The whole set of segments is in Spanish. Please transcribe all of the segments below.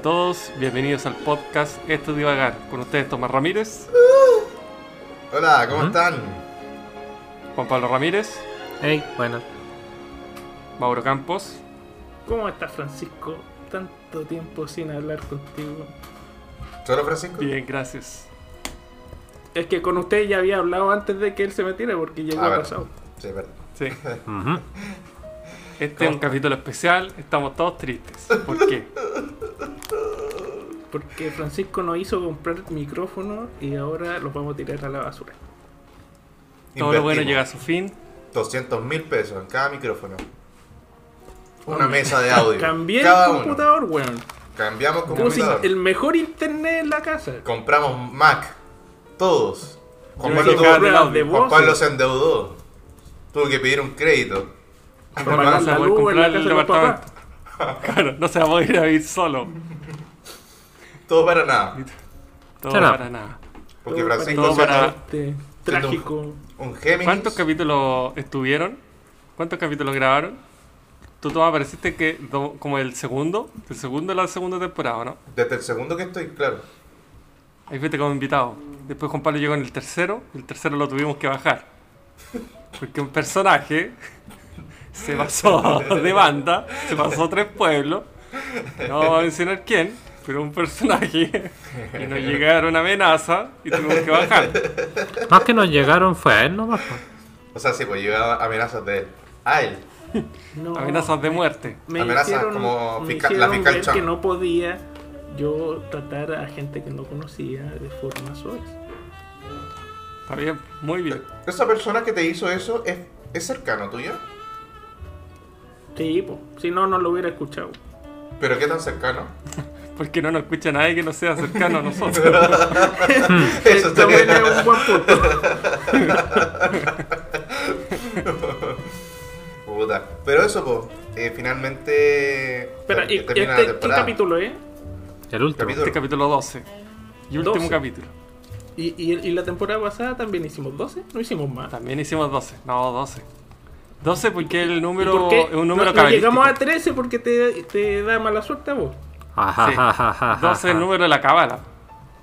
todos, bienvenidos al podcast Esto Divagar. Con ustedes Tomás Ramírez, Hola, ¿cómo están? Juan Pablo Ramírez, Hey, bueno. Mauro Campos. ¿Cómo estás, Francisco? Tanto tiempo sin hablar contigo. ¿Solo Francisco? Bien, gracias. Es que con usted ya había hablado antes de que él se metiera porque ya A pasado. Sí, es verdad. Sí. este es un capítulo especial, estamos todos tristes. ¿Por qué? Porque Francisco nos hizo comprar micrófono y ahora los vamos a tirar a la basura. Todo lo bueno llega a su fin. 200 mil pesos en cada micrófono. Una mesa de audio. Cambié cada el uno. computador, weón. Cambiamos computador. el mejor internet en la casa. Compramos Mac. Todos. Juan Pablo, tuvo- Juan. Pablo se endeudó. Tuvo que pedir un crédito. No se va la a poder comprar el departamento. Claro, no se va a poder ir a vivir solo. Todo para nada. Todo para nada. Porque Todo Francisco Todo para-. Este, trágico. un Géminis. ¿Cuántos capítulos estuvieron? ¿Cuántos capítulos grabaron? Tú, Tomás, apareciste que do- como el segundo, el segundo de la segunda temporada, ¿no? Desde el segundo que estoy, claro. Ahí fuiste como invitado. Después Juan Pablo llegó en el tercero, el tercero lo tuvimos que bajar. Porque un personaje se pasó de banda, se pasó tres pueblos. No vamos a mencionar quién, pero un personaje. Y nos llegaron amenazas y tuvimos que bajar. Más que nos llegaron fue a él nomás. po. O sea, sí, pues llegaba amenazas de él. A él. No, Amenazas de muerte. me Amenazas hicieron, como me la fiscal ver que no podía yo tratar a gente que no conocía de forma suave. Está bien, muy bien. Esa persona que te hizo eso es, es cercano tuyo. Sí, po. si no, no lo hubiera escuchado. Pero qué tan cercano. Porque no nos escucha nadie que no sea cercano a nosotros. Eso está También bien. es un buen punto. Puta. Pero eso, pues, eh, finalmente. Espera, ¿y, y este la qué capítulo es? El último. Capítulo. Este capítulo 12. Y último 12. capítulo. ¿Y, y, y la temporada pasada también hicimos 12? No hicimos más. También hicimos 12. No, 12. 12 porque el ¿Y número por qué es un número no, llegamos a 13 porque te, te da mala suerte a vos? Ajá, Sí. ajá, ajá, ajá, 12 es el número de la cábala.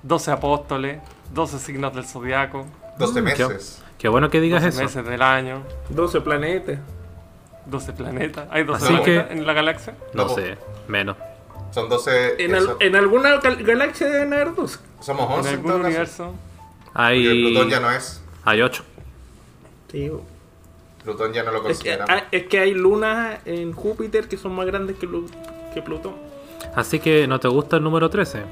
12 apóstoles, 12 signos del zodiaco, 12 Mm, meses. Qué bueno que digas 12 eso. meses del año, 12 planetas. 12 planetas. ¿Hay 12 Así planetas que- en la galaxia? No No, sé, menos. Son 12. En, al- en alguna gal- galaxia deben haber 12. somos En 11 en algún universo. Hay, Plutón ya no es. hay ocho. Sí, bo. Plutón ya no lo es, que, consideramos. es que hay lunas en Júpiter que son más grandes que, Lu- que Plutón. Así que no te gusta el número 13.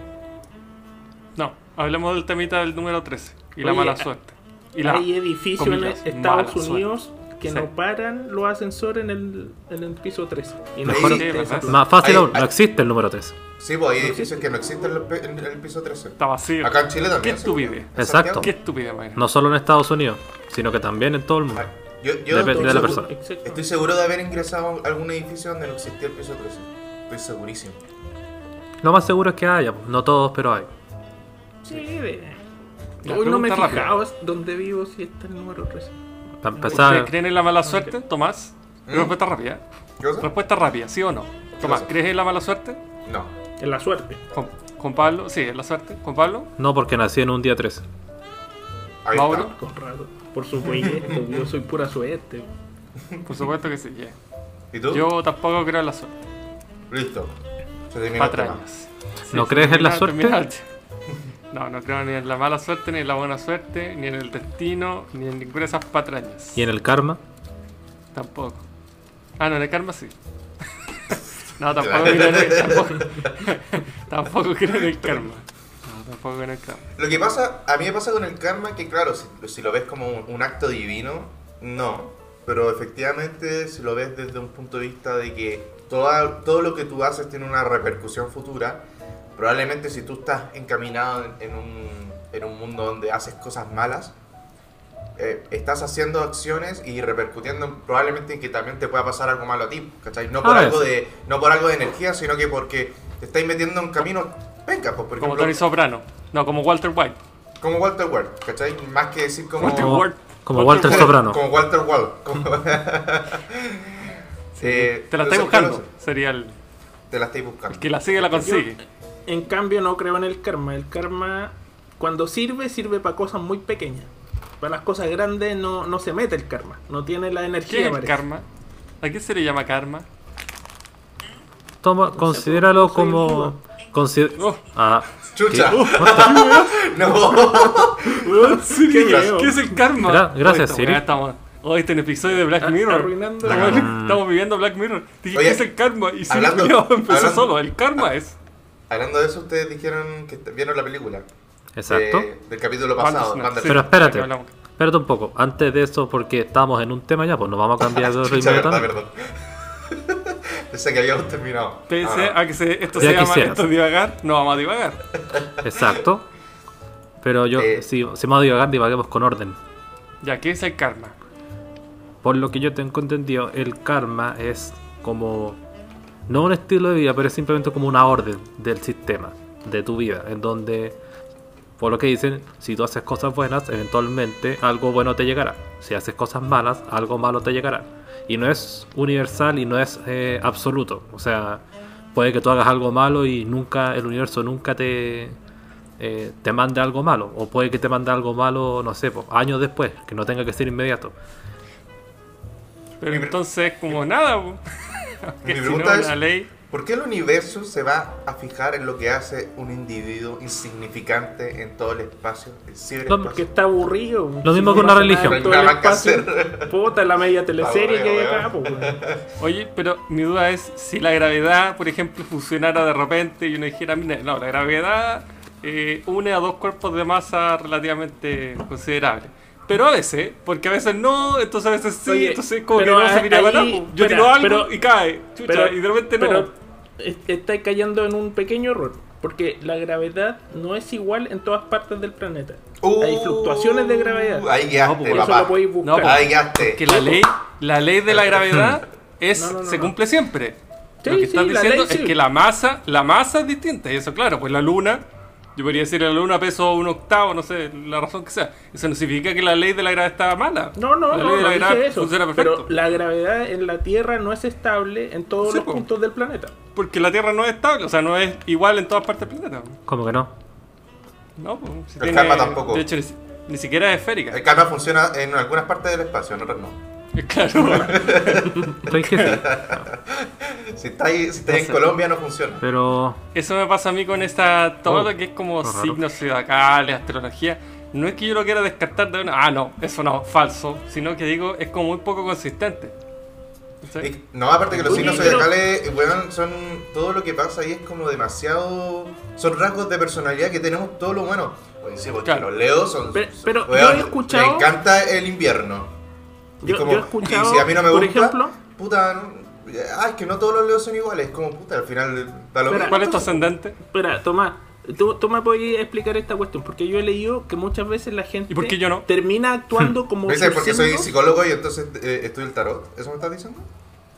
No, hablemos del temita del número 13 y la mala suerte. Y la, hay edificios en Estados Unidos que Sí. no paran los asesores en el, en el piso 13. Y no Mejor- Sí, plata. Más fácil Hay- aún, no existe el número 13. Sí, pues hay No edificios existe. que no existen en el, pe- en el piso 13. Está vacío. Acá en Chile también. Qué estupidez. Exacto. Qué estupidez. No solo en Estados Unidos, sino que también en todo el mundo. Ay, Yo, yo Depende estoy, de la seguro, persona. Exacto. estoy seguro de haber ingresado a algún edificio donde no existía el piso 13. Estoy segurísimo. Lo más seguro es que haya, pues, no todos, pero hay. Sí, de... Hoy no me he fijado dónde vivo si está el número 13. Para ¿Ustedes empezar, creen en la mala suerte, Tomás? ¿Mm? Respuesta rápida. Respuesta rápida, ¿sí o no? Tomás? ¿crees en la mala suerte? No. En la suerte. Juan Pablo, sí, en la suerte. Juan Pablo, no porque nací en un día 13. Ahí Mauro. está. Por supuesto, yo soy pura suerte. por supuesto que sí. yeah. ¿Y tú? Yo tampoco creo en la suerte. Listo. Se terminó el tema. Patrañas. ¿No se crees en la termina- suerte? termina No, no creo ni en la mala suerte, ni en la buena suerte, ni en el destino, ni en ninguna de esas patrañas. Y en el karma, Tampoco. Ah, no, en el karma sí. no, tampoco creo en el, tampoco, tampoco creo en el karma. Tampoco creo en el karma. Lo que pasa, a mí me pasa con el karma que claro, si, si lo ves como un, un acto divino, no. Pero efectivamente, si lo ves desde un punto de vista de que toda- todo lo que tú haces tiene una repercusión futura, probablemente si tú estás encaminado en, en un, en un mundo donde haces cosas malas, eh, estás haciendo acciones y repercutiendo en- probablemente en que también te pueda pasar algo malo a ti, ¿cachai? No por, Ah, algo de, no por algo de energía, sino que porque te estáis metiendo en caminos, venga, pues por Como ejemplo, Tony Soprano. No, como Walter White. como Walter Ward, ¿cachai? Más que decir como... Walter como, Ward. como Walter Soprano. Como Walter Wall. Como... Eh, Te la estáis buscando. Sería el, Te la estáis buscando. el que la sigue la consigue. en cambio, no creo en el karma. El karma, cuando sirve, sirve para cosas muy pequeñas. Para las cosas grandes no, no se mete el karma. No tiene la ¿Qué energía. es el parece. karma? ¿A qué se le llama karma? Toma, considéralo no soy el como. Buda. consi- Oh, ah, ¡Chucha! ¿qué? no. Siri, pasó? ¿Qué es el karma? Gra- gracias, Hoy Siri. Estamos, hoy está en episodio de Black Ah, Mirror. arruinando La. Mm. Estamos viviendo Black Mirror. Dije, Oye, ¿qué es el karma? Y Siri hablando- culiao empezó hablando- solo. El karma es. Hablando de eso, ustedes dijeron que vieron la película. exacto. de- del capítulo pasado. Sí, Pero espérate. Espérate un poco. Antes de eso, porque estamos en un tema ya, pues nos vamos a cambiar de otro Chucha, verdad, inmediatamente. perdón. Pensé que habíamos terminado. Pese Ah, no. a que se- esto Ya se llama esto es divagar, no vamos a divagar. Exacto. Pero yo, Eh. si, si vamos a divagar, divaguemos con orden. Ya, ¿qué es el karma? Por lo que yo tengo entendido, el karma es como. No un estilo de vida, pero es simplemente como una orden del sistema, de tu vida, en donde, por lo que dicen, si tú haces cosas buenas, eventualmente algo bueno te llegará. Si haces cosas malas, algo malo te llegará. Y no es universal y no es eh, absoluto. O sea, puede que tú hagas algo malo y nunca, el universo nunca te, eh, te mande algo malo. O puede que te mande algo malo, no sé, po, años después, que no tenga que ser inmediato. Pero entonces, como nada, que Mi si pregunta no, es- la ley. ¿Por qué el universo se va a fijar en lo que hace un individuo insignificante en todo el espacio, el ciberespacio? Porque está aburrido. Lo mismo no que una religión. todo No el espacio. Puta, la media teleserie que hay acá. Oye, pero mi duda es si la gravedad, por ejemplo, funcionara de repente y uno dijera, mira, no, la gravedad eh, une a dos cuerpos de masa relativamente considerable. Pero a veces, porque a veces no, entonces a veces sí, Oye, entonces como que no se mira ahí- para nada, po. Yo espera, tiro algo pero- y cae, chucha, Pero, y de repente no. pero estáis cayendo en un pequeño error. Porque la gravedad no es igual en todas partes del planeta. Hay fluctuaciones de gravedad. Uh, Ahí quedaste, No, Por eso papá. lo podéis buscar. No, Ahí quedaste. que la ley, la ley de la gravedad es, No, no, no, se no. cumple siempre. Sí, Lo que sí, estás diciendo ley es sí. que la masa, la masa es distinta. Y eso, claro, pues la luna, yo podría decir la luna pesó un octavo, no sé, la razón que sea. Eso no significa que la ley de la gravedad está mala. No, no, la no, ley de no la dije gravedad eso. funciona perfecto. Pero la gravedad en la Tierra no es estable en todos Sí, los po. puntos del planeta. Porque la Tierra no es estable, o sea, no es igual en todas partes del planeta. ¿Cómo que no? No, pues, si El tiene- karma tampoco. De hecho, ni, ni siquiera es esférica. El karma funciona en algunas partes del espacio, en otras no. Claro. Estoy que sí. Si estáis si estáis No sé. en Colombia no funciona. Pero Eso me pasa a mí con esta todo Oh, lo que es como signos zodiacales, astrología. No es que yo lo quiera descartar de una, ah, no, eso no, falso, sino que digo, es como muy poco consistente. Y- No, aparte que los Oye, signos pero- zodiacales, weón, son todo lo que pasa ahí es como demasiado. Son rasgos de personalidad que tenemos todo lo bueno. Oye, sí, porque Claro. los leos son. Pero- pero weón, yo he escuchado- Me encanta el invierno. Y Yo, como- yo he escuchado, y si a mí no me por gusta, ejemplo, puta, no- ah, es que no todos los leos son iguales. Como puta, al final da lo Espera, mismo. ¿Cuál es tu ascendente? espera, Tomás, tú, tú me podrías explicar esta cuestión, porque yo he leído que muchas veces la gente ¿Y por qué yo no? termina actuando como ¿Me dices porque soy psicólogo y entonces eh, estudio el tarot? ¿Eso me estás diciendo?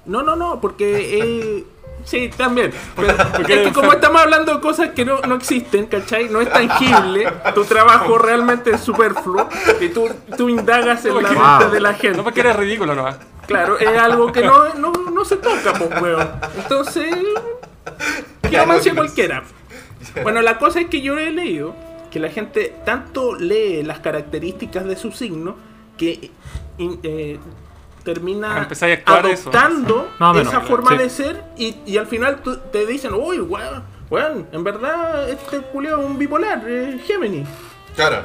No, no, no, porque eh, sí, también. Pero porque es que como estamos hablando de cosas que no, no existen, ¿cachai? No es tangible, tu trabajo realmente es superfluo y tú, tú indagas en la Wow. mente de la gente. No porque eres ridículo, no. Claro, es algo que no, no, no se toca, pues, weón. Entonces, quiromancia cualquiera. Bueno, la cosa es que yo he leído que la gente tanto lee las características de su signo que eh, termina a actuar eso. adoptando Más o menos, esa forma sí. de ser y, y al final tú- te dicen, uy, weón, weón, en verdad este culeo es un bipolar, eh, Gemini. Claro.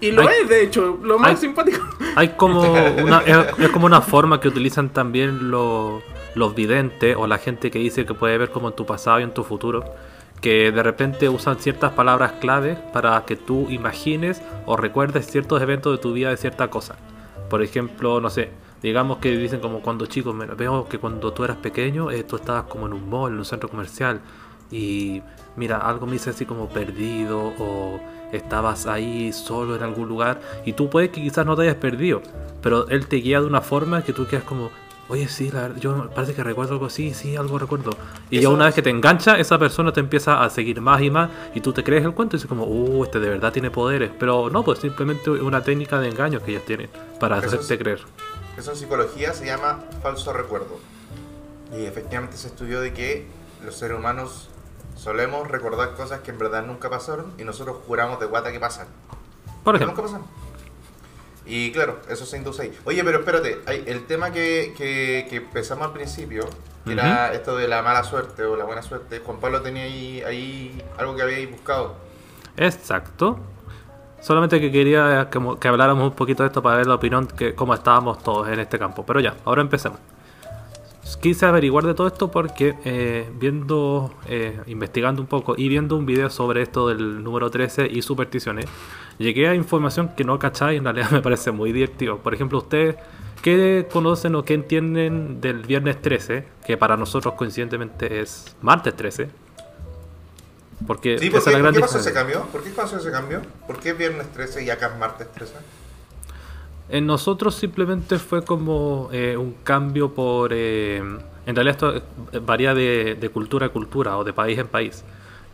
Y lo es, de hecho, lo más simpático. hay como una, es, es como una forma que utilizan también los, los videntes o la gente que dice que puede ver como en tu pasado y en tu futuro. Que de repente usan ciertas palabras clave para que tú imagines o recuerdes ciertos eventos de tu vida de cierta cosa. Por ejemplo, no sé, digamos que dicen como cuando chicos, me veo que cuando tú eras pequeño, eh, tú estabas como en un mall, en un centro comercial, y mira, algo me dice así como perdido, o estabas ahí solo en algún lugar, y tú puedes que quizás no te hayas perdido, pero él te guía de una forma que tú quedas como, oye, sí, la verdad, yo parece que recuerdo algo así, sí, algo recuerdo. Y ya una vez que te engancha, esa persona te empieza a seguir más y más, y tú te crees el cuento y dices como, uh, este de verdad tiene poderes, pero no, pues simplemente una técnica de engaño que ellos tienen para hacerte creer. Eso en psicología se llama falso recuerdo. Y efectivamente se estudió de que los seres humanos Solemos recordar cosas que en verdad nunca pasaron y nosotros juramos de guata que pasan. Por Nunca ejemplo, pasaron. Y claro, eso se induce ahí. Oye, pero espérate, el tema que, que, que empezamos al principio, que era esto de la mala suerte o la buena suerte, Juan Pablo tenía ahí, ahí algo que habíais buscado. exacto. Solamente que quería que, habláramos un poquito de esto para ver la opinión que cómo estábamos todos en este campo. Pero ya, ahora empecemos. Quise averiguar de todo esto porque eh, viendo, eh, investigando un poco y viendo un video sobre esto del número 13 y supersticiones, llegué a información que no cacháis en realidad me parece muy divertido. Por ejemplo, ustedes, ¿qué conocen o qué entienden del viernes 13? Que para nosotros coincidentemente es martes 13. Porque Sí, ¿por esa qué, es la gran ¿por qué pasó ese cambio? ¿Por qué pasó ese cambio? ¿Por qué viernes 13 y acá es martes 13? En nosotros simplemente fue como eh, un cambio por... eh, en realidad esto eh, varía de, de cultura a cultura o de país en país.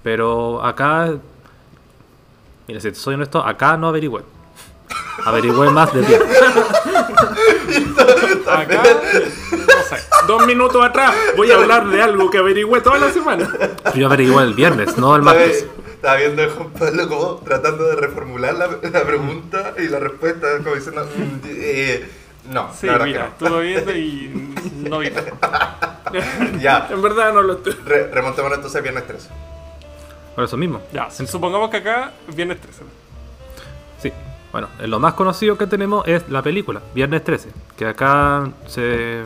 Pero acá... Mira, si soy honesto, acá no averigüé. Averigüé más de ti. Acá. Dos minutos atrás voy a hablar de algo que averigüé toda la semana. Yo averigüé el viernes, no el martes. estaba viendo a Juan Pablo como tratando de reformular la, la pregunta y la respuesta como diciendo, mm, eh, no, Sí, la verdad mira, que estuve viendo y no vi no. Ya, En verdad no lo estoy. re- remontémonos entonces a viernes 13. Por eso mismo. Ya, supongamos que acá viernes 13. Sí. Bueno, eh, lo más conocido que tenemos es la película, Viernes 13. Que acá se...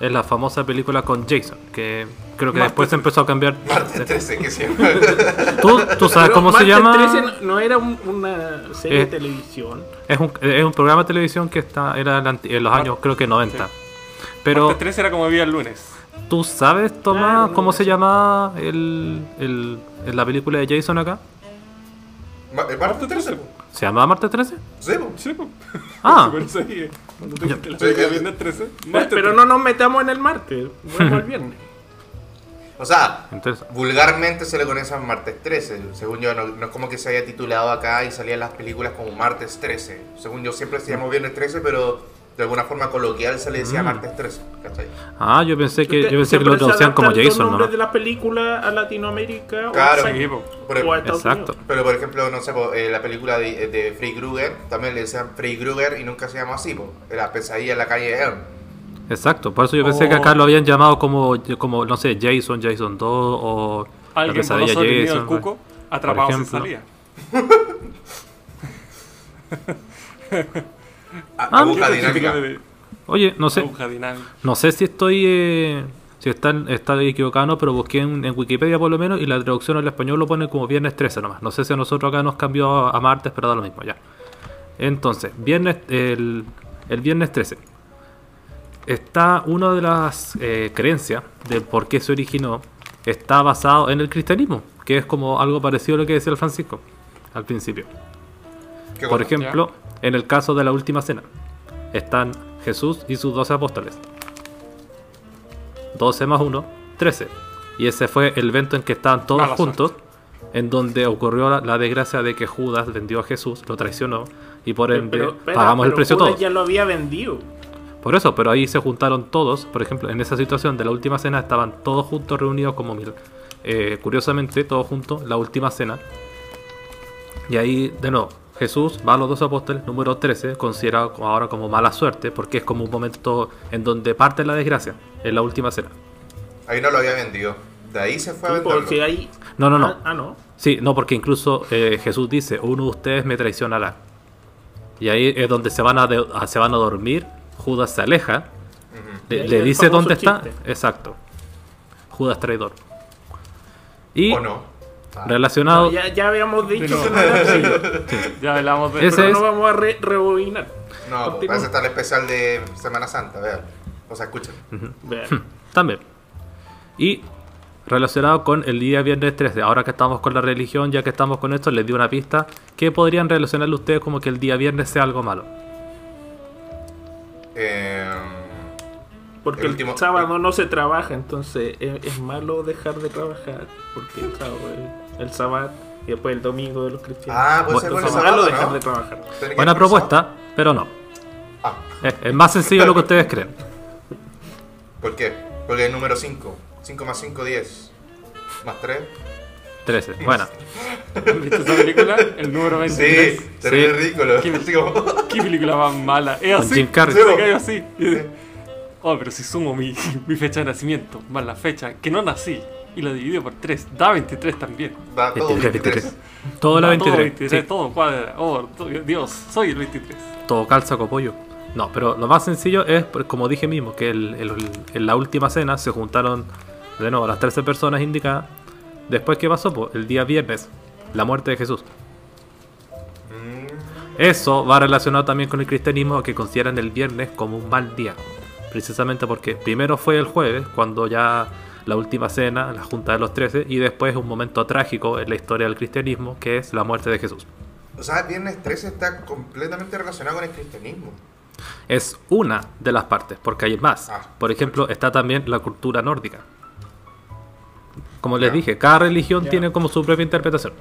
Es la famosa película con Jason. Que creo que Martes después se empezó a cambiar... Martes 13, que se llama. ¿Tú, tú sabes Pero cómo se Martes llama? 13 no, era un- una serie Eh. de televisión. Es un, es un programa de televisión que está era en, los años creo que 90. Pero Martes 13 era como día el lunes. tú sabes, Tomás, Claro, cómo se llama el, el, en la película de Jason acá? Ma- ¿el ¿Martes 13? po. ¿Se llama Martes 13? Sí. Sí. Ah. Cuando te dijiste la viernes 13. Pe- martes Pero 13. no nos metamos en el martes. Vamos al viernes. O sea, Entonces, vulgarmente se le conoce a martes 13. Según yo, no, no es como que se haya titulado acá y salían las películas como martes 13. Según yo, siempre se llamó viernes 13, pero de alguna forma coloquial se le decía Mm. martes 13. ¿Cachai? ah, yo pensé que yo pensé que lo traducían como Jason, nombres ¿no? de las películas a Latinoamérica o Claro. a Sí. Por- o a Exacto. Unidos. Pero por ejemplo, no sé, po, eh, la película de, de Freddy Krueger también le decían Freddy Krueger y nunca se llamó así, po. Era pesadilla en la calle Elm. Exacto, por eso yo pensé que Oh. acá lo habían llamado como, como no sé, Jason, Jason 2 o la Alguien por pesadilla el Jason. cuco, atrapado sin ejemplo. salida. A- Ah, aguja dinámica. Oye, no sé, aguja dinámica. No sé si estoy eh, si está, está equivocado, no, pero busqué en, en Wikipedia por lo menos y la traducción al español lo pone como viernes 13 nomás. No sé si a nosotros acá nos cambió a, a martes, pero da lo mismo ya. Entonces, viernes el, el viernes 13. Está una de las eh, creencias de por qué se originó, está basado en el cristianismo, que es como algo parecido a lo que decía el Francisco al principio. Qué Por bueno. ejemplo, en el caso de la última cena, están Jesús y sus 12 apóstoles. 12 más 1, 13. Y ese fue el evento en que estaban todos Mala juntos, en donde ocurrió la, la desgracia de que Judas vendió a Jesús, lo traicionó, y por ende Pero, pagamos el precio Judas todos. ya lo había vendido. Por eso, pero ahí se juntaron todos, por ejemplo, en esa situación de la última cena estaban todos juntos reunidos como mil. eh, curiosamente, todos juntos, la última cena. Y ahí, de nuevo, Jesús va a los dos apóstoles, número 13, considerado ahora como mala suerte, porque es como un momento en donde parte la desgracia, en la última cena. Ahí no lo había vendido. De ahí se fue a Sí, venderlo. porque ahí. No, no, no. Ah, ah, no. Sí, no, porque incluso eh, Jesús dice, uno de ustedes me traicionará. Y ahí es donde se van a, de- a- se van a dormir, Judas se aleja, le, dice dónde está. Exacto. Judas traidor. Y ¿O no? Ah. relacionado... No, ya, ya habíamos dicho que no era Ya hablamos de Ese pero es- no vamos a re- rebobinar. No, pues parece estar el especial de Semana Santa, vean. O sea, escuchen. Vean. También. Y relacionado con el día viernes 13, ahora que estamos con la religión, ya que estamos con esto, les di una pista. ¿Qué podrían relacionarle ustedes como que el día viernes sea algo malo? Eh, Porque El el, último- sábado no se trabaja, entonces es, es malo dejar de trabajar. Porque el sábado es el sábado y después el domingo de los cristianos. Ah, puede ser por el entonces sábado, dejar ¿no? de trabajar. ¿Tiene que Buena con propuesta, pero no. Ah, Es, es más sencillo de lo que ustedes creen. ¿por qué? Porque el número 5. 5 más 5, 10. Más 3. 13. Bueno, ¿Has visto esa película? El número 23. Sí, terrible Sí. ridículo. ¿Qué- ¿Qué película más mala? Es con así. Jim Carrey. Se cayó así. Oh, pero si sumo mi, mi fecha de nacimiento más la fecha que no nací y lo divido por 3, da 23 también. Da todo 23, 23. 23. Todo la Da 23. Todo, 23, sí. todo cuadra. Oh, Dios, soy el 23. todo calza copollo. No, pero lo más sencillo es, como dije mismo, que el- el- en la última cena se juntaron de nuevo las 13 personas indicadas. Después, ¿qué pasó? Pues el día viernes, la muerte de Jesús. Mm, Eso va relacionado también con el cristianismo que consideran el viernes como un mal día. Precisamente porque primero fue el jueves, cuando ya la última cena, la junta de los 13, y después un momento trágico en la historia del cristianismo, que es la muerte de Jesús. O sea, Viernes 13 está completamente relacionado con el cristianismo. Es una de las partes, porque hay más. Ah. Por ejemplo, está también la cultura nórdica. Como les dije, cada religión tiene como su propia interpretación.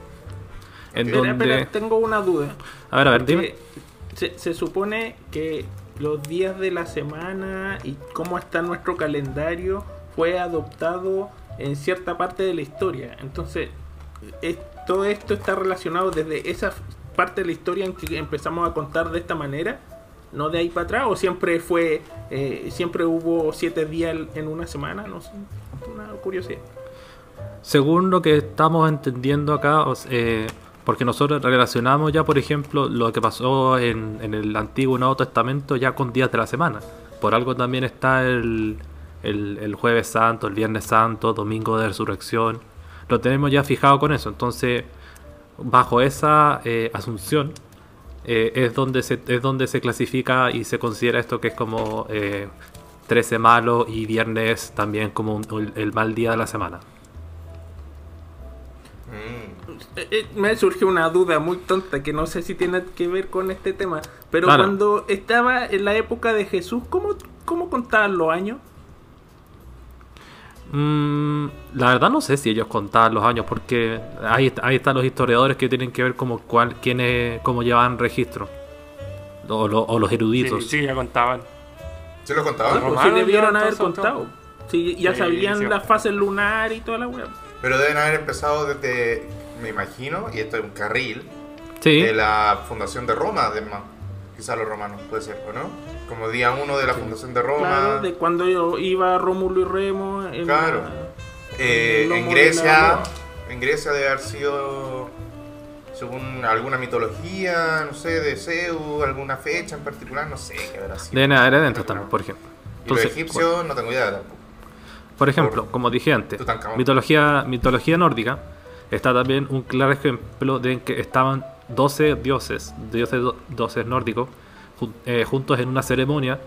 En donde... tengo una duda. A ver, a ver, dime. Se supone que los días de la semana y cómo está nuestro calendario fue adoptado en cierta parte de la historia. Entonces, es- todo esto está relacionado desde esa parte de la historia en que empezamos a contar de esta manera, no de ahí para atrás, o siempre fue, eh, siempre hubo siete días en una semana, no sé, una curiosidad. Según lo que estamos entendiendo acá, eh, porque nosotros relacionamos ya, por ejemplo, lo que pasó en, en el Antiguo y Nuevo Testamento ya con días de la semana. Por algo también está el, el, el Jueves Santo, el Viernes Santo, Domingo de Resurrección. Lo tenemos ya fijado con eso. Entonces, bajo esa eh, asunción, eh, es, donde se, es donde se clasifica y se considera esto que es como eh, 13 malo y viernes también como un- el- el mal día de la semana. Mm. Eh, me surgió una duda muy tonta que no sé si tiene que ver con este tema. Pero Claro. cuando estaba en la época de Jesús, ¿cómo, cómo contaban los años? Mm, la verdad no sé si ellos contaban los años porque ahí, ahí están los historiadores que tienen que ver como cuál, quiénes, cómo llevaban registro. O, lo- o los eruditos. Sí, sí, ya contaban. ¿Se lo Ah, contaba? Pues sí debieron haber contado. Sí, ya Sí, sabían sí. las fases lunar y toda la weá. Pero deben haber empezado desde, me imagino, y esto es un carril, Sí, de la fundación de Roma, además. Quizás los romanos, puede ser, ¿o no? Como día uno de la fundación de Roma. Claro, de cuando yo iba Rómulo y Remo. En Claro. la- Eh, en Grecia, en Grecia debe haber sido, según alguna mitología, no sé, de Zeus, alguna fecha en particular, no sé qué habrá sido. deben haber eventos también, por ejemplo. Y los Entonces, egipcios, no tengo idea tampoco. Por ejemplo, Por como dije antes, mitología, mitología nórdica está también un claro ejemplo de que estaban 12 dioses, dioses, dioses nórdicos, jun- eh, juntos en una ceremonia,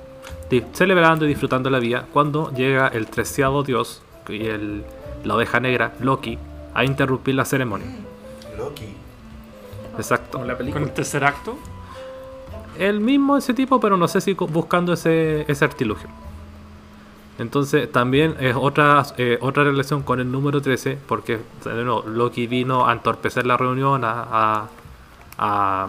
celebrando y disfrutando la vida, cuando llega el treceavo dios y el, la oveja negra, Loki, a interrumpir la ceremonia. Loki. Exacto. La Con el tercer acto. El mismo ese tipo, pero no sé si buscando ese, ese artilugio. Entonces también es otra, eh, otra relación con el número 13, porque Loki vino a entorpecer la reunión, a, a, a-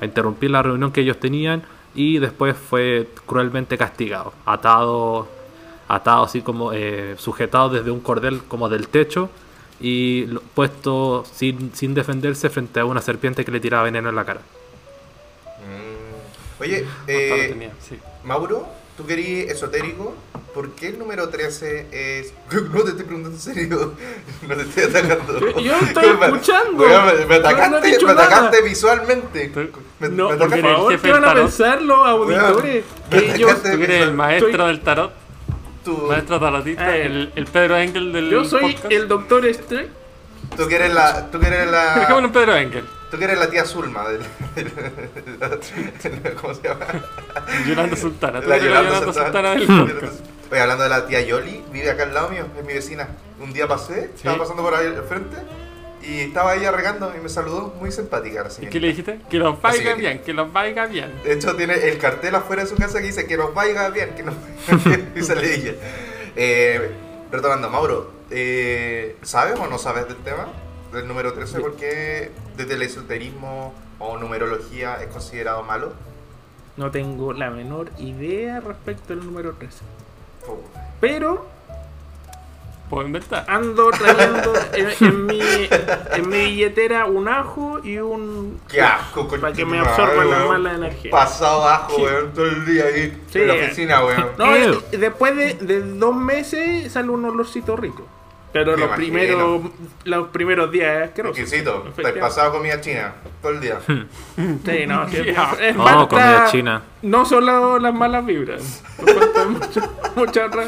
a interrumpir la reunión que ellos tenían y después fue cruelmente castigado, atado, atado así como eh, sujetado desde un cordel como del techo y puesto sin, sin defenderse frente a una serpiente que le tiraba veneno en la cara. Mm. Oye, eh, lo tenía, sí. Mauro, tú querías esotérico. ¿Por qué el número 13 es.? No te estoy preguntando en serio. No te estoy atacando. Yo- yo estoy Me- escuchando. Me, me no atacaste, dicho me atacaste visualmente. Me, No, me por atacaste- eres favor, ¿qué van a del tarot. pensar los auditores? Que yo, Tú eres el maestro Estoy- del tarot, tú, maestro tarotista, Ah, el, el Pedro Engel del yo soy podcast. el doctor Strange. tú que eres la. Tú que eres Dejémoslo la. en Pedro Engel. Tú que eres la tía Zulma del. ¿Cómo se llama? Yolanda Sultana. La Yolanda Yolanda Sultana. Sultana del. Oye, hablando de la tía Yoli, vive acá al lado mío, es mi vecina. Un día pasé, estaba pasando por ahí al frente y estaba ella regando y me saludó, muy simpática la ¿Y qué le dijiste? Que los Así vaya que- bien, que los vaya bien. De hecho, tiene el cartel afuera de su casa que dice que nos vaya bien, que nos vaya bien. Y sale ella. Eh, retomando, Mauro, eh, ¿sabes o no sabes del tema? Del número 13, ¿por qué desde el esoterismo o numerología es considerado malo? No tengo la menor idea respecto al número 13. Oh, Pero Puedo inventar. Ando trayendo en, en mi, en mi billetera un ajo y un. Qué asco, Para que me absorban la weón. mala energía. Pasado abajo, weón, todo el día ahí Sí. en la oficina, weón. No, después de, de dos meses sale un olorcito rico. Pero los primeros, los primeros días es. Exquisito. Te Efectivamente. pasado comida china todo el día. Sí, no, sí, es Oh, falta- comida china. No solo las malas vibras. Muchas muchas otras.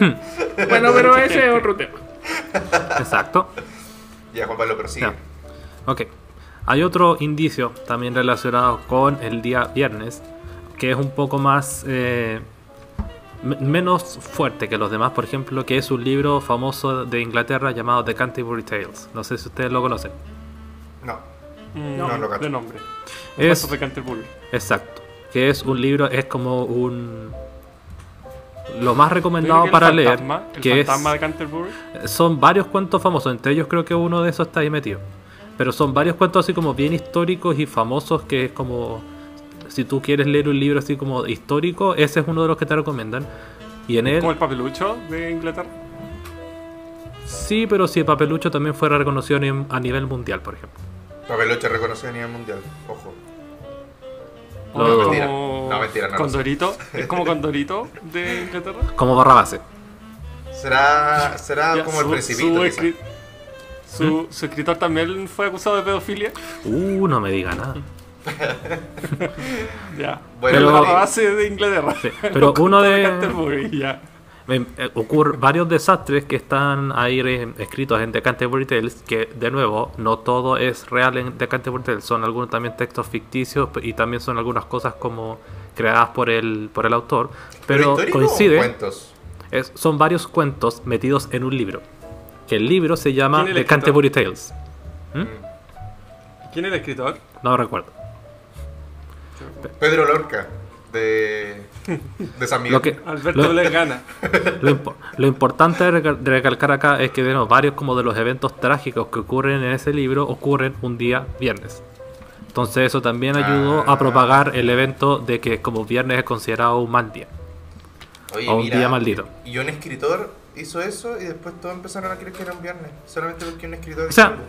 Bueno, pero ese es otro tema. Exacto. Ya, Juan Pablo, prosigue. Ya. Ok. Hay otro indicio también relacionado con el día viernes, que es un poco más... eh, menos fuerte que los demás, por ejemplo, que es un libro famoso de Inglaterra llamado The Canterbury Tales. No sé si ustedes lo conocen. No. Mm, No, no cacho. de nombre. Es- Cuentos de Canterbury. Exacto. Que es un libro, es como un... Lo más recomendado que para el leer, fantasma, el que fantasma es... de Canterbury. Son varios cuentos famosos, entre ellos creo que uno de esos está ahí metido. Pero son varios cuentos así como bien históricos y famosos que es como... Si tú quieres leer un libro así como histórico, ese es uno de los que te recomiendan. Y en él... Como el papelucho de Inglaterra. Sí, pero si el papelucho también fuera reconocido a ni- a nivel mundial, por ejemplo. Papelucho reconocido a nivel mundial. Ojo. No, es mentira. como No, mentira, no. Condorito. Es como Condorito de Inglaterra. Como barra base. Será, será Ya, como el principito. Su, escri- su- su escritor también fue acusado de pedofilia. Uh, no me diga nada. Ya. Bueno, Pero- la base de Inglaterra. Sí, pero uno de- Canterbury, ya. Eh, ocurre varios desastres que están ahí escritos en The Canterbury Tales, que de nuevo, no todo es real en The Canterbury Tales, son algunos también textos ficticios y también son algunas cosas como creadas por el, por el autor, pero histórico o coincide, cuentos? es- son varios cuentos metidos en un libro, que el libro se llama ¿Quién es The escritor? Canterbury Tales, ¿Quién era el escritor? no recuerdo. Pedro Lorca, de, de San Miguel. Lo que, Alberto lo- Lesgana. Lo, impo- lo importante de recal- de recalcar acá es que bueno, varios como de los eventos trágicos que ocurren en ese libro ocurren un día viernes. Entonces eso también ayudó Ah. a propagar el evento de que como viernes es considerado un mal día. Oye, o un mira, día maldito. Y un escritor hizo eso y después todos empezaron a creer que era un viernes. Solamente porque un escritor. O sea, escribió.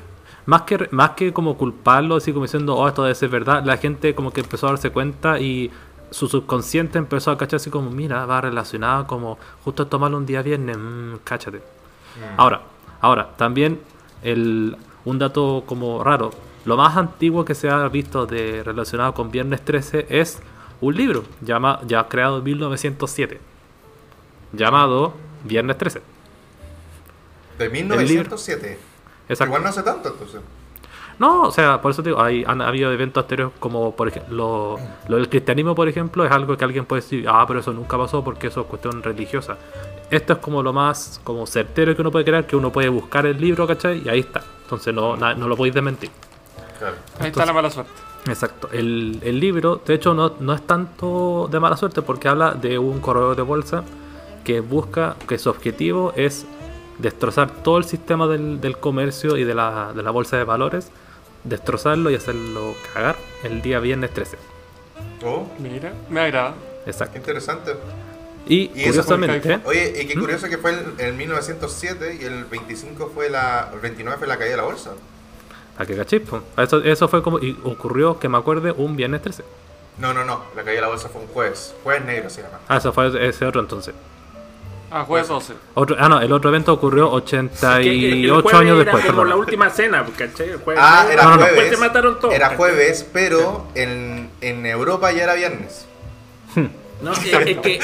Más que, más que como culparlo, así como diciendo, oh, esto debe ser verdad, la gente como que empezó a darse cuenta y su subconsciente empezó a cachar así como, mira, va relacionado como justo tomarlo un día viernes, mmm, cáchate. Ahora, ahora, también el, un dato como raro, lo más antiguo que se ha visto de relacionado con Viernes 13 es un libro llama, ya creado en 1907, llamado Viernes 13. de 1907. Exacto. Igual no hace tanto entonces. No, o sea, por eso te digo, hay, han habido eventos anteriores como, por ejemplo, lo, lo del cristianismo, por ejemplo, es algo que alguien puede decir, ah, pero eso nunca pasó porque eso es cuestión religiosa. Esto es como lo más como certero que uno puede crear, que uno puede buscar el libro, ¿cachai? Y ahí está. Entonces no, na- no lo podéis desmentir. Claro. Ahí está la mala suerte. Exacto. El, el libro, de hecho, no, no es tanto de mala suerte porque habla de un corredor de bolsa que busca, que su objetivo es destrozar todo el sistema del, del comercio y de la, de la bolsa de valores, destrozarlo y hacerlo cagar el día viernes 13. Oh, Mira, me agrada. qué Exacto. interesante. Y, Y eso fue el curiosamente, Oye, y qué ¿Mm? curioso que fue el, el 1907 y el 25 fue la. El 29 fue la caída de la bolsa. a que cachis, po. eso, eso fue como, y ocurrió que me acuerde un viernes 13. No, no, no. La caída de la bolsa fue un jueves. Jueves negro se llama. Ah, eso fue ese otro entonces. Ah, jueves 12. Otro, ah, no, el otro evento ocurrió Que el 88 jueves años era después. como perdón. la última cena, ¿cachai? El jueves Ah, era No, no, no. jueves. Después se mataron todos. Era jueves, pero en, en Europa ya era viernes. No, es, es que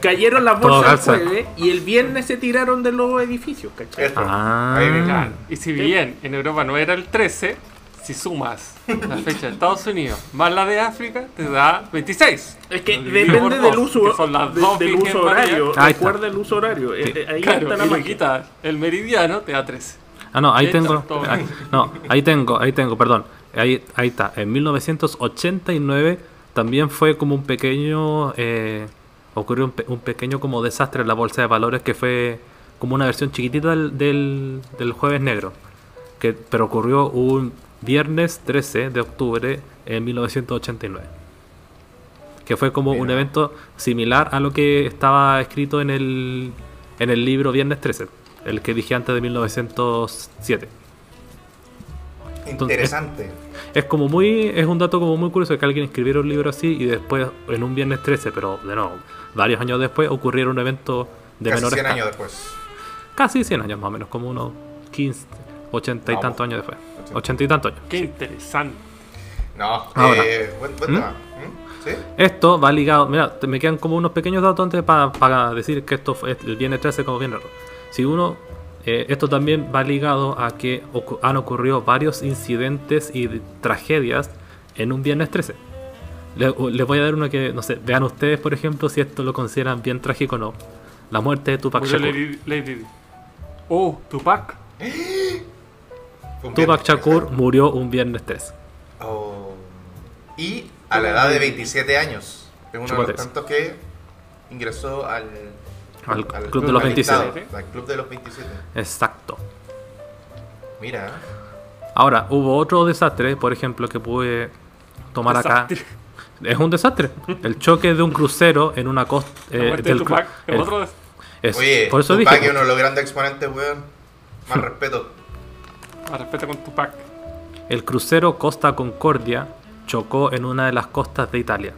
cayeron las Todo bolsas el jueves y el viernes se tiraron de los edificios, ¿cachai? Ah. Ahí me- Claro. Y si bien en Europa no era el 13, si sumas la fecha de Estados Unidos más la de África, te da 26. Es que depende del dos, uso, son las de- dos del uso horario. Recuerda el uso horario. eh, eh, ahí Claro, está la y el meridiano, te da 13. Ah, no, ahí tengo. ahí- no, ahí tengo, ahí tengo, perdón. Ahí, ahí está. En 1989 también fue como un pequeño. eh, ocurrió un, pe- un pequeño como desastre en la bolsa de valores que fue como una versión chiquitita del, del, del Jueves Negro. Que, pero ocurrió un viernes 13 de octubre en 1989. Que fue como un Mira. evento similar a lo que estaba escrito en el, en el libro Viernes 13. el que dije antes de 1907. Interesante. Es como muy, es un dato como muy curioso que alguien escribiera un libro así y después en un viernes 13, pero de nuevo, varios años después ocurriera un evento de Casi menor 100 escala. años después. Casi 100 años más o menos, como unos 15, 80 y Vamos. tantos años después. 80. 80 y tantos años. Qué interesante. No, Ahora. eh, buen, buen ¿Mm? tema. ¿Mm? ¿Sí? Esto va ligado, mira, me quedan como unos pequeños datos antes para decir que esto fue el viernes 13 como viernes rojo. Si uno, eh, esto también va ligado a que ocu- han ocurrido varios incidentes y tragedias en un viernes 13. Le- Les voy a dar uno que, no sé, vean ustedes, por ejemplo, si esto lo consideran bien trágico o no. La muerte de Tupac Shakur. Lady, Lady. Oh, Tupac. Tupac. Shakur murió un viernes 13. Oh. Y a la edad de 27 años. Es uno de Chúpate los tantos que ingresó al, Al club de los al 27. listado, Al club de los 27. Exacto. Mira. Ahora, hubo otro desastre, por ejemplo, que pude tomar acá. Desastre. Es un desastre. El choque de un crucero en una costa. La muerte de Tupac. Es otro es- Oye, por eso Tupac dije. es uno de los grandes exponentes, weón. Más respeto. Respeto con Tupac. El crucero Costa Concordia chocó en una de las costas de Italia.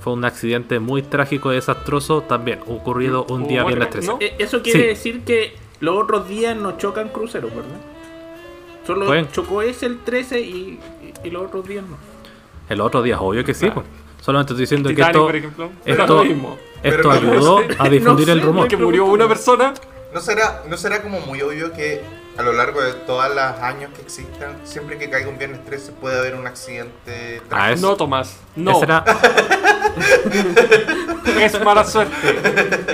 Fue un accidente muy trágico y desastroso también, ocurrido un ¿Hubo día viernes 13. ¿No? Eh, Eso quiere Sí. decir que los otros días no chocan cruceros, ¿verdad? Solo Pueden. chocó ese el 13 y, y- y los otros días no. El otro día, obvio que sí. Claro. pues. Solamente estoy diciendo que Titanic, esto, por ejemplo. Esto, mismo. esto Pero no ayudó sé, a difundir no el sé, rumor. Que murió una persona. ¿No será, ¿No será como muy obvio que a lo largo de todos los años que existan, siempre que caiga un viernes 13 puede haber un accidente Ah, es- No, Tomás. No. Era- Es mala suerte.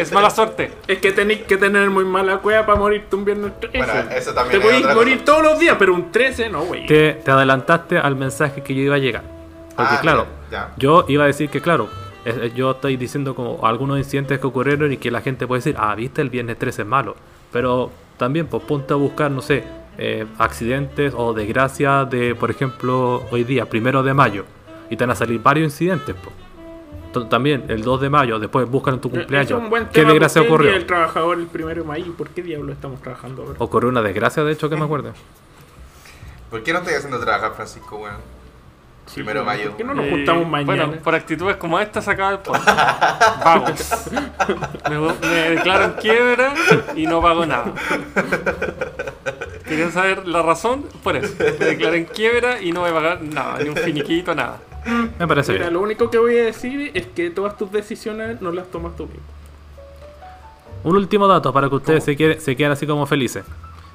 Es mala suerte. Es que tenéis que tener muy mala cueva para morirte un viernes 13. Bueno, eso también Te es podéis morir cosa. todos los días, pero un 13 no, güey. te, te adelantaste al mensaje que yo iba a llegar. Porque Ah, claro, ya, yo iba a decir que claro, yo estoy diciendo como algunos incidentes que ocurrieron y que la gente puede decir, ah, viste, el viernes 13 es malo. Pero también, pues ponte a buscar, no sé, eh, accidentes o desgracias de, por ejemplo, hoy día, primero de mayo. Y te van a salir varios incidentes, pues. También el 2 de mayo, después buscan en tu Ese cumpleaños. es un buen ¿Qué tema, desgracia ¿por qué el ocurrió? Del trabajador el primero de mayo. ¿Por qué diablo estamos trabajando ahora? Ocurrió una desgracia, de hecho, que me acuerdo. ¿Por qué no estoy haciendo trabajar, Francisco, weón? Primero de mayo. ¿Por qué no nos Eh, juntamos mañana? Bueno, por actitudes como esta se acaba el podcast. Vamos. Me, me declaro en quiebra y no pago nada. ¿Querían saber la razón? Por eso. Me declaro en quiebra y no voy a pagar nada, ni un finiquito, nada. Me parece Mira, bien. lo único que voy a decir es que todas tus decisiones no las tomas tú mismo. Un último dato para que ustedes se, quede- se queden así como felices.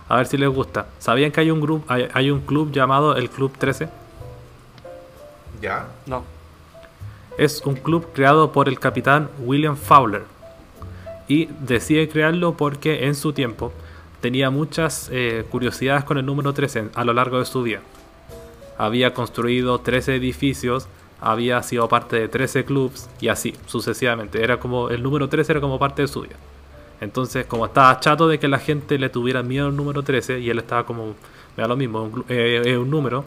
A ver si les gusta. ¿Sabían que hay un, grupo, hay, hay un club llamado el Club 13? ¿Ya? No. Es un club creado por el capitán William Fowler. Y decide crearlo porque en su tiempo tenía muchas eh, curiosidades con el número 13 a lo largo de su vida. Había construido 13 edificios, había sido parte de 13 clubs y así sucesivamente. Era como el número 13 era como parte de su vida. Entonces, como estaba chato de que la gente le tuviera miedo al número 13 y él estaba como, me da lo mismo, un, clu- eh, eh, un número,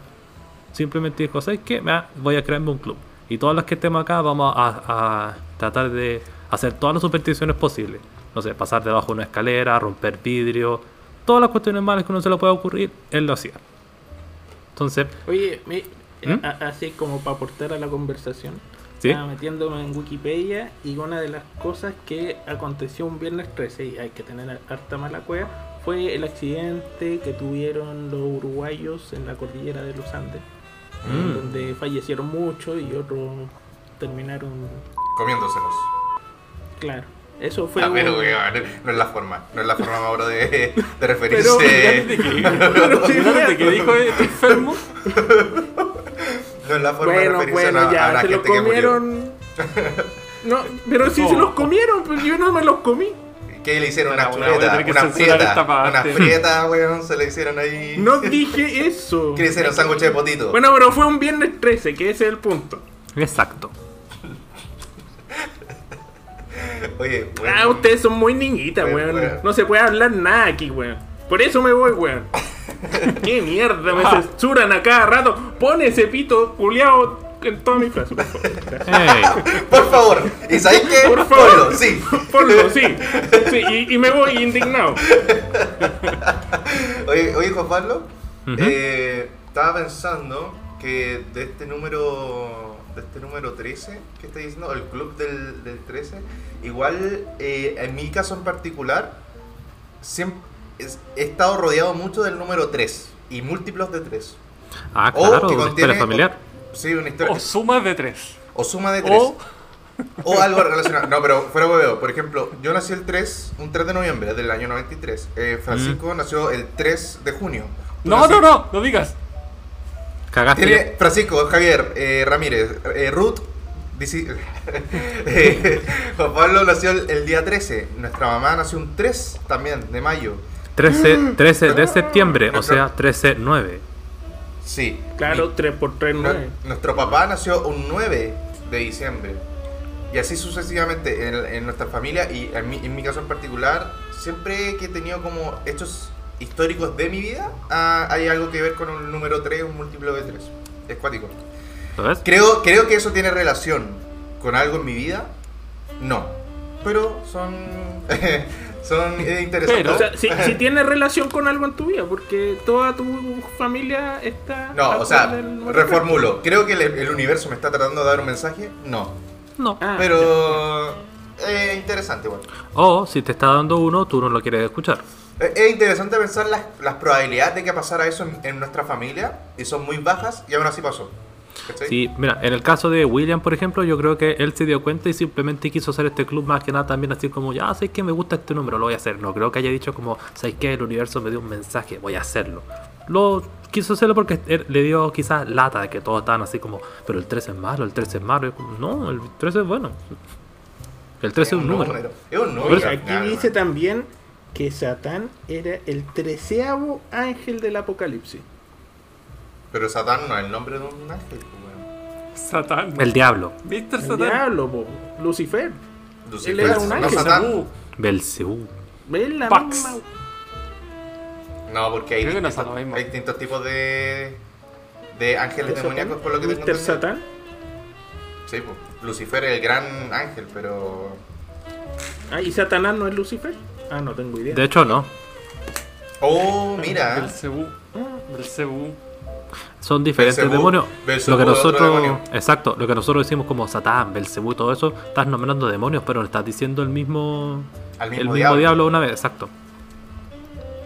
simplemente dijo, ¿sabes qué? Voy a crearme un club. Y todos los que estemos acá vamos a, a tratar de hacer todas las supersticiones posibles. No sé, pasar debajo de una escalera, romper vidrio, todas las cuestiones malas que no se le pueda ocurrir, él lo hacía. Entonces, Oye, me- ¿Mm? a- así como para aportar a la conversación, ¿sí? estaba metiéndome en Wikipedia y una de las cosas que aconteció un viernes 13, y hay que tener harta mala cueva, fue el accidente que tuvieron los uruguayos en la cordillera de los Andes, Mm. donde fallecieron muchos y otros terminaron, Comiéndoselos. claro. Eso fue Ah, pero, un- no es la forma. No es la forma ahora de, de Pero referirse. fíjate que, fíjate que dijo enfermo. no es la forma de Bueno, referirse bueno, a, a ya, la se los gente que murió. comieron. No, pero si se Oh. los comieron, pues yo no me los comí. ¿Qué le hicieron? Una Bueno, chuleta, una parte. Una frieta, weón, se le hicieron ahí. No dije eso. ¿Qué le hicieron? Sándwich de potito. Bueno, pero fue un viernes 13, que ese es el punto. Exacto. Oye, weón. Ah, ustedes son muy niñitas, Bueno, weón. bueno. No se puede hablar nada aquí, weón. Por eso me voy, weón. Qué mierda, me censuran a cada rato. Pone ese pito culiao en toda mi frase, por favor. Gracias. Ey, Por favor. ¿Y sabéis qué? Por favor. Ponlo, sí. Ponlo, sí. sí y, y me voy indignado. Oye, oye Juan Pablo, Ujú. eh, estaba pensando que de este número de este número 13 que está diciendo, el club del, del 13, igual eh, en mi caso en particular, siempre he estado rodeado mucho del número 3 y múltiplos de 3. Ah, O claro, que una contiene- familiar. Sí, una historia. O sumas de tres. O suma de 3. O O algo relacionado. No, pero fuera hueveo. Por ejemplo, yo nací el 3, un 3 de noviembre del año 93. Eh, Francisco nació el 3 de junio. No, nací- no, no, no digas. Cagaste. Tiene Francisco, Javier, eh, Ramírez, eh, Ruth. dice- eh, Juan Pablo nació el, el día 13. Nuestra mamá nació un 3 también, de mayo. 13, 13 de septiembre, o sea, 13-9. Sí. Claro, Mi- 3 por 3, nu- 9. nuestro papá nació un 9 de diciembre. Y así sucesivamente en, en nuestra familia y en mi, en mi caso en particular, siempre que he tenido como hechos históricos de mi vida, ah, hay algo que ver con un número 3, un múltiplo de 3. Es cuático. Creo, creo que eso tiene relación con algo en mi vida. No. Pero son. son eh, interesantes. Pero- O sea, si, si tiene relación con algo en tu vida, porque toda tu familia está. no, o sea, reformulo. Creo que el, el universo me está tratando de dar un mensaje. No. No. Ah, Pero. Es interesante, bueno. O si te está dando uno, tú no lo quieres escuchar. Es es interesante pensar las, las probabilidades de que pasara eso en, en nuestra familia. Y son muy bajas y aún así pasó. ¿Cachai? Sí, mira, en el caso de William, por ejemplo, yo creo que él se dio cuenta y simplemente quiso hacer este club más que nada también así como, ya sé que me gusta este número, lo voy a hacer. No creo que haya dicho como, sabes que el universo me dio un mensaje, voy a hacerlo. Lo quiso hacerlo porque él le dio quizás lata de que todos estaban así como, pero el 13 es malo, el 13 es malo. Como, no, el 13 es bueno. El 13 es un número. Es un número. aquí dice man. también que Satán era el treceavo ángel del apocalipsis. Pero Satán no es el nombre de un ángel. pues, weón. Satán. El diablo, Mr. El Satán. diablo, po, Lucifer. Lucifer, era un no ángel. Satán. Belcebú. Belcebú. ¿Ves la Pax. misma? No, porque hay, no distintos, hay distintos tipos de, de ángeles ¿De demoníacos, Satán? por lo que tengo ¿Mr. entendido. Satán? Sí, pues. Lucifer es el gran ángel, pero. Ah, ¿y Satanás no es Lucifer? Ah, no tengo idea. De hecho, no. Oh, mira. Belcebú. Belcebú. Son diferentes demonios. Lo que nosotros, demonio. exacto, lo que nosotros decimos como Satán, Belcebú todo eso, estás nombrando demonios, pero estás diciendo el mismo, Al el mismo diablo. diablo. una vez, exacto.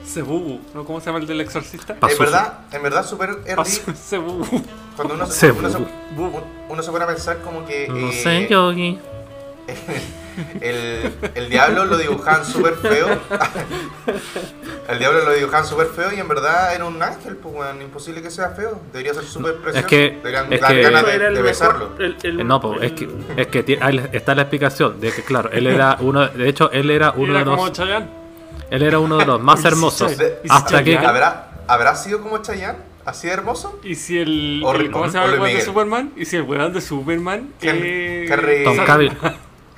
Cebubu. ¿No? ¿Cómo se llama el del exorcista? En verdad, en verdad, ridículo. Cebubu. Cuando uno se, uno, se, bu. uno se pone a pensar como que. No eh, sé, Yogi. El, el diablo lo dibujaban súper feo. el diablo lo dibujaban súper feo y en verdad era un ángel, pues weón, imposible que sea feo. Debería ser súper precioso. que- Deberían es dar que- ganas de, de mejor- besarlo. el- el- Eh, no, po, es que, es que tiene- ahí está la explicación de que, claro, él era uno, de hecho, él era uno Era de los, él era uno de los más hermosos. De- ¿Y hasta si que? ¿Habrá, ¿Habrá sido como Chayanne? ¿Así de hermoso? ¿Y si el, el- ¿Cómo se llama el de. Superman? ¿Y si el weón de Superman Henry- eh, Henry- Tom Cavill,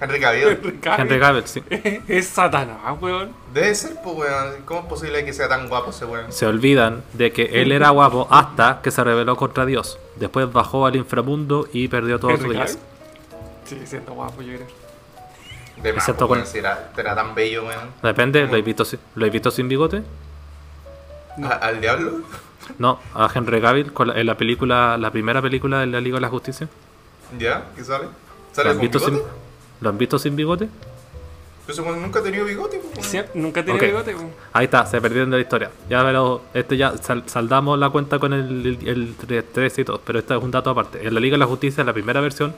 Henry Cavill. Henry Cavill. Henry Cavill, sí. Es Satanás, weón. Debe ser, pues weón. ¿Cómo es posible que sea tan guapo ese weón? Se olvidan de que él era guapo hasta que se rebeló contra Dios. Después bajó al inframundo y perdió toda su belleza. Sigue siendo guapo, yo creo. De más, Excepto pues, con- si era, era tan bello, weón. Depende, ¿lo he visto, sin- ¿lo he visto sin bigote? No. ¿A- ¿Al diablo? No, a Henry Cavill con la- en la película, la primera película de la Liga de la Justicia. ¿Ya? ¿Qué sale? ¿Lo ¿Sale con bigote? sin, ¿lo han visto sin bigote? Pero nunca ha tenido bigote, pues, Nunca tiene Ok. bigote, weón. Ahí está, se perdieron de la historia. Ya pero este ya sal- saldamos la cuenta con el, el, el 13 y todo, pero este es un dato aparte. En la Liga de la Justicia, en la primera versión,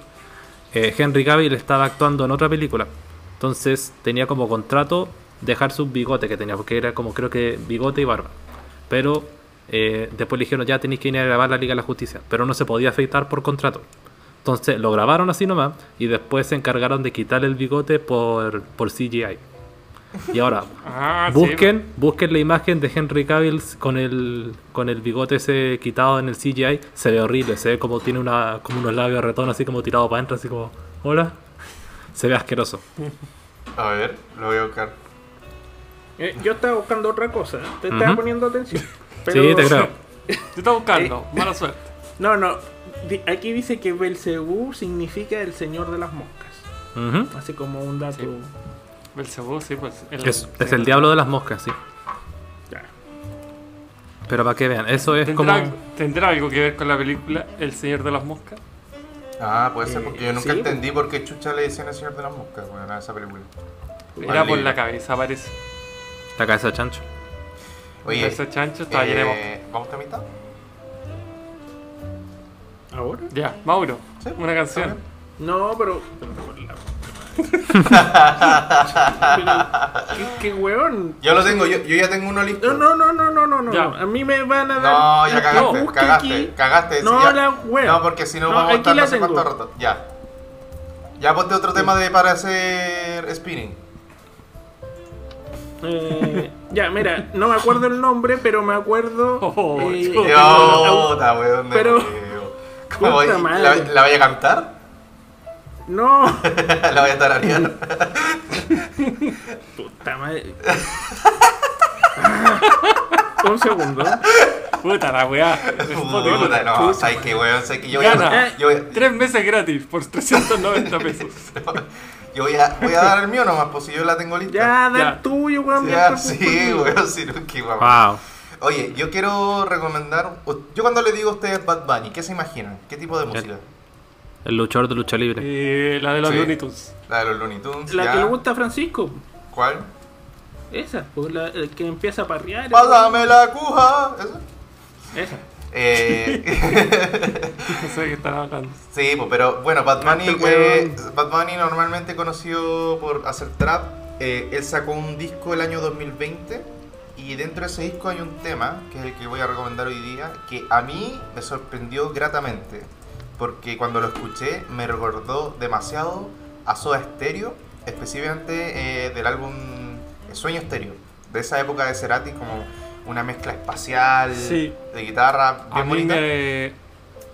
eh, Henry Cavill estaba actuando en otra película. Entonces tenía como contrato dejar su bigote que tenía, porque era como creo que bigote y barba. Pero eh, después le dijeron ya tenéis que ir a grabar la Liga de la Justicia, pero no se podía afeitar por contrato. Entonces lo grabaron así nomás y después se encargaron de quitar el bigote por, por CGI. Y ahora, Ah, sí, Busquen, busquen la imagen de Henry Cavill con el, con el bigote ese quitado en el CGI. Se ve horrible, se ve como tiene una, como unos labios retones así como tirado para adentro, así como, hola. Se ve asqueroso. A ver, lo voy a buscar. Eh, yo estaba buscando otra cosa, te estaba Ujú. poniendo atención. Sí, te creo. Yo estaba buscando, mala suerte. No, no. Aquí dice que Belcebú significa el señor de las moscas. Ujú. Así como un dato. Sí. Belcebú, sí, pues. Es, es el diablo de las moscas, sí. Ya. Pero para que vean, eso es como. ¿Tendrá, ¿Tendrá algo que ver con la película El Señor de las Moscas? Ah, puede ser porque yo Eh, nunca sí, entendí por qué Chucha le decían el señor de las moscas, bueno, a esa película. Era por la cabeza, parece. La cabeza de chancho. Oye, chancho estaba lleno de moscas. eh, ¿vamos a mitad? ¿Ahora? Ya, Mauro, Sí, una canción. No, pero. pero ¿qué, qué weón? Yo lo tengo, yo, yo ya tengo uno listo. No, no, no, no, no, no, Ya. no. A mí me van a dar. No, ya cagaste, busque cagaste, aquí. cagaste. No, ya. la wea. No, porque si no, No, vamos a estar no sé cuánto rato. Ya. Ya ponte otro tema de para hacer spinning. Eh, ya, mira, no me acuerdo el nombre, pero me acuerdo. Oh, eh, weón. pero-. ¿Cómo puta voy- madre. ¿La, ¿La voy a cantar? no, ¿La voy a tararear? puta madre. Un segundo. Puta la weá. Puta, no, sabes que weón, sé que yo voy Gana. a. Yo, voy- Tres meses gratis por 390 pesos. yo voy a, voy a dar el mío nomás, pues si yo la tengo lista. Ya, da el tuyo, weón. Ya, sí, pues, weón, sí, no, qué guapo. Wow. Oye, yo quiero recomendar. Yo cuando le digo a ustedes Bad Bunny, ¿qué se imaginan? ¿Qué tipo de música? El luchador de lucha libre. Eh, la de los Sí. Looney Tunes. La de los Looney Tunes. La ya. que le gusta a Francisco. ¿Cuál? Esa, pues la el que empieza a parrear. Pásame la cuja. ¿Eso? Esa. Eh, No sé de qué están hablando. sí, pues, pero bueno, Bad Bunny, eh, Bad Bunny normalmente conocido por hacer trap. eh, él sacó un disco el año 2020 y dentro de ese disco hay un tema, que es el que voy a recomendar hoy día, que a mí me sorprendió gratamente. Porque cuando lo escuché me recordó demasiado a Soda Stereo, específicamente eh, del álbum Sueño Stereo, de esa época de Cerati, como una mezcla espacial Sí. de guitarra A bien mí, bonita. me,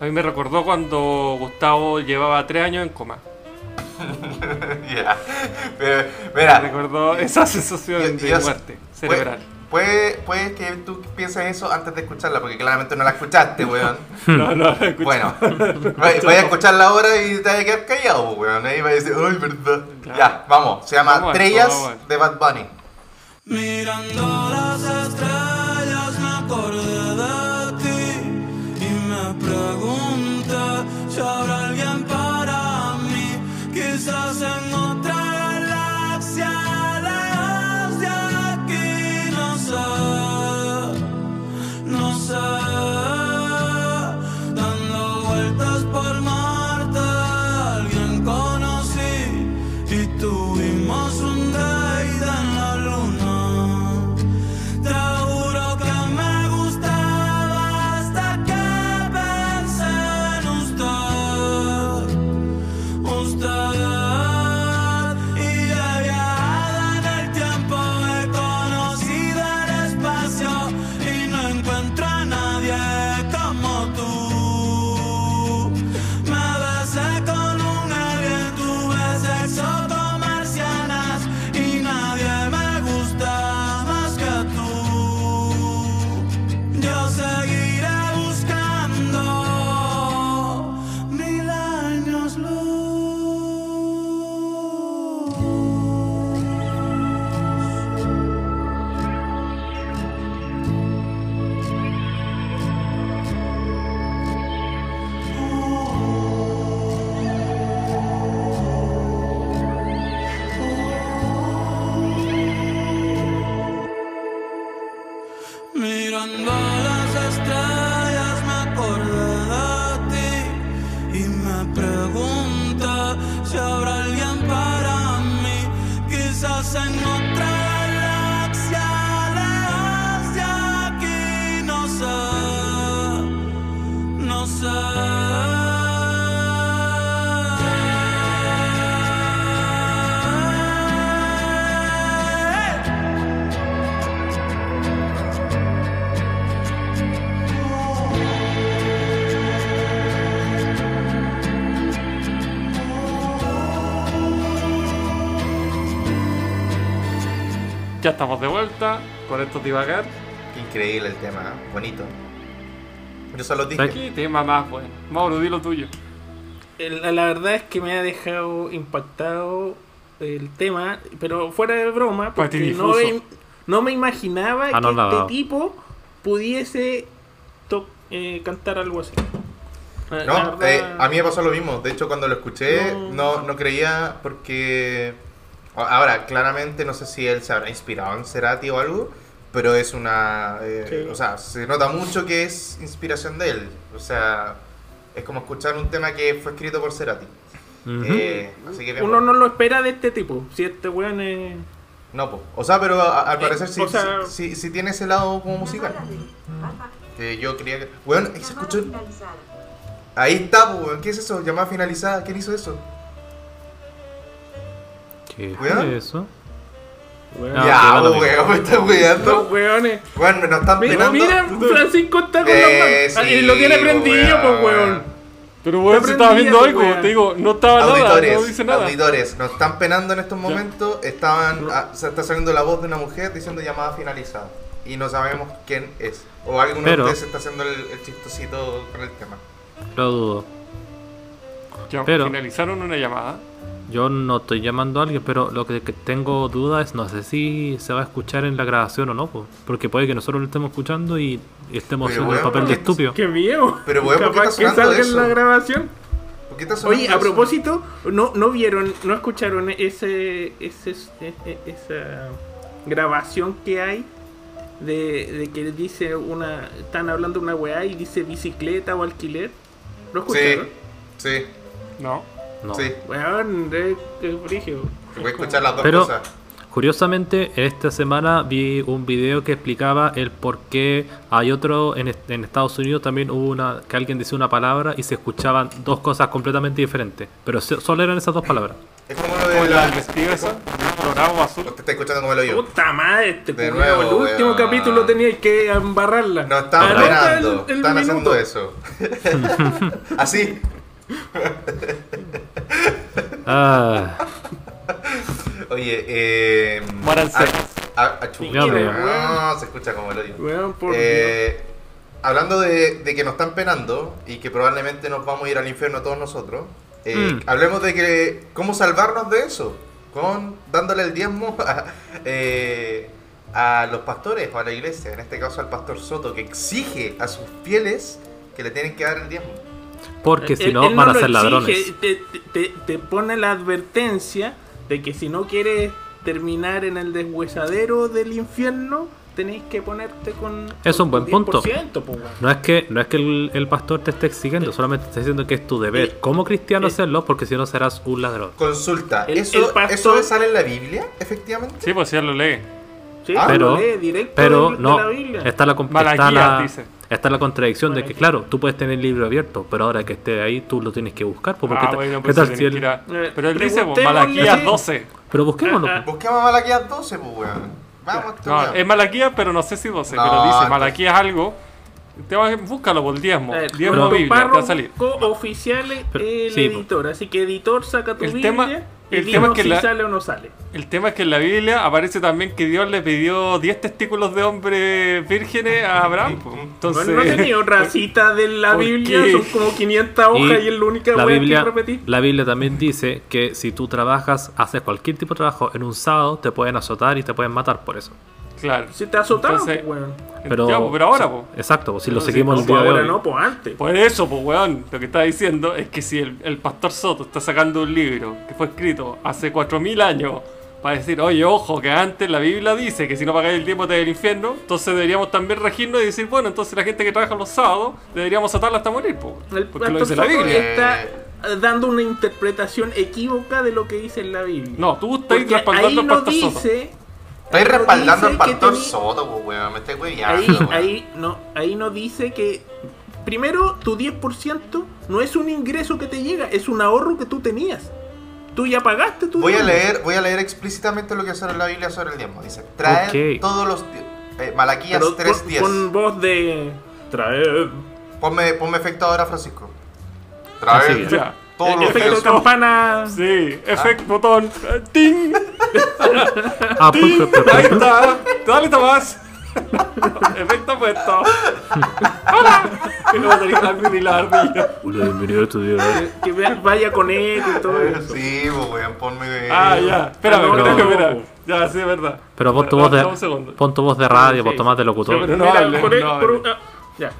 a mí me recordó cuando Gustavo llevaba tres años en coma. Ya. Pero, Me Mira, recordó esa sensación yo- de yo- muerte cerebral. Puede, puede que tú pienses eso antes de escucharla, porque claramente no la escuchaste, weón. No, no, la escuché. Bueno, vaya a escucharla ahora y te vas a quedar callado, pues, weón. Ahí va a decir, ay, verdad. Claro. Ya, vamos. Se llama Vamos esto. de Bad Bunny. Mirando Ya estamos de vuelta con estos divagar. Qué increíble el tema, ¿eh? bonito. Yo se los dije. ¿Sabes ¿Qué tema más, bueno? Mauro, di lo tuyo. El- La, verdad es que me ha dejado impactado el tema, pero fuera de broma, porque no, me- no me imaginaba que Anonadado. este tipo pudiese to- eh, cantar algo así. La- la No, verdad- eh, a mí me pasó lo mismo. De hecho, cuando lo escuché, No. no, no creía porque... Ahora, claramente no sé si él se habrá inspirado en Cerati o algo, pero es una... eh, Sí. O sea, se nota mucho que es inspiración de él. O sea, es como escuchar un tema que fue escrito por Cerati. Eh, así que bien Uno bueno. no lo espera de este tipo. Si este weón es. No, po. O sea, pero a- al Eh, parecer sí, sea- sí, sí- sí tiene ese lado como musical. Que yo creía que... Bueno, ahí se escuchó... Ahí está, weón. ¿Qué es eso? Llamada finalizada. ¿Quién hizo eso? ¿Qué Weón. es eso? Weón. Ah, ya, bueno, weón, me estás Los weando. weones. Bueno, nos están Mira, penando. mira, Francisco está con Eh, las manos. sí, y lo tiene prendido, weón. pues weón. Pero bueno, Te si estaba viendo algo, weón. te digo, no estaba nada, Auditores, no dice nada. auditores, nos están penando en estos momentos. Estaban, ah, se está saliendo la voz de una mujer diciendo llamada finalizada. Y no sabemos quién es. O alguno Pero- de ustedes está haciendo el, el chistosito con el tema. Lo dudo. Ya, Pero- finalizaron una llamada. Yo no estoy llamando a alguien, pero lo que tengo duda es no sé si se va a escuchar en la grabación o no, po. porque puede que nosotros lo estemos escuchando y estemos Pero, haciendo el papel de ¿por qué- estúpido. Qué miedo. Pero, weón, ¿por qué que salga en la grabación. ¿Por qué Oye, a eso? propósito, ¿no, no vieron, no escucharon ese, ese, e- e- esa grabación que hay de, de que dice una, están hablando de una weá y dice bicicleta o alquiler? ¿Lo Sí, escucharon? sí, No. No. sí. Weón, es, es brígido. Voy a escuchar las dos Pero- cosas. Curiosamente, esta semana vi un video que explicaba el por qué hay otro en, est- en Estados Unidos también hubo una que alguien decía una palabra y se escuchaban dos cosas completamente diferentes, pero se- solo eran esas dos palabras. Es como lo de la la... investiga esa, dorado azul. Te está escuchando como lo yo. Puta madre, este De nuevo, el último weón. capítulo tenía que embarrarla. No están el- el están minuto. haciendo eso. Así. Ah, Oye, eh. Muéranse. a- a- a- chu- Ya veo. No, se escucha como el odio. Weón, por Eh, hablando de, de que nos están penando y que probablemente nos vamos a ir al infierno todos nosotros, eh, Mm. hablemos de que cómo salvarnos de eso, con dándole el diezmo a, eh, a los pastores o a la iglesia, en este caso al pastor Soto, que exige a sus fieles que le tienen que dar el diezmo. Porque si Él- no él van a lo ser exige, ladrones. Te, te- te pone la advertencia de que si no quieres terminar en el deshuesadero del infierno, tenéis que ponerte con. Es un buen punto. 10%, po, weón. No es que, no es que el, el pastor te esté exigiendo, solamente te está diciendo que es tu deber El- como cristiano el- hacerlo, porque si no serás un ladrón. Consulta, El- ¿eso, el pastor- ¿eso sale en la Biblia, efectivamente? Sí, pues ya lo lee. Sí, Ah, pero, lo lee directo pero de no, la Biblia. está la, está, Malaquías, la, dice. Está la contradicción de que, claro, tú puedes tener el libro abierto, pero ahora que esté ahí tú lo tienes que buscar. pues, porque Ah, bueno, ¿qué pues tal se si a- Eh, Pero él dice, pues, Malaquías sí. 12. Pero busquémoslo. Pues. Busquemos a Malaquías 12, pues, weón. Vamos, No, es Malaquías, pero no sé si 12. No, pero dice Malaquías algo. Te vas, búscalo por diezmo. A ver, diezmo nuestro Biblia, te va a salir. oficial es el sí, editor, así que editor saca tu El Biblia tema- y el tema es que si la- sale o no sale. El tema es que en la Biblia aparece también que Dios le pidió 10 testículos de hombres vírgenes a Abraham. Entonces, no, no tenía otra cita de la ¿por Biblia, qué? son como 500 hojas y, es la única la Biblia, que repetí. la Biblia también dice que si tú trabajas, haces cualquier tipo de trabajo en un sábado, te pueden azotar y te pueden matar por eso. Claro. Si te azotaron, Entonces- pues, weón. Pero, Ya, pues, pero ahora, pues. Exacto, pues, si lo si seguimos no, el día pues de ahora hoy. no, pues antes. Por eso, pues, weón, lo que está diciendo es que si el, el pastor Soto está sacando un libro que fue escrito hace 4000 años para decir, oye, ojo, que antes la Biblia dice que si no pagáis el tiempo te del infierno, entonces deberíamos también regirnos y decir, bueno, entonces la gente que trabaja los sábados deberíamos atarla hasta morir, pues, El porque lo dice la Biblia. está dando una interpretación equívoca de lo que dice en la Biblia. No, tú estás respaldando al no pastor dice... ahí no respaldando al dice que pastor tení- Soto, pues, weón. Me estáis weyando, Ahí, weón. ahí, no, ahí no dice que. Primero, tu 10% no es un ingreso que te llega, es un ahorro que tú tenías. Tú ya pagaste tu Voy a leer, voy a leer explícitamente lo que sale en la Biblia sobre el diezmo. Dice, traed Ok. todos los... Eh, Malaquías Pero 3.10. con, con voz de. Traer. Ponme, ponme efecto ahora, Francisco. Así Efecto de campana. Sí, efecto botón. eh, ¡Ting! Ah, pues, pero- pero- Ahí está. Dale, Tomás. Efecto puesto. ¡Hola! Y luego tenés la mini la ardilla. Hola, bienvenido a tu día. Que vaya con eco y todo eso. Sí, pues weón, ponme de. Ah, ya. Espérame, no, tengo que no. mirar. Ya, sí, es verdad. Pero pon tu voz de, pon tu voz de radio, pon Sí. tu más de locutor. Sí, pero no Mira, hable, por, no ah, ya.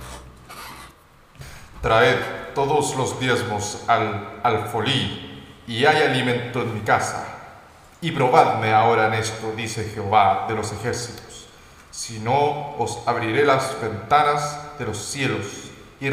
Traed todos los diezmos al alfolí, y hay alimento en mi casa. Y probadme ahora en esto, dice Jehová de los ejércitos. Si no, os abriré las ventanas de los cielos y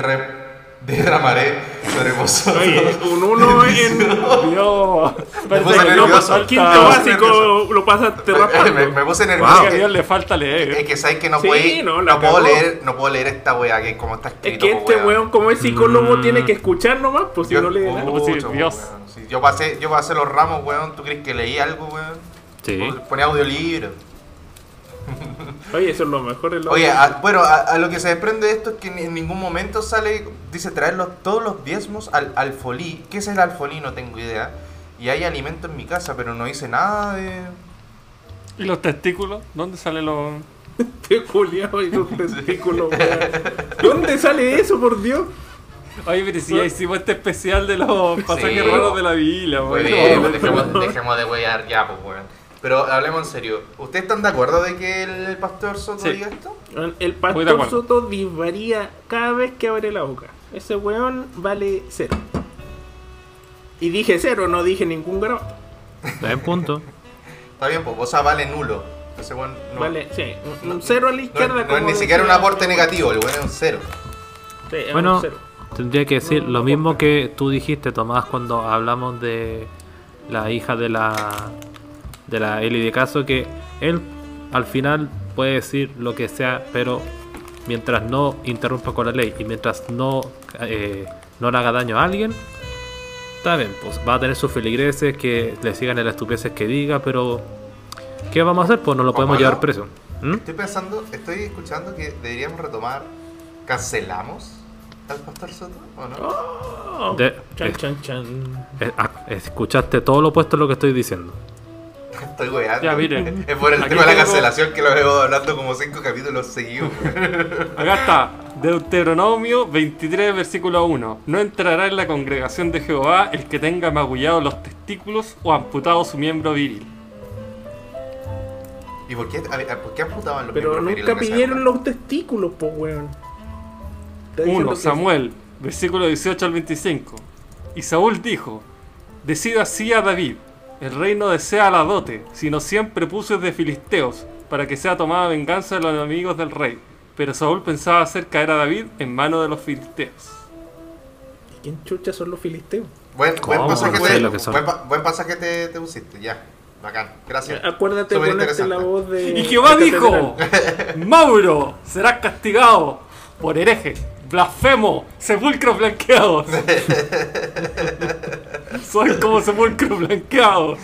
derramaré sobre vosotros. Oye, un uno en Dios. Me Parece que nervioso. falta- quinto básico lo pasaste me, rapando. me puse nervioso. que a Dios le falta leer. Es que sabes que no, Sí, puedo- no, no, puedo leer, no puedo leer esta wea que como está Es escrito. que po, este weón, como es psicólogo, Mm. tiene que escuchar nomás, pues si Yo- no lee nada. Sí, Dios. weón. Sí, yo pasé, yo pasé los ramos, weón. ¿Tú crees que leí algo, weón? Sí. Ponía audiolibro. Oye, eso es lo mejor. Es lo Oye, a- bueno, a, a lo que se desprende de esto es que en, en ningún momento sale, dice traer los- todos los diezmos al alfolí. ¿Qué es el alfolí? No tengo idea. Y hay alimento en mi casa, pero no dice nada de... ¿Y los testículos? ¿Dónde salen los.? Culiao y sus testículos. ¿Dónde sale eso, por Dios? Oye, pero si ya hicimos este especial de los pasajes Sí. raros de la Biblia, Muy weón. dejemos, dejemos de weyar ya, pues, weón. Pero hablemos en serio. ¿Ustedes están de acuerdo de que el, pastor Soto Sí. diga esto? El pastor. Soto disvaría cada vez que abre la boca. Ese weón vale cero. Y dije cero, no dije ningún grado. En punto. Está bien, pues, o sea, vale nulo. Ese weón no, Vale, sí. Un, cero a la no, izquierda. no es como ni siquiera un aporte negativo, el weón es un cero. Sí, es un Bueno, cero. tendría que decir No, lo no mismo que tú dijiste, Tomás, cuando hablamos de la hija de la de la Eli de Caso, que él al final puede decir lo que sea, pero mientras no interrumpa con la ley y mientras no eh, no le haga daño a alguien, está bien, pues va a tener sus feligreses que le sigan en las estupideces que diga, pero ¿qué vamos a hacer? Pues no lo podemos Ojalá. llevar preso. ¿Mm? Estoy pensando, estoy escuchando que deberíamos retomar. ¿Cancelamos al pastor Soto o no? Oh, De- chan, eh. chan, chan. Eh, ah, escuchaste todo lo opuesto a lo que estoy diciendo. Estoy weando. Ya, miren. Es por el Aquí tema de la tengo- cancelación que lo veo hablando como cinco capítulos seguidos. Acá está. Deuteronomio 23, versículo 1. No entrará en la congregación de Jehová el que tenga magullado los testículos o amputado su miembro viril. ¿Y por qué, a ver, por qué amputaban los Pero miembros nunca viriles en esa pidieron época? los testículos, pues weón. Está diciendo 1. que- Samuel, versículo 18 al 25. Y Saúl dijo: Decida así a David: El rey no desea la dote, sino siempre puso de filisteos, para que sea tomada venganza de los enemigos del rey. Pero Saúl pensaba hacer caer a David en manos de los filisteos. ¿Quién chucha son los filisteos? Buen, pasaje, te, lo que son. buen, pa- buen pasaje te, te pusiste, ya. Bacán, gracias. Acuérdate de Súper ponerte la voz de. Y Jehová de dijo. Mauro, serás castigado por hereje, blasfemo, sepulcros blanqueados. Soy como sepulcros blanqueados,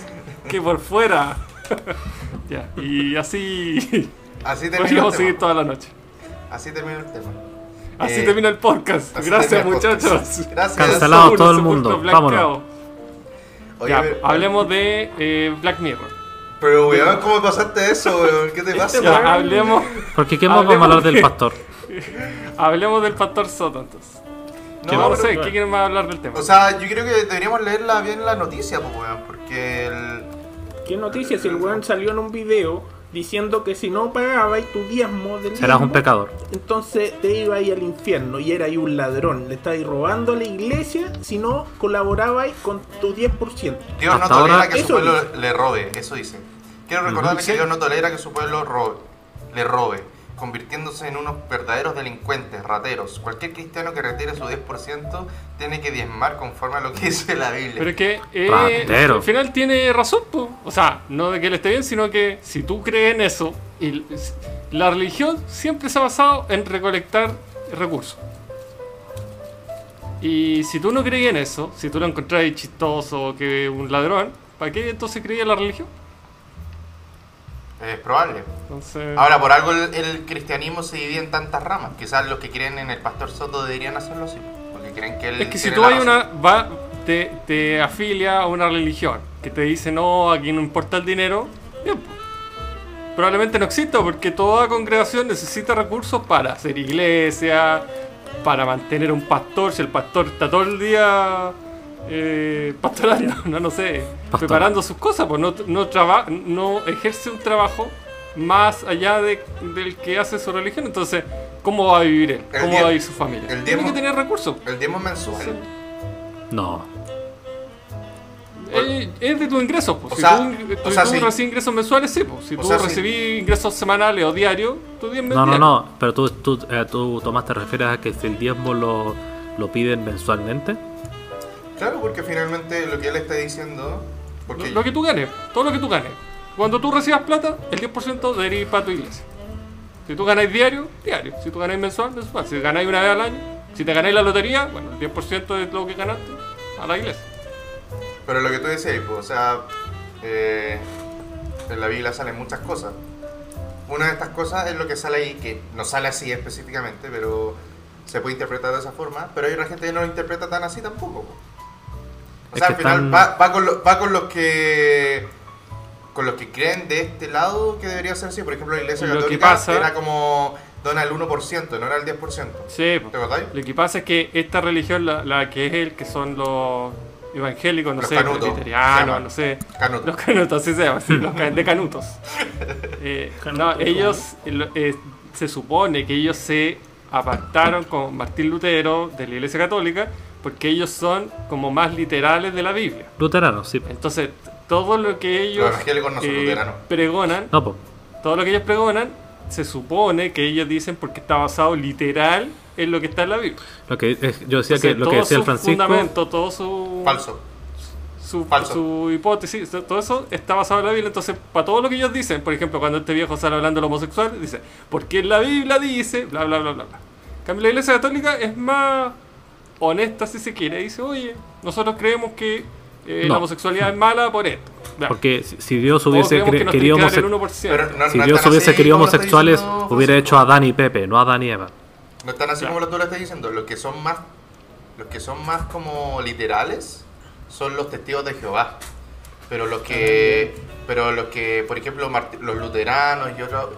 que por fuera. ya, y así. Así termina el Podríamos seguir tema. toda la noche. Así termina el tema. Así Eh, termina el podcast. así Gracias, el podcast. muchachos. Gracias. Cancelado todo el mundo. sepulcros Vámonos. blanqueados. Oye, Ya, pero- hablemos de eh, Black Mirror. Pero weón, ¿cómo pasaste eso, weón? ¿Qué te pasa? Ya, hablemos, Porque ¿qué más vamos a hablar del de- pastor? hablemos del pastor Soto entonces. No, no, sé, ¿qué quieren más hablar del tema? O sea, yo creo que deberíamos leerla bien la noticia, pues, weón, porque el... ¿Qué noticias? El weón salió en un video diciendo que si no pagabas tu diezmo del Serás un diezmo, pecador. Entonces te iba ahí al infierno y era ahí un ladrón. Le estabas robando a la iglesia si no colaborabas con tu 10%. Dios no tolera ahora- que su pueblo dice. le robe, eso dice. Quiero recordarles Sí. que Dios no tolera que su pueblo robe, le robe, convirtiéndose en unos verdaderos delincuentes, rateros. Cualquier cristiano que retire su 10% tiene que diezmar conforme a lo que dice la Biblia. Pero es que eh, Ratero. al final tiene razón, po. o sea, no de que él esté bien, sino que si tú crees en eso, y la religión siempre se ha basado en recolectar recursos. Y si tú no crees en eso, si tú lo encontrás chistoso que un ladrón, ¿para qué entonces creías en la religión? Es probable. Entonces, Ahora, por algo el, el cristianismo se divide en tantas ramas. Quizás los que creen en el pastor Soto deberían hacerlo así. Porque creen que él es que si tú hay una, va, te, te afilia a una religión que te dice no, aquí no importa el dinero, bien, po. probablemente no exista porque toda congregación necesita recursos para hacer iglesia, para mantener un pastor. Si el pastor está todo el día eh, pastorando, no, no sé, preparando sus cosas, pues no, no, traba- no ejerce un trabajo más allá de, del que hace su religión. Entonces, ¿cómo va a vivir él? El ¿Cómo va a vivir su familia? el Tiene que tener recursos. El diezmo mensual. No. Eh, es de tus ingresos, pues. O si sea- tú, o tú- sea, tú si- recibes ingresos mensuales, sí, pues. Si O tú sea, recibís ingresos semanales o diarios, tú diezmo es No, no, diario. no. Pero tú, tú, eh, tú Tomás, te refieres a que si el diezmo lo, lo piden mensualmente. Claro, porque finalmente lo que él está diciendo. Porque Lo, lo que tú ganes, todo lo que tú ganes. Cuando tú recibas plata, el 10% debería ir para tu iglesia. Si tú ganáis diario, diario. Si tú ganáis mensual, mensual. Si ganáis una vez al año, si te ganáis la lotería, bueno, el 10% de lo que ganaste a la iglesia. Pero lo que tú decías, pues, o sea, eh, en la Biblia salen muchas cosas. Una de estas cosas es lo que sale ahí, que no sale así específicamente, pero se puede interpretar de esa forma. Pero hay una gente que no lo interpreta tan así tampoco. po. O sea, al final están- va, va con lo- va con los que con los que creen de este lado que debería ser así. Por ejemplo, la iglesia Lo que católica pasa- era como dona el 1%, no era el 10%. Sí, ¿Te? Lo que pasa es que esta religión, la, la que es el que son los evangélicos, no Los sé, presbiterianos, no sé. Canuto. Los canutos, así se llama, sí, los de canutos. Eh, no, Canutos, ellos, eh, lo- eh, se supone que ellos se apartaron con Martín Lutero de la Iglesia Católica porque ellos son como más literales de la Biblia. Luterano, sí. Entonces, todo lo que ellos evangélicos no son eh, luteranos. pregonan, No, todo lo que ellos pregonan, se supone que ellos dicen porque está basado literal en lo que está en la Biblia. Lo que es- yo decía que lo que todo decía el su Francisco. fundamento, todo su, Falso. su, Falso. su hipótesis, todo eso está basado en la Biblia. Entonces, para todo lo que ellos dicen, por ejemplo, cuando este viejo sale hablando de lo homosexual, dice, porque la Biblia dice, bla, bla, bla, bla. bla. En cambio, la Iglesia Católica es más honesta, si se quiere. Dice, oye, nosotros creemos que eh, la No. homosexualidad es mala por esto. Porque si, Dios hubiese que querido homose- 1%. Pero no- si no Dios hubiese así querido homosexuales, diciendo hubiera hecho a Adán y Pepe, no a Adán y Eva. No están así Claro. como tú lo estás diciendo. Los que son más, los que son más como literales son los testigos de Jehová. Pero los que, pero los que, por ejemplo, Marti- los luteranos y otros,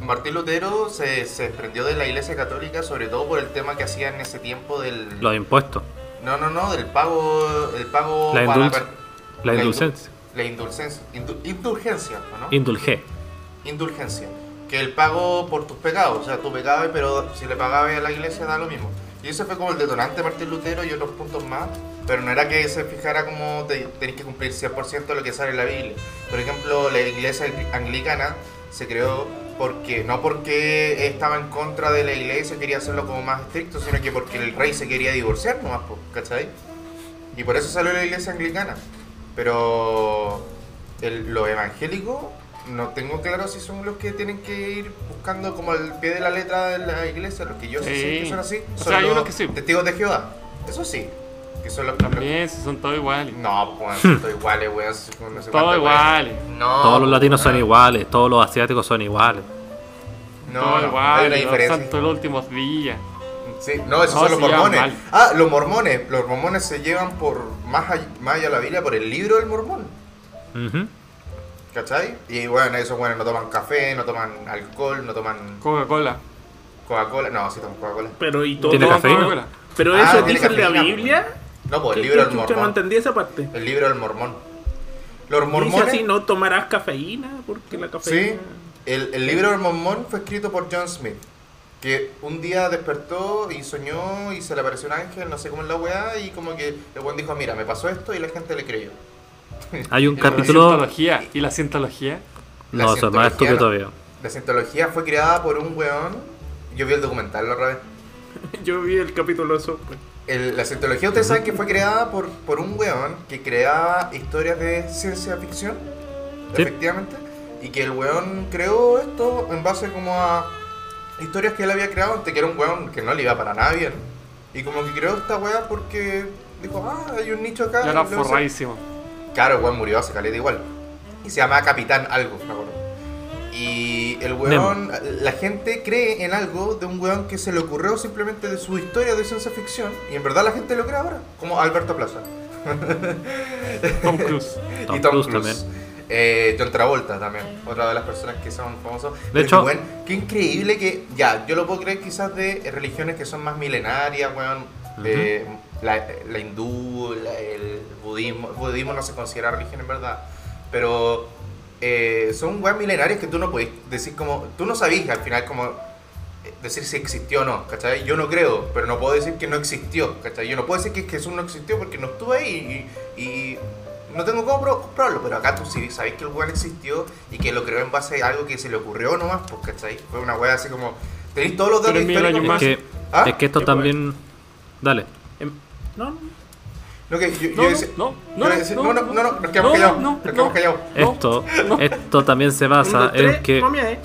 Martín Lutero se, se desprendió de la Iglesia Católica sobre todo por el tema que hacía en ese tiempo del, Los impuestos, no, no, no, del pago, el pago La para la indu- indulgencia. la indulgencia, indu- indulgencia, ¿o ¿no? Indulgé. indulgencia, que el pago por tus pecados, o sea, tú pecabas, pero si le pagabas a la iglesia da lo mismo. Y ese fue como el detonante de Martín Lutero y otros puntos más, pero no era que se fijara como te, tenés que cumplir 100% de lo que sale en la Biblia. Por ejemplo, la iglesia anglicana se creó porque no porque estaba en contra de la iglesia quería hacerlo como más estricto, sino que porque el rey se quería divorciar nomás, ¿cachai? Y por eso salió la iglesia anglicana. Pero el- los evangélicos no tengo claro si son los que tienen que ir buscando como al pie de la letra de la iglesia, los que yo sé que son así. O Son sea, hay los unos que sí. testigos de Jehová. Eso sí, que son los, los- También, si son todos iguales. No, pues son todos iguales, weón. no sé Todos iguales. weón. No, Todos los latinos son iguales, todos los asiáticos son iguales. No, todos no, hay una iguales. Los diferencia. santos de los últimos días. Sí, no, esos No, son los mormones. Ah, los mormones. Los mormones se llevan por más allá, más allá de la Biblia por el libro del mormón. Ujú. ¿Cachai? Y bueno, esos buenos no toman café, no toman alcohol, no toman Coca-Cola. Coca-Cola. No, sí toman Coca-Cola. Pero y todo. ¿Tiene Toman cafeína? Coca-Cola. Pero Ah, eso tiene dice en la cafeína, Biblia. No, pues ¿Qué- el libro del chucha? No mormón. entendí esa parte. El libro del mormón. Los Dice mormones. así, no tomarás cafeína, porque la Sí, cafeína... el, el libro del mormón fue escrito por John Smith. Que un día despertó y soñó y se le apareció un ángel, no sé cómo es la weá, y como que el buen dijo, mira, me pasó esto y la gente le creyó. Hay un la capítulo. cientología. ¿Y la cientología? La No, eso es más estúpido no. todavía. La cientología fue creada por un weón. Yo vi el documental la otra vez. Yo vi el capítulo eso. El- la cientología, ustedes saben que fue creada por, por un weón que creaba historias de ciencia ficción, Sí. efectivamente, y que el weón creó esto en base como a historias que él había creado antes, que era un weón que no le iba para nada bien. Y como que creó esta weá porque dijo, ah, hay un nicho acá. Ya era y lo voy a hacer". forradísimo. Claro, el weón murió hace caleta igual. Y se llama Capitán Algo, me acuerdo. Y el weón, la gente cree en algo de un weón que se le ocurrió simplemente de su historia de ciencia ficción. Y en verdad la gente lo cree ahora, como Alberto Plaza. Tom Cruise. Tom y Tom Cruise Cruise. también. Eh, John Travolta también, otra de las personas que son famosos. Pero hecho- qué, increíble que, ya, yo lo puedo creer quizás de religiones que son más milenarias, weón. de la, la hindú, la- el budismo. El budismo no se considera religión en verdad. Pero eh, son weas milenarias que tú no puedes decir como. Tú no sabías al final como eh, decir si existió o no, ¿cachai? Yo no creo, pero no puedo decir que no existió, ¿cachai? Yo no puedo decir que Jesús no existió porque no estuve ahí y, y no tengo cómo pro- comprobarlo, pero acá tú sí sabes que el weón existió y que lo creó en base a algo que se le ocurrió nomás, pues, ¿cachai? Fue una wea así como... Tenéis todos los datos históricos años más. Es que, ¿Ah? es que esto también. Dale. Em, No, no. No, que yo, yo No, decía- no, yo no, decía- no, no, no, no, no, nos quedamos no, callados, no, nos quedamos no. callados. No, Esto, no. esto también se basa en que. eh.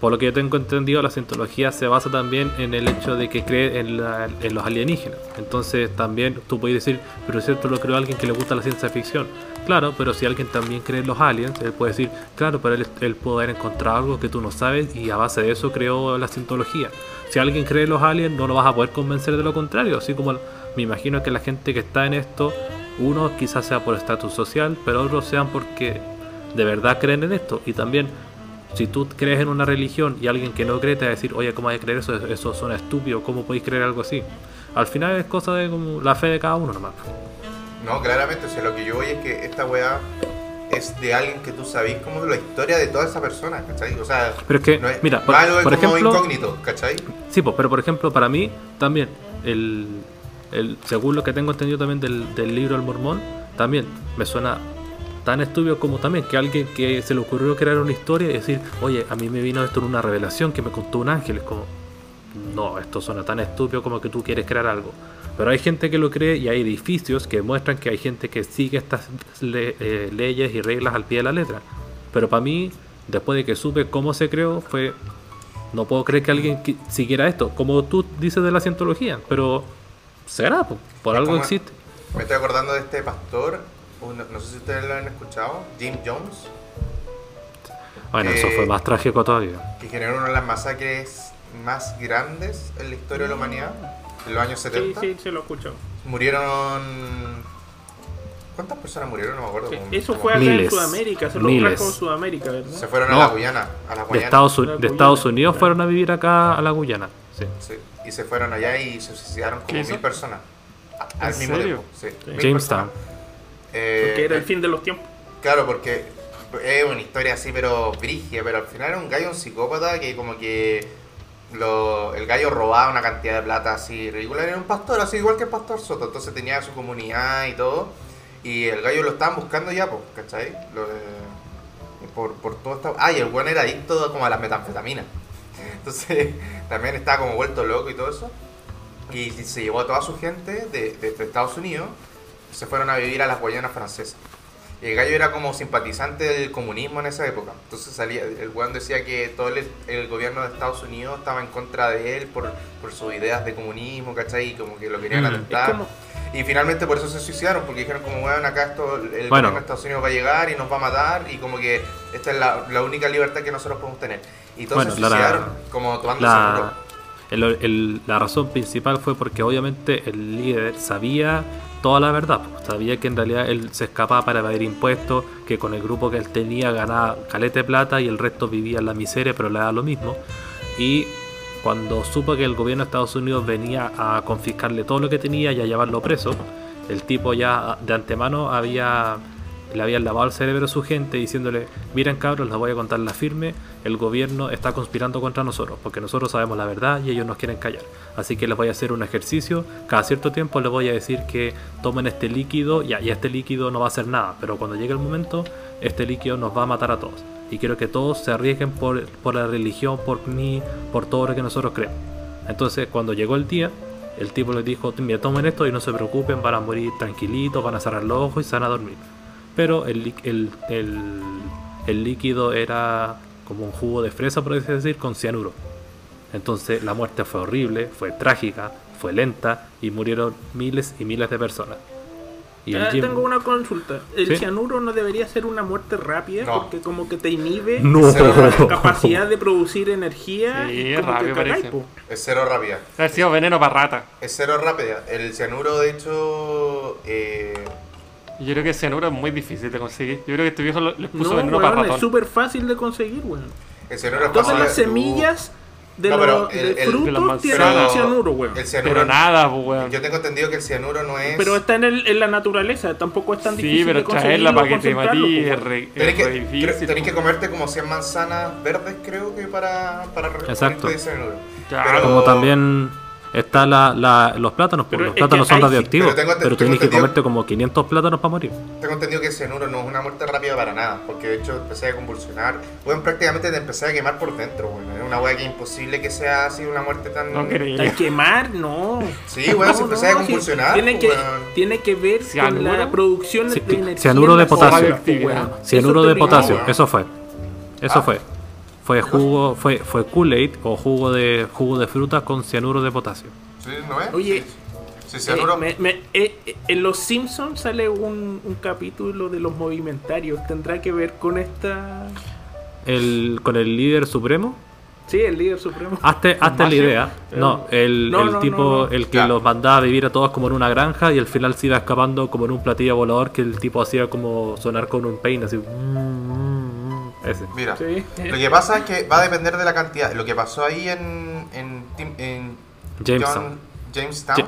Por lo que yo tengo entendido, la cientología se basa también en el hecho de que cree en, la- en los alienígenas. Entonces también tú puedes decir, pero es cierto lo creó alguien que le gusta la ciencia ficción. Claro, pero si alguien también cree en los aliens, él puede decir, claro, pero él, él pudo haber encontrado algo que tú no sabes y a base de eso creó la cientología. Si alguien cree en los aliens, no lo vas a poder convencer de lo contrario. Así como me imagino que la gente que está en esto, uno quizás sea por estatus social, pero otros sean porque de verdad creen en esto. Y también si tú crees en una religión y alguien que no cree te va a decir, oye, ¿cómo hay que creer eso? Eso suena estúpido, ¿cómo podéis creer algo así? Al final es cosa de como la fe de cada uno nomás. No, claramente, o sea, lo que yo voy es que esta weá es de alguien que tú sabís como la historia de toda esa persona, ¿cachai? O sea, Pero es que, no es, mira, por, es algo por como ejemplo, incógnito, ¿cachai? sí, pues, pero por ejemplo, para mí también, el, el, según lo que tengo entendido también del, del libro El Mormón, también me suena tan estúpido como también que alguien que se le ocurrió crear una historia y decir, oye, a mí me vino esto en una revelación que me contó un ángel, es como, no, esto suena tan estúpido como que tú quieres crear algo. Pero hay gente que lo cree y hay edificios que muestran que hay gente que sigue estas le- eh, leyes y reglas al pie de la letra. Pero para mí, después de que supe cómo se creó, fue... No puedo creer que alguien siguiera esto, como tú dices de la cientología, pero será, po, por algo como- existe. Me estoy acordando de este pastor, no, sé si ustedes lo han escuchado, Jim Jones, Bueno, eso eh, fue más trágico todavía. que generó una de las masacres más grandes en la historia de la humanidad, en los años Sí, 70. sí, se lo escucho. Murieron... ¿Cuántas personas murieron? No me acuerdo. Sí, Eso fue acá en Miles, Sudamérica, se lo miles. trajo Sudamérica, ¿verdad? Se fueron a la Guyana, a la De Guayana. Estados, de Estados Unidos fueron a vivir acá a la Guyana. Sí. Sí, y se fueron allá y se suicidaron ¿Qué como mil personas. A- Al ¿En mismo serio? tiempo. Sí, Jamestown. Eh, Porque era el fin de los tiempos. Claro, porque es una historia así, pero brigia, pero al final era un gallo, un psicópata que como que lo- el gallo robaba una cantidad de plata así ridícula. Era un pastor, así igual que el pastor Soto, entonces tenía su comunidad y todo. Y el gallo lo estaban buscando ya, pues, ¿cachai? Lo, eh, por, por todo esto. Ah, y el buen era adicto como a las metanfetaminas. Entonces también estaba como vuelto loco y todo eso. Y se llevó a toda su gente de, de- de Estados Unidos, se fueron a vivir a las Guayanas francesas. Y el gallo era como simpatizante del comunismo en esa época. Entonces salía, el weón decía que todo el, el gobierno de Estados Unidos estaba en contra de él por, por sus ideas de comunismo, ¿cachai? Y como que lo querían Mm. atentar. Como- Y finalmente por eso se suicidaron, porque dijeron como, weón, acá esto, el Bueno. gobierno de Estados Unidos va a llegar y nos va a matar y como que esta es la, la única libertad que nosotros podemos tener. Y todos Bueno, se la- como tomándose La, puro. el- el- la razón principal fue porque obviamente el líder sabía toda la verdad. Sabía que en realidad él se escapaba para evadir impuestos, que con el grupo que él tenía ganaba calete plata y el resto vivía en la miseria, pero le daba lo mismo. Y cuando supo que el gobierno de Estados Unidos venía a confiscarle todo lo que tenía y a llevarlo preso, el tipo ya de antemano había le habían lavado el cerebro a su gente diciéndole, miren cabros, les voy a contar la firme, el gobierno está conspirando contra nosotros, porque nosotros sabemos la verdad y ellos nos quieren callar. Así que les voy a hacer un ejercicio, cada cierto tiempo les voy a decir que tomen este líquido, ya, y este líquido no va a hacer nada, pero cuando llegue el momento, este líquido nos va a matar a todos. Y quiero que todos se arriesguen por, por la religión, por mí, por todo lo que nosotros creemos. Entonces, cuando llegó el día, el tipo les dijo, mira, tomen esto y no se preocupen, van a morir tranquilitos, van a cerrar los ojos y se van a dormir. Pero el, el, el, el líquido era como un jugo de fresa, por así decir, con cianuro. Entonces la muerte fue horrible, fue trágica, fue lenta y murieron miles y miles de personas. Y Ah, Jim- Tengo una consulta. ¿El ¿Sí? cianuro no debería ser una muerte rápida? No. Porque como que te inhibe No. la capacidad de producir energía Sí, y es como rápido, parece. po. Es cero rápida. Haber sido veneno para rata. Es cero rápida. El cianuro, de hecho, eh, Yo creo que cianuro es muy difícil de conseguir. Yo creo que este viejo lo- les puso No, veneno para weón, es ratón. súper fácil de conseguir, weón. El cianuro es Todas fácil las de- semillas de No, los el- de frutos tienen cianuro, weón. El cianuro, Pero nada, pues, weón. Yo tengo entendido que el cianuro no es. Pero está en, el- en la naturaleza, tampoco es tan difícil Sí, pero de traerla para que te matí pues, es, weón. re, es Tenés que, re creo- difícil. tenés que pues. comerte como 100 manzanas verdes, creo que para, para Exacto. de cianuro. Claro. Pero- Como también está la, la- los plátanos, pues Pero los plátanos son sí, radioactivos, pero pero tengo tienes que comerte como 500 plátanos para morir. Tengo entendido que el cianuro no es una muerte rápida para nada, porque de hecho empecé a convulsionar. Bueno, prácticamente te empecé a quemar por dentro, bueno. Es una wea que es imposible que sea así una muerte tan. No quemar, no. Sí, weón, se empecé a sí, convulsionar. tiene, que, tiene que ver con ¿Cianuro? la producción Sí, de energía. cianuro de potasio. Cianuro Eso de potasio, eso fue. Eso Ah. fue. Fue jugo, fue, fue Kool-Aid o jugo de jugo de fruta con cianuro de potasio. Sí, ¿no es? Oye, Sí, Eh, cianuro. me- me- eh, eh, en Los Simpsons sale un, un capítulo de los movimentarios. ¿Tendrá que ver con esta...? El, con el líder supremo. Sí, el líder supremo. Hazte, hazte la idea. No, el, No, el no, tipo, no, no. el que Ya. los mandaba a vivir a todos como en una granja y al final se iba escapando como en un platillo volador que el tipo hacía como sonar con un peine, así. mm, Ese. Mira, Sí. lo que pasa es que va a depender de la cantidad. Lo que pasó ahí en, en, en Jamestown. John- Jamestown, Ja-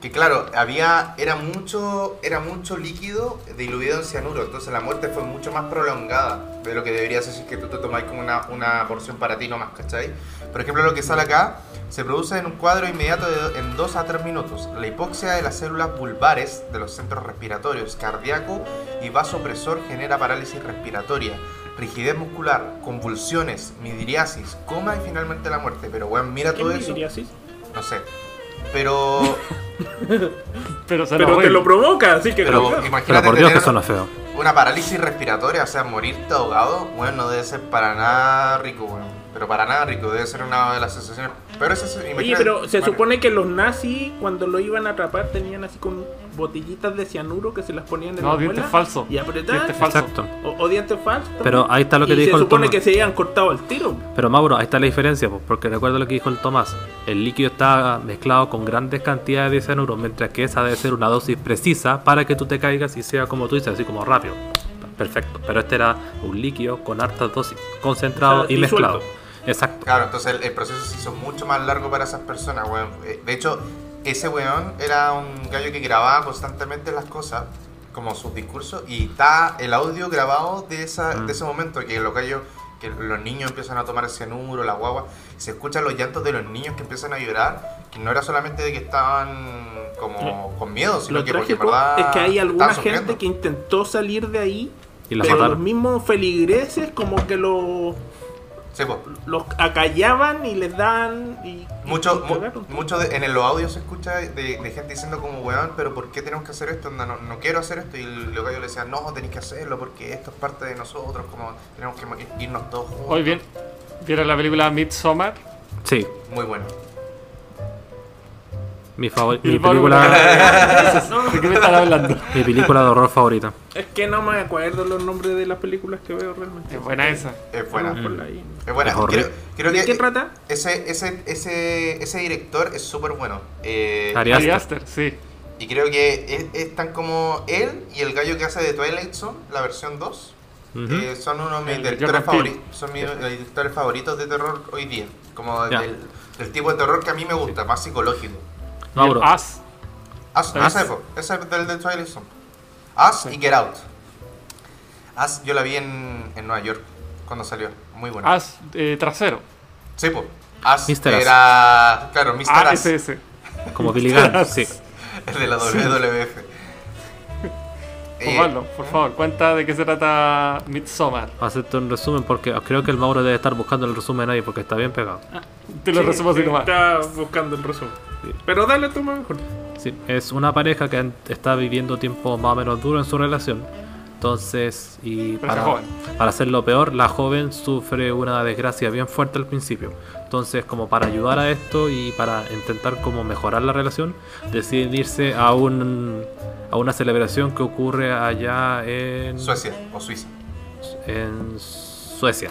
que claro, había era mucho era mucho líquido diluido en cianuro, entonces la muerte fue mucho más prolongada de lo que debería ser si es que tú te tomáis como una, una porción para ti nomás, ¿cachai? Por ejemplo, lo que sale acá se produce en un cuadro inmediato de- en 2 a 3 minutos. La hipoxia de las células vulvares de los centros respiratorios, cardíaco y vasopresor genera parálisis respiratoria, rigidez muscular, convulsiones, midriasis, coma y finalmente la muerte. Pero bueno, mira ¿Qué todo eso. midriasis? No sé. Pero, Pero se Pero te lo provoca, así que... pero imagínate Pero por Dios que suena feo. una parálisis respiratoria, o sea, morirte ahogado, bueno, no debe ser para nada rico, bueno. Pero para nada rico, debe ser una de las sensaciones. Pero eso es, Oye, pero se bueno, supone que los nazis cuando lo iban a atrapar tenían así con botellitas de cianuro que se las ponían en No, la dientes falsos. y apretaban. Dientes falsos. Exacto. O, o dientes falsos. también. Pero ahí está lo que y dijo se el supone Tomás. que se habían cortado el tiro. Pero Mauro, ahí está la diferencia, pues, porque recuerda lo que dijo el Tomás. El líquido está mezclado con grandes cantidades de cianuro, mientras que esa debe ser una dosis precisa para que tú te caigas y sea como tú dices, así como rápido. Perfecto. Pero este era un líquido con hartas dosis, concentrado O sea, y mezclado. Exacto. Claro, entonces el, el proceso se hizo mucho más largo para esas personas, weón. Eh, De hecho, ese weón era un gallo que grababa constantemente las cosas, como sus discursos, y está el audio grabado de, esa, Mm. de ese momento, que los gallos, que los niños empiezan a tomar el cianuro, la guagua, y se escuchan los llantos de los niños que empiezan a llorar, que no era solamente de que estaban como con miedo, sino Lo que porque verdad es que hay alguna gente que intentó salir de ahí, Y la pero los mismos feligreses como que lo- Sí, pues. los acallaban y les dan y, Mucho, y mucho de- en los audios se escucha de, de gente diciendo como, weón, pero ¿por qué tenemos que hacer esto? No, no, no quiero hacer esto. Y los gallos le decían, no, tenéis que hacerlo porque esto es parte de nosotros, como tenemos que irnos todos juntos. Hoy bien, ¿vieron la película Midsommar? Sí. Muy bueno. Mi, favor- mi, película, ¿De qué me están hablando? mi película de horror favorita. es que no me acuerdo los nombres de las películas que veo realmente. Es buena esa. Es buena. Ahí. Es buena. Es. Creo, creo ¿De que qué trata? Ese, ese, ese, ese director es súper bueno. Eh, Ari Ari Aster. Aster, sí. y creo que es, es tan como él y el gallo que hace de Twilight Zone, la versión 2. Ujú. Eh, son uno de mis El directores favoritos. Son mis eh, directores favoritos de terror hoy día. Como del, del tipo de terror que a mí me gusta, más psicológico. Mauro, As. As, As. ese, ese es del de Twilight Zone. As y Get Out. As yo la vi en, en Nueva York cuando salió. Muy buena. As eh, trasero. Sí, po. As Mr. As. era. Claro, Mr. Ah, As. como Billy Gunn, sí. El de la WWF. Eh, Osvaldo, por favor, cuenta de qué se trata Midsommar. Hacerte un resumen porque creo que el Mauro debe estar buscando el resumen ahí porque está bien pegado. Te lo Sí, resumo así sí, nomás. Está buscando el resumen. Sí. Pero dale tú mejor. Sí, es una pareja que está viviendo tiempo más o menos duro en su relación. Entonces, y Pero para, para hacerlo peor, la joven sufre una desgracia bien fuerte al principio. Entonces, como para ayudar a esto y para intentar como mejorar la relación, deciden irse a un a una celebración que ocurre allá en Suecia o Suiza. en Suecia,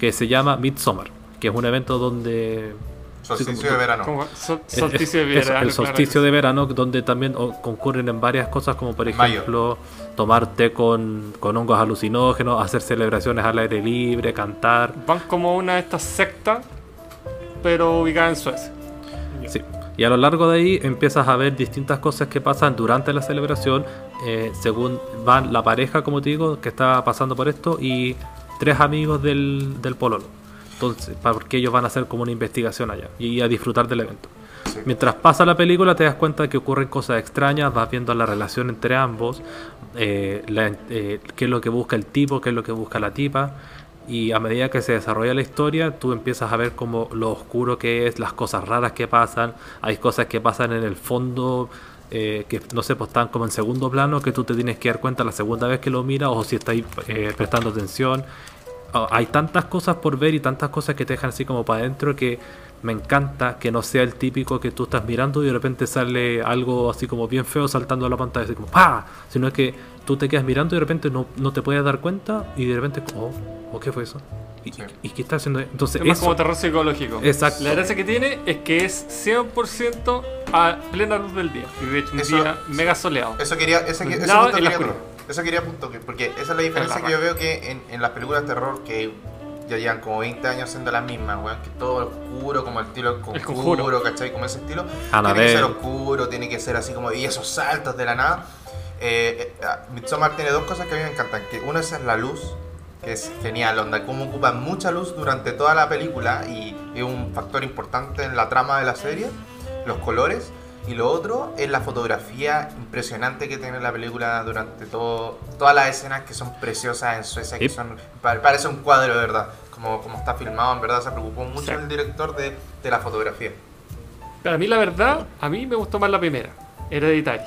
que se llama Midsommar, que es un evento donde Solsticio de verano. Como sol- Es- solsticio de verano. el solsticio de verano, donde también concurren en varias cosas, como por Mayo. Tomar té con, con hongos alucinógenos, hacer celebraciones al aire libre, cantar. Van como una de estas sectas, pero ubicada en Suecia. Sí. Y a lo largo de ahí empiezas a ver distintas cosas que pasan durante la celebración, eh, según van la pareja, como te digo, que está pasando por esto, y tres amigos del, del pololo. Entonces, porque ellos van a hacer como una investigación allá y a disfrutar del evento. Mientras pasa la película te das cuenta que ocurren cosas extrañas, vas viendo la relación entre ambos, eh, eh, qué es lo que busca el tipo, qué es lo que busca la tipa, y a medida que se desarrolla la historia tú empiezas a ver como lo oscuro que es, las cosas raras que pasan, hay cosas que pasan en el fondo eh, que no sé, pues están como en segundo plano que tú te tienes que dar cuenta la segunda vez que lo miras o si estáis eh, prestando atención. Ah, hay tantas cosas por ver y tantas cosas que te dejan así como para adentro que me encanta que no sea el típico que tú estás mirando y de repente sale algo así como bien feo saltando a la pantalla, así como ¡pa! Sino que tú te quedas mirando y de repente no, no te puedes dar cuenta y de repente, oh, ¿o qué fue eso? ¿Y, Sí. y qué está haciendo? Entonces, Es más eso, como terror psicológico. Exacto. La gracia que tiene es que es 100% a plena luz del día. Y de hecho, un Eso- día mega soleado. Eso quería, en la quería. Eso quería punto, que- porque esa es la diferencia la que yo veo que en, en las películas de terror que ya llevan como 20 años siendo las mismas, weón, que todo oscuro, como el estilo del El conjuro, Conjuro. ¿cachai? Como ese estilo. Tiene Annabelle. que ser oscuro, tiene que ser así como, y esos saltos de la nada. Eh, eh, ah, Midsommar tiene dos cosas que a mí me encantan, que una es la luz, que es genial, onda, cómo ocupan mucha luz durante toda la película y es un factor importante en la trama de la serie, los colores. Y lo otro es la fotografía impresionante que tiene la película durante todo, todas las escenas que son preciosas en Suecia, que son, pa- parece un cuadro de verdad, como, como está filmado, en verdad se preocupó mucho Sí. el director de, de la fotografía. Para mí, la verdad, a mí me gustó más la primera. Hereditary.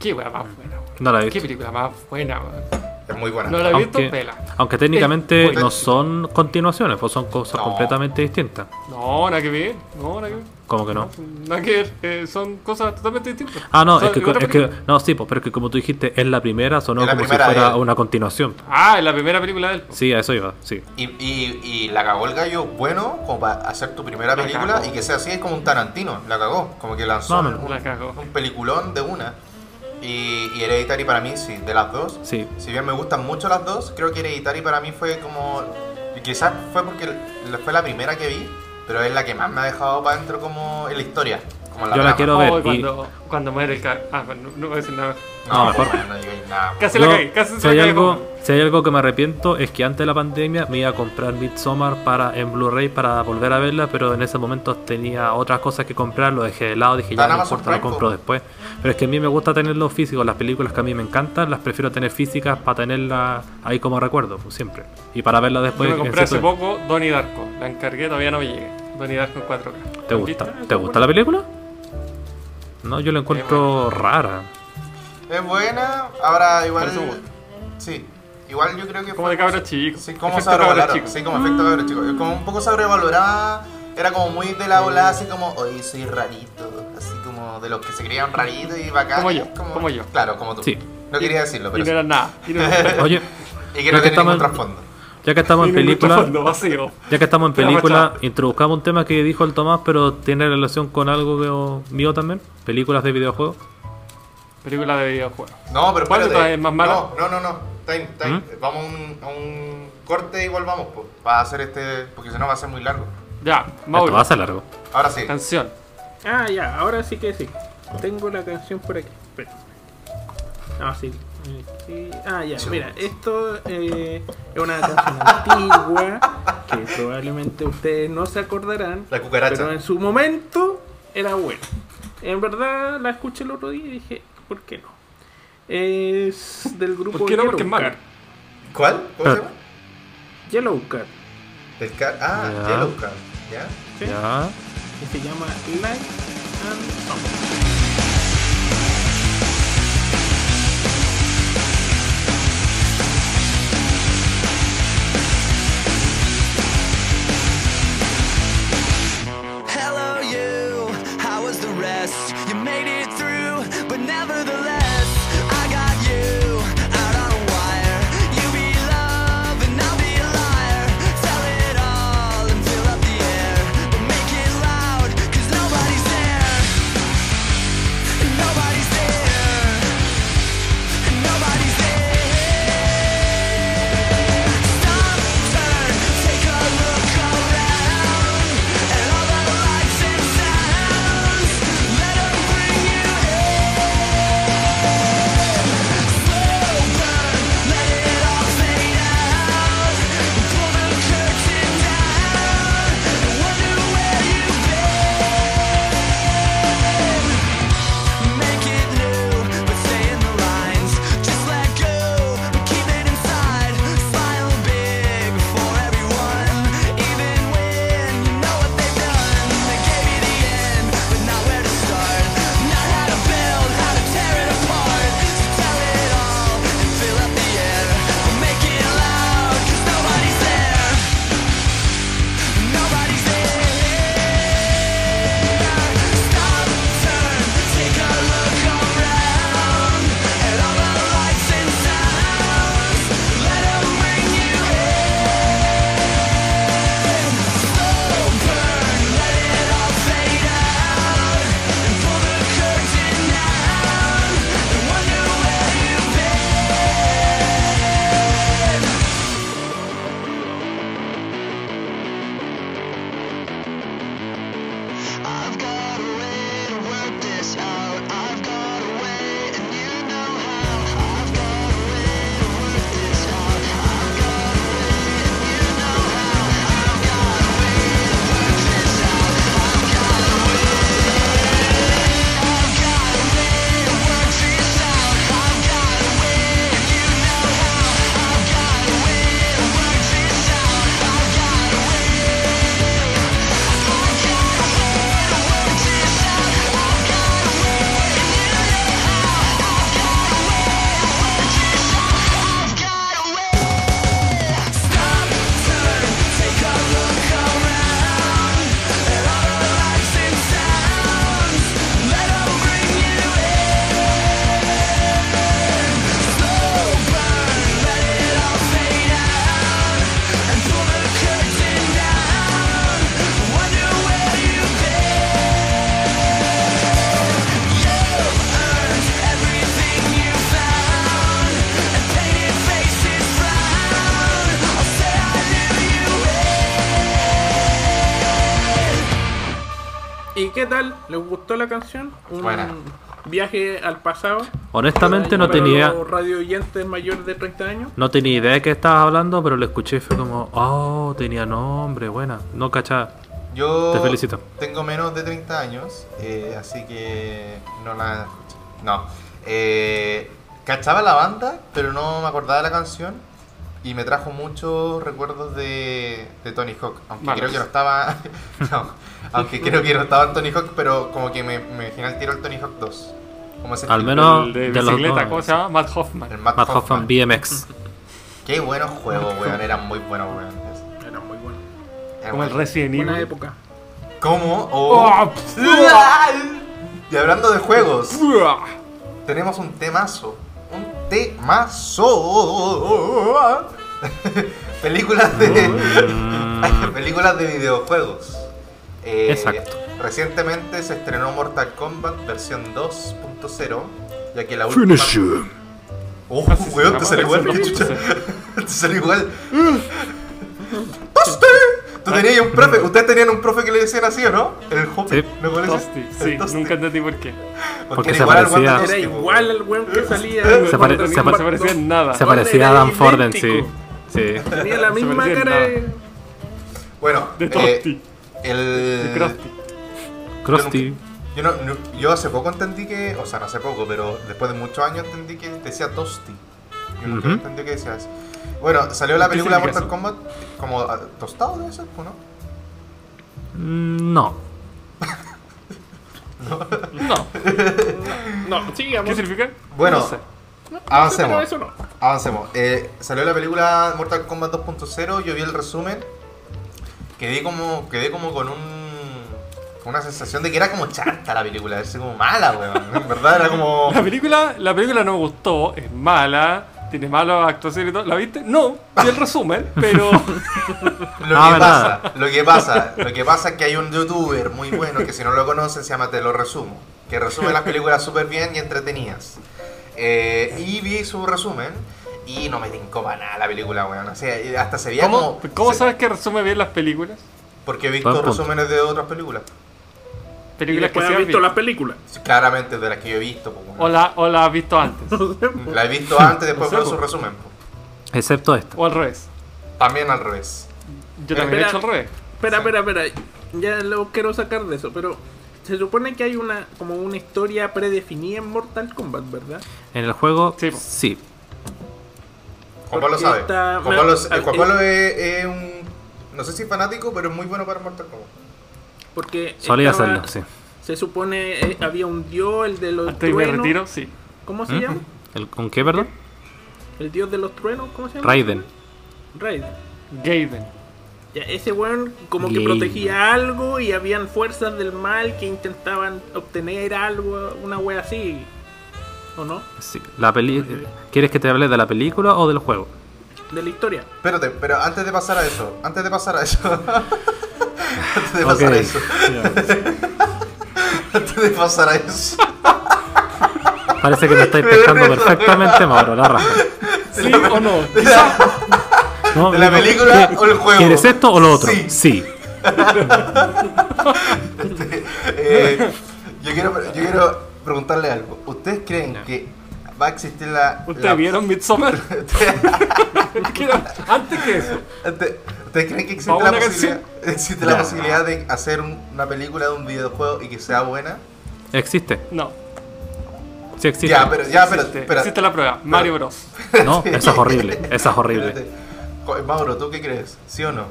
Qué wea más buena, weón. no la he Qué visto. película más buena, weón. Es muy buena. No la he visto, Aunque, pela. aunque técnicamente no son continuaciones, pues son cosas No. completamente distintas. No, nada que ver. No, nada que ver. Como que no. Nada que ver. eh, son cosas totalmente distintas. Ah, no, es que, es no, sí, pues, pero es que como tú dijiste, es la primera, sonó la como si primera fuera una continuación. Ah, es la primera película de él. Sí, a eso iba, sí. Y, y, y la cagó el gallo bueno como para hacer tu primera La película cagó. y que sea así, es como un Tarantino, la cagó, como que lanzó un. La cagó. un peliculón de una. Y, y Hereditary para mí, sí, de las dos. Sí. Si bien me gustan mucho las dos, creo que Hereditary para mí fue como... y Quizás fue porque fue la primera que vi, pero es la que más me ha dejado para adentro como en la historia. Como Yo la quiero Oh, ver. y- cuando, cuando muere el ca... Ah, no, no voy a decir nada. No, No, mejor. no nada. Casi Yo, la caí, casi si, se hay la caí. algo, si hay algo que me arrepiento es que antes de la pandemia me iba a comprar Midsommar para, en Blu-ray para volver a verla, pero en ese momento tenía otras cosas que comprar, lo dejé de lado, dije ya no importa, lo compro después. Pero es que a mí me gusta tenerlo físico, las películas que a mí me encantan, las prefiero tener físicas para tenerlas ahí como recuerdo, pues, siempre. Y para verla Yo después. me en compré hace poco Donnie Darko. La encargué, todavía no me llegué. Donnie Darko en 4K. ¿Te gusta? ¿Te gusta la película? No, yo la encuentro rara. Es buena, ahora igual... Sí, igual yo creo que Como fue- de cabros chicos. Sí, como Efecto cabros sobrevalorada. chicos. Sí, como efecto cabros chicos. Como un poco sobrevalorada. Era como muy de la ola, así como, oye, soy rarito. Así como de los que se creían raritos y bacán. Como yo, como yo. Claro, como tú. Sí. No quería decirlo, Y pero no era nada. Y no era Oye, Y que no tiene ningún trasfondo. Ya que estamos en película. Ya que estamos en película, introduzcamos un tema que dijo el Tomás, pero tiene relación con algo que- mío también. Películas de videojuegos. Película de videojuegos. No, pero ¿Cuál de espérate. es más mala? No, no, no, no. Time, time. ¿Mm? Vamos a un, a un corte y volvamos, pues. Para hacer este. Porque si no va a ser muy largo. Ya, Esto va a ser largo. Ahora sí. Canción. Ah, ya, ahora sí que sí. Tengo la canción por aquí. Espera. Ah, sí. Aquí. Ah, ya, mira, esto eh, es una canción antigua que probablemente ustedes no se acordarán. La cucaracha. Pero en su momento era buena. En verdad la escuché el otro día y dije, ¿por qué no? Es del grupo ¿Por qué no? Porque es Yellowcard. malo. ¿Cuál? ¿Cómo se llama? Yellowcard. Del car ah, Ya. Yellow Card. ¿Ya? ¿sí? Ya. Que se llama Light and Summer. Qué tal? ¿Les gustó la canción? Un Buena. viaje al pasado. Honestamente no tenía, radio oyentes mayores de 30 años. no tenía idea de qué estabas hablando, pero lo escuché y fue como, oh, tenía nombre, buena. No cachaba. Yo Te felicito. tengo menos de 30 años, eh, así que no la escuché. No. Eh, cachaba la banda, pero no me acordaba de la canción. Y me trajo muchos recuerdos de, de Tony Hawk. Aunque Malos. creo que no estaba. no, aunque creo que no estaba en Tony Hawk, pero como que me, me imaginé el tiro al Tony Hawk 2. Como ese Al menos- El de de bicicleta. ¿cómo se llama? Matt Hoffman. El Matt, Matt Hoffman. Hoffman BMX. Qué buenos juegos, weón. Eran muy buenos, weón. Era muy bueno. Eran Como el Resident Buena Evil. época. ¿Cómo? Oh. Oh, Y hablando de juegos, tenemos un temazo. Un temazo. películas de. películas de videojuegos. Eh, Exacto. Recientemente se estrenó Mortal Kombat versión 2.0. Ya que la última. Oh, Así se weón, te salió igual. chucha. 2.0. te salió igual. ¡Toste! Tú tenías un profe, ustedes tenían un profe que le decían así, ¿o no? El Hopi, Sí. Tosti, El sí, Tosti. nunca entendí por qué. Porque era se igual al weón de parecía- Tosti, Era igual el weón que salía. Se pare- se pare- se parecía en nada. Se parecía a era Dan Forden, sí. Tenía la Se misma en cara de. Bueno, De eh, El... de Krusty. Krusty. Yo, no- no- yo hace poco entendí que, o sea, no hace poco, pero después de muchos años entendí que decía Tosti. Yo nunca Ujú. entendí que decía eso. Bueno, salió la ¿Qué película Mortal eso? Kombat como ah, tostado debe ser, ¿o no? Mm, No. No, No, sigamos. ¿qué significa? Bueno, No sé. avancemos. Pero eso no. Avancemos. Eh, salió la película Mortal Kombat 2.0, yo vi el resumen. Quedé como, quedé como con un con una sensación de que era como chanta la película, es como mala, weón. En verdad era como. La película, la película no me gustó, es mala, tiene malas actuaciones y todo. ¿La viste? No, vi el resumen, pero Lo que pasa, lo que pasa, lo que pasa es que hay un youtuber muy bueno que si no lo conocen se llama Te lo resumo, que resume las películas súper bien y entretenidas. Eh, y vi su resumen y no me tincó para nada la película, weón. O sea, hasta se veía ¿cómo, como. ¿cómo se- sabes que resume bien las películas? Porque he visto resúmenes de otras películas. Y Películas que has has visto visto. las películas. Claramente de las que yo he visto. pues, O la, o la has visto antes. La he visto antes, después No sé, veo su resumen. Excepto esta. O al revés. También al revés. Yo también he hecho al revés. Espera, espera, espera. Ya lo quiero sacar de eso, pero se supone que hay una como una historia predefinida en Mortal Kombat, ¿verdad? En el juego, sí. Juan Pablo sabe. está- Juan Pablo, eh, Juan Pablo es, es un. No sé si fanático, pero es muy bueno para Mortal Kombat. Porque Solía estaba- hacerlo, sí. Se supone eh, había un dios, el de los Antes de me truenos. retiro, sí. ¿Cómo se ¿Mm? llama? ¿El, ¿Con qué, perdón? El dios de los truenos, ¿cómo se llama? Raiden. Raiden. Gaiden. Ya, ese weón como que protegía algo y habían fuerzas del mal que intentaban obtener algo, una wea así. ¿O no? Sí. La peli ¿Quieres que te hable de la película o del juego? De la historia. Espérate, pero antes de pasar a eso, antes de pasar a eso. antes de pasar a eso. antes de pasar a eso. Parece que me estáis pescando perfectamente, Mauro, la raja. ¿Sí o no? ¿De la película ¿qué- o el juego? ¿Quieres esto o lo otro? Sí. Sí. Eh, yo, quiero, yo quiero preguntarle algo. ¿Ustedes creen que va a existir la. ¿Ustedes la- vieron Midsommar? Antes que eso. ¿Ustedes creen que existe, ¿Vamos la posibilidad, existe la Ya. posibilidad de hacer un- una película de un videojuego y que sea buena? Existe. No. Sí existe. Ya, pero, ya, pero, existe, espera. existe la prueba. Mario Bros. No, esa es horrible. Esa es horrible. Mauro, ¿tú qué crees? ¿Sí o no?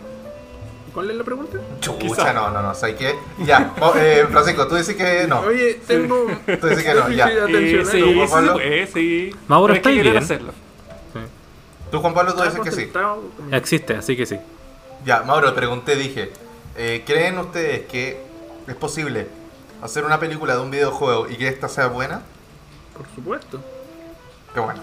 ¿Cuál es la pregunta? Chucha, Quizá. no, no, no. ¿Sabes qué? Ya, Mo- eh, Francisco, tú dices que no. Oye, tengo. Tú dices que no, ya. déficit Eh, sí, sí, puede, sí. Mauro, Pero hay que ¿estáis querer bien? hacerlo. Tú, Juan Pablo, tú dices que sí. Existe, así que sí. Ya, Mauro, pregunté, dije, eh, ¿creen ustedes que es posible hacer una película de un videojuego y que esta sea buena? Por supuesto. Qué bueno.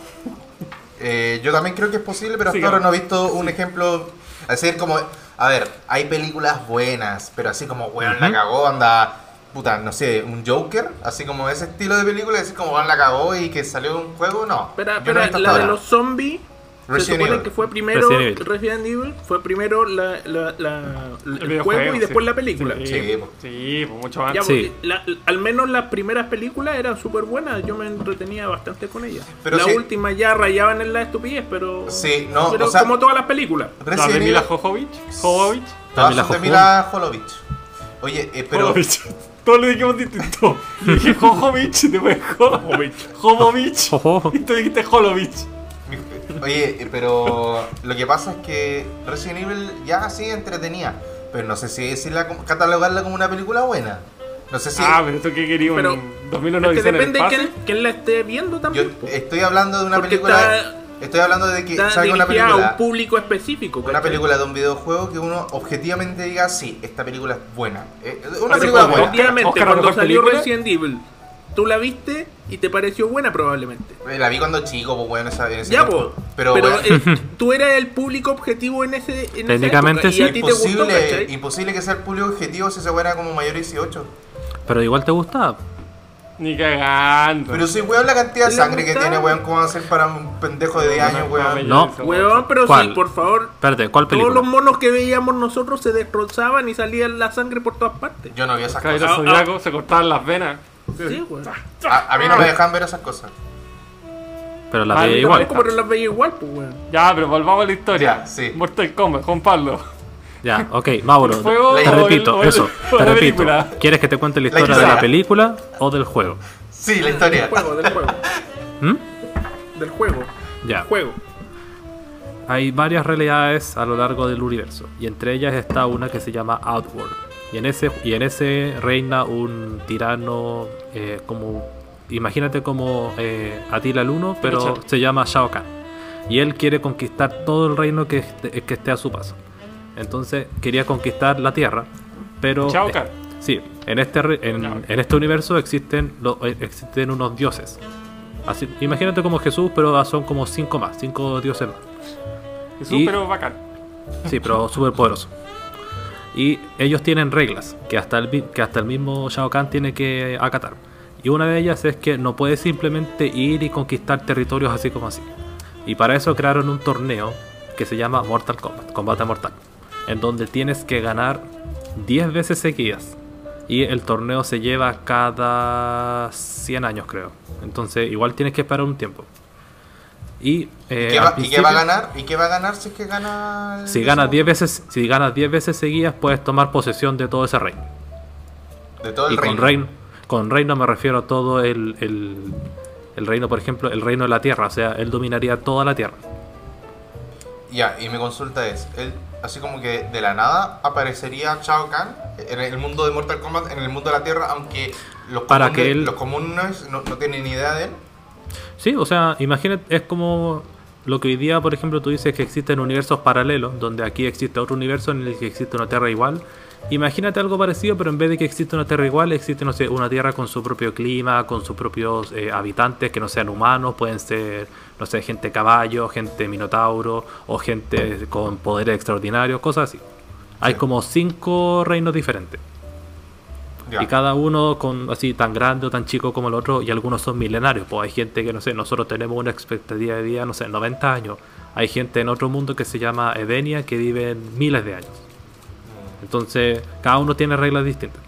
Eh, yo también creo que es posible, pero hasta ahora no he visto un ejemplo. Es decir, como, a ver, hay películas buenas, pero así como, weón, la cagó, anda, puta, no sé, un Joker, así como ese estilo de película, así como, weón, la cagó y que salió un juego, no. Espera, Yo no la de los zombies. Se Resident supone Evil. que fue primero Resident Evil. Resident Evil, fue primero la, la- la- el, videojuego, juego y después sí. la película. Sí, Sí, pues, po. sí, pues mucho Ya, antes. Sí. la- al menos las primeras películas eran súper buenas, yo me entretenía bastante con ellas. Pero las sí. últimas ya rayaban en la estupidez, pero. Sí, no, pero o sea- como todas las películas. La de Resident Mila. Jovovich. Jovovich. Todas son de. Mila Jovovich. Oye, eh, pero. Jovovich. Todos le dijimos distinto. Dije Jovovich y después. Jovovich. Ojo. Y tú dijiste Jolovich. Oye, eh, pero lo que pasa es que Resident Evil ya sí entretenía. Pero no sé si decirla, como- catalogarla como una película buena. No sé si. Ah, pero tú qué querías Pero- un 2001 Es que depende espacio. quién, quién la esté viendo yo también. po. estoy hablando de una Porque película. está- estoy hablando de que salga una dirigida a película. un público específico. Una ¿cachai? película de un videojuego que uno objetivamente diga, sí, esta película es buena. Eh, una película buena. Obviamente, Oscar, cuando salió película. Resident Evil, tú la viste y te pareció buena probablemente. Eh, La vi cuando chico, pues bueno, esa, en ese Ya, tiempo. po. Pero, Pero, bueno, eh, tú eras el público objetivo en ese en esa Técnicamente época, sí. Y a ti te gustó, imposible, ¿cachai? imposible que sea el público objetivo si se fuera como mayor de 18. Pero igual te gustaba. Ni cagando. Pero si weón la cantidad de ¿Le sangre que tiene, weón, ¿cómo va a ser para un pendejo de 10 años, weón? No. Weón, pero ¿Cuál? sí, por favor. Espérate, ¿cuál Todos los película? monos que veíamos nosotros se destrozaban y salía la sangre por todas partes. Yo no vi esas cosas. Ah, Zodiaco se cortaban las venas. Sí. A, a mí no me dejan ver esas cosas. Pero la Ah, veía igual. Tampoco, pero las veía igual, pues, weón. Ya, pero volvamos a la historia. Ya, sí. Mortal Kombat, Juan Pablo. Ya, ok, Mauro, ¿El juego te repito, el- eso, te repito. película? ¿Quieres que te cuente la La historia de la película o del juego? Sí, la historia. Del juego, del juego. ¿Mm? Del juego. Ya. Juego. Hay varias realidades a lo largo del universo y entre ellas está una que se llama Outworld. Y en ese, y en ese reina un tirano eh, como... Imagínate como eh, Atila el Uno, pero se llama Shao Kahn. Y él quiere conquistar todo el reino que esté, que esté a su paso. Entonces quería conquistar la Tierra, pero... Shao eh, Kahn. Sí, en este, en, en este universo existen, lo- eh, existen unos dioses. Así, imagínate como Jesús, pero son como cinco más, cinco dioses más. Jesús, Y- pero bacán. Sí, pero súper poderoso. Y ellos tienen reglas que hasta, el, que hasta el mismo Shao Kahn tiene que acatar. Y una de ellas es que no puedes simplemente ir y conquistar territorios así como así. Y para eso crearon un torneo que se llama Mortal Kombat, Combate Mortal, en donde tienes que ganar 10 veces seguidas. Y el torneo se lleva cada 100 años, creo. Entonces, igual tienes que esperar un tiempo. Y, eh, ¿Y qué, va, y qué va a ganar? ¿Y qué va a ganar si es que gana? el si ganas décimo? 10 veces, si ganas 10 veces seguidas, puedes tomar posesión de todo ese reino. De todo el y con reino. reino, con reino me refiero a todo el, el, el reino, por ejemplo, el reino de la tierra. O sea, él dominaría toda la tierra. Ya, y mi consulta es, él, así como que de la nada aparecería Shao Kahn en el mundo de Mortal Kombat, en el mundo de la Tierra, aunque los Para comunes, que él- los comunes no, no tienen ni idea de él. Sí, o sea, imagínate, es como lo que hoy día, por ejemplo, tú dices que existen universos paralelos, donde aquí existe otro universo en el que existe una tierra igual. Imagínate algo parecido, pero en vez de que existe una tierra igual, existe, no sé, una tierra con su propio clima, con sus propios eh, habitantes que no sean humanos, pueden ser, no sé, gente caballo, gente minotauro o gente con poderes extraordinarios, cosas así. Hay como cinco reinos diferentes. Ya. Y cada uno con así tan grande o tan chico como el otro, y algunos son milenarios. Pues hay gente que, no sé, nosotros tenemos una expectativa de vida, no sé, 90 años. Hay gente en otro mundo que se llama Edenia que vive miles de años. Entonces, cada uno tiene reglas distintas.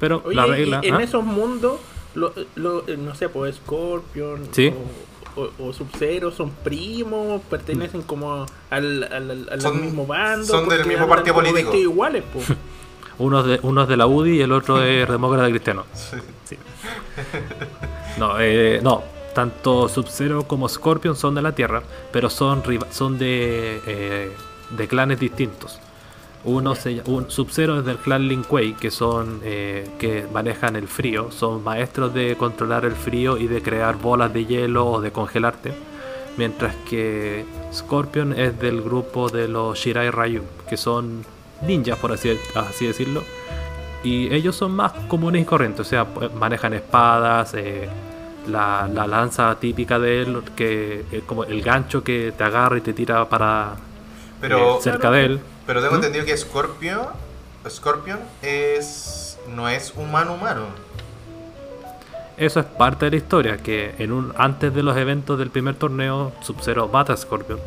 Pero Oye, la y en ¿ah? esos mundos, lo, lo- no sé, pues Scorpion Sí. o, o, o Sub-Zero son primos, pertenecen como al, al, al- al Son- mismo bando. son del mismo partido político. iguales, pues. Uno, es de, uno es de la UDI y el otro es demócrata cristiano. Sí. No, eh, no. Tanto Sub-Zero como Scorpion son de la Tierra, pero son, son de, eh, de clanes distintos. Uno se, un Sub-Zero es del clan Lin Kuei, que son eh, que manejan el frío, son maestros de controlar el frío y de crear bolas de hielo o de congelarte. Mientras que Scorpion es del grupo de los Shirai Ryu, que son ninjas, por así, así decirlo. Y ellos son más comunes y corrientes, o sea, pues, manejan espadas, eh, la, la lanza típica de él, que es como el gancho que te agarra y te tira para Pero, eh, cerca de él. pero tengo ¿Mm? entendido que Scorpio, Scorpion es, no es humano humano. Eso es parte de la historia, que en un antes de los eventos del primer torneo, Sub-Zero mata a Scorpion.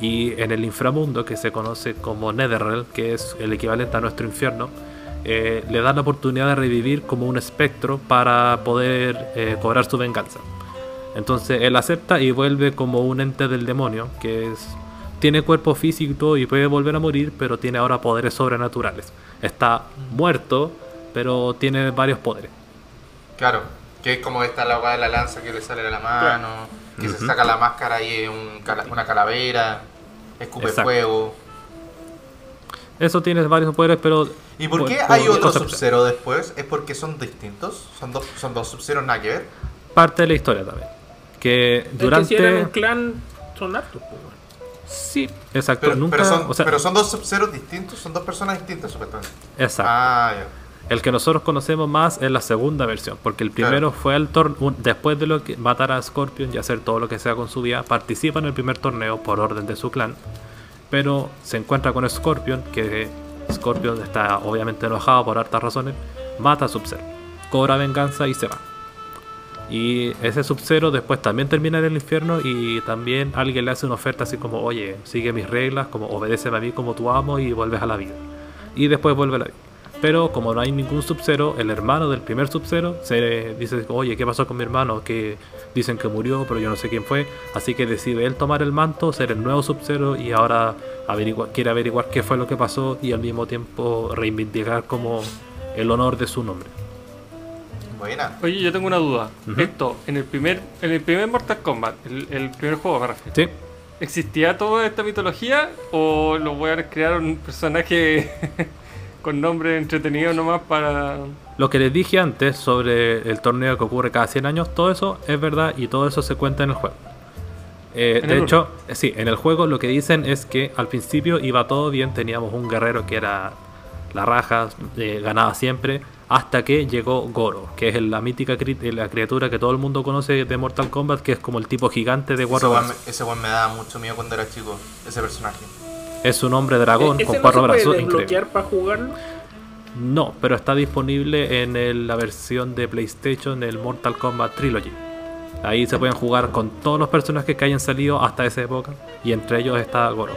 Y en el inframundo, que se conoce como Netherrealm, que es el equivalente a nuestro infierno, eh, le dan la oportunidad de revivir como un espectro para poder eh, cobrar su venganza. Entonces él acepta y vuelve como un ente del demonio, que es, tiene cuerpo físico y puede volver a morir, pero tiene ahora poderes sobrenaturales. Está muerto, pero tiene varios poderes. Claro, que es como esta la de la lanza que le sale de la mano, que se saca la máscara y es un cala- una calavera, escupe Exacto. fuego. Eso tiene varios poderes, pero... ¿Y por por- qué por hay otro cosas- Sub-Zero después? ¿Es porque son distintos? ¿Son dos, son dos Sub-Zeros nada que ver? Parte de la historia también. Que Es que durante... si eran un clan, son hartos, pues. Sí, exacto. Pero, nunca... pero son, o sea, pero son dos Sub-Zeros distintos, son dos personas distintas supuestamente. exacto. Ah, ya. El que nosotros conocemos más es la segunda versión, porque el primero fue al torneo, después de lo que matar a Scorpion y hacer todo lo que sea con su vida, participa en el primer torneo por orden de su clan, pero se encuentra con Scorpion, que Scorpion está obviamente enojado por hartas razones, mata a Sub-Zero, cobra venganza y se va. Y ese Sub-Zero después también termina en el infierno y también alguien le hace una oferta así como, oye, sigue mis reglas, como obedéceme a mí como tu amo y vuelves a la vida. Y después vuelve a la vida. Pero como no hay ningún Sub-Zero, el hermano del primer Sub-Zero se dice, oye, ¿qué pasó con mi hermano? Que dicen que murió, pero yo no sé quién fue. Así que decide él tomar el manto, ser el nuevo Sub-Zero y ahora averigua- quiere averiguar qué fue lo que pasó y al mismo tiempo reivindicar como el honor de su nombre. Buena. Oye, yo tengo una duda. Esto, en el primer en el primer Mortal Kombat, el, el primer juego me refiero, Sí, ¿existía toda esta mitología o los weones crearon un personaje con nombre entretenido nomás para... Lo que les dije antes sobre el torneo que ocurre cada 100 años, todo eso es verdad y todo eso se cuenta en el juego. Eh, ¿En de el hecho, eh, sí, en el juego lo que dicen es que al principio iba todo bien, teníamos un guerrero que era la raja, eh, ganaba siempre, hasta que llegó Goro, que es la mítica cri- eh, la criatura que todo el mundo conoce de Mortal Kombat, que es como el tipo gigante de Ese cuatro weón, brazos. me, ese me daba mucho miedo cuando era chico, ese personaje. Es un hombre dragón ¿E- con ¿Ese no cuatro se puede brazos. increíble. desbloquear para jugarlo? No, pero está disponible en el- la versión de PlayStation, el Mortal Kombat Trilogy. Ahí se pueden jugar con todos los personajes que hayan salido hasta esa época, y entre ellos está Goro.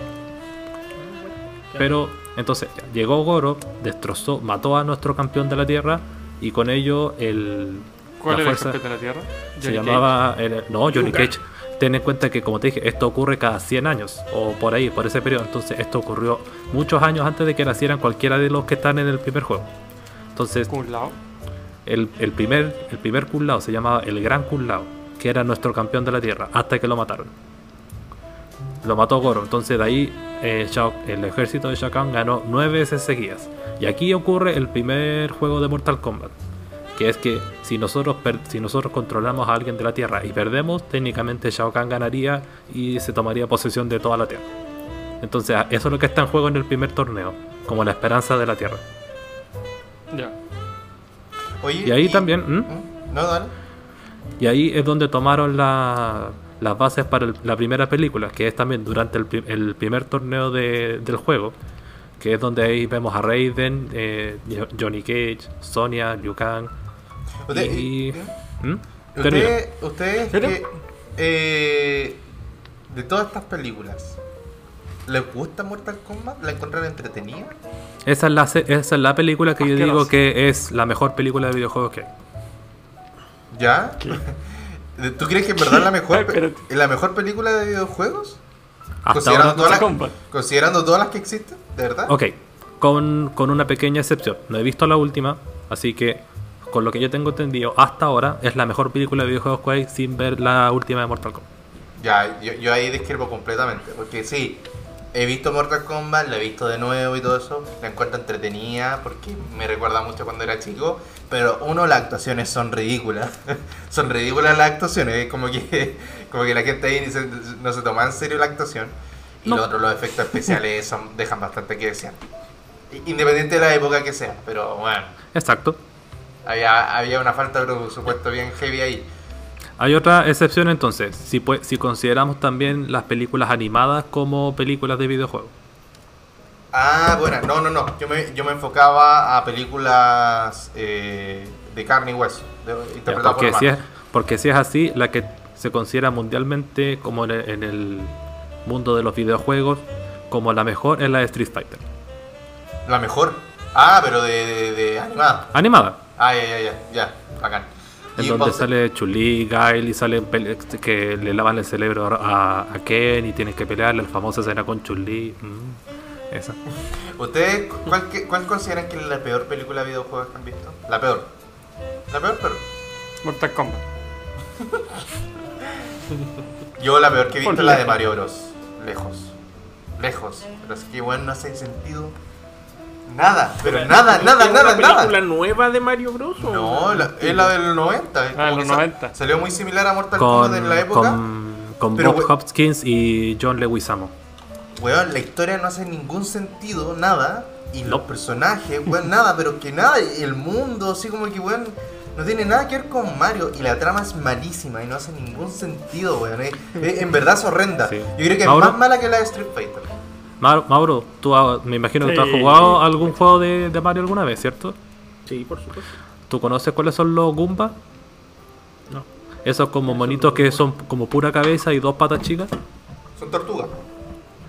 Pero entonces llegó Goro, destrozó, mató a nuestro campeón de la Tierra, y con ello el, ¿Cuál la era el campeón de la Tierra? se Johnny llamaba el- no Johnny Yuka. Cage. Ten en cuenta que, como te dije, esto ocurre cada 100 años, o por ahí, por ese periodo. Entonces, esto ocurrió muchos años antes de que nacieran cualquiera de los que están en el primer juego. Entonces, el, el primer, el primer Kun Lao se llamaba el Gran Kun Lao, que era nuestro campeón de la Tierra, hasta que lo mataron. Lo mató Goro, entonces de ahí eh, Shao- el ejército de Shao Kahn ganó nueve veces seguidas. Y aquí ocurre el primer juego de Mortal Kombat, que es que si nosotros, si nosotros controlamos a alguien de la Tierra y perdemos, técnicamente Shao Kahn ganaría y se tomaría posesión de toda la Tierra. Entonces eso es lo que está en juego en el primer torneo, como la esperanza de la Tierra. Ya. Oye, Y ahí también... ¿Mm? No, dale. Y ahí es donde tomaron la- las bases para el- la primera película, que es también durante el, pri- el primer torneo de- del juego, que es donde ahí vemos a Raiden, eh, Jo- Johnny Cage, Sonya, Liu Kang. Usted- y... ¿Mm? Usted, ustedes que, eh, de todas estas películas, ¿les gusta Mortal Kombat? ¿La encuentran entretenida? Esa es la, se- esa es la película que yo digo que es la mejor película de videojuegos que hay. ¿Ya? ¿Tú crees que en verdad es la mejor, Ay, la mejor película de videojuegos? Hasta Considerando, todas las, considerando todas las que existen, ¿de verdad? Ok, con, con una pequeña excepción. No he visto la última, así que con lo que yo tengo entendido hasta ahora es la mejor película de videojuegos que hay sin ver la última de Mortal Kombat. Ya, yo, yo ahí discrepo completamente, porque sí, he visto Mortal Kombat, la he visto de nuevo y todo eso, la encuentro entretenida porque me recuerda mucho cuando era chico, pero uno, las actuaciones son ridículas, son ridículas las actuaciones, es como que, como que la gente ahí se- no se toma en serio la actuación, y No. lo otro, los efectos especiales son, dejan bastante que desear, independiente de la época que sea, pero bueno, Exacto. Había, había una falta de presupuesto bien heavy ahí. Hay otra excepción entonces, si, pue- si consideramos también las películas animadas como películas de videojuegos. Ah, bueno, no, no, no. Yo me, yo me enfocaba a películas eh, de carne y hueso, interpretadas por porque, si es, porque si es así, la que se considera mundialmente como en el, en el mundo de los videojuegos como la mejor es la de Street Fighter. La mejor. Ah, pero de, de, de animada. Animada. Ah, ya, ya, ya, ya, bacán. En Y donde sale Chun-Li, Guile y sale pele- que le lavan el cerebro a, a Ken y tienen que pelearle. La famosa escena con Chun-Li. mm, esa. ¿Ustedes cuál, que- cuál consideran que es la peor película de videojuegos que han visto? La peor. La peor, pero. Mortal Kombat. Yo la peor que he visto es la de. Mario Bros. Lejos. Lejos. Pero es que bueno, no hace sentido. Nada, pero nada, ¿Es nada, una nada, película nada. nueva de Mario Bros? o- No, la- es la del 90. es Ah, los que sa- 90. Salió muy similar a Mortal Con, Kombat en la época. con, con Pero, Bob we- Hopkins y John Leguizamo. Weón, la historia no hace ningún sentido, nada. Y los No. personajes, weón, nada, pero que nada. y El mundo, así como que, weón, no tiene nada que ver con Mario. Y la trama es malísima y no hace ningún sentido, weón. es- es- en verdad es horrenda. Sí. Yo creo que es Mauro. más mala que la de Street Fighter. Mauro, tú ha- me imagino que tú has jugado algún juego de, de Mario alguna vez, ¿cierto? Sí, por supuesto. ¿Tú conoces cuáles son los Goombas? No. Esos como monitos que son como pura cabeza y dos patas chicas. Son tortugas.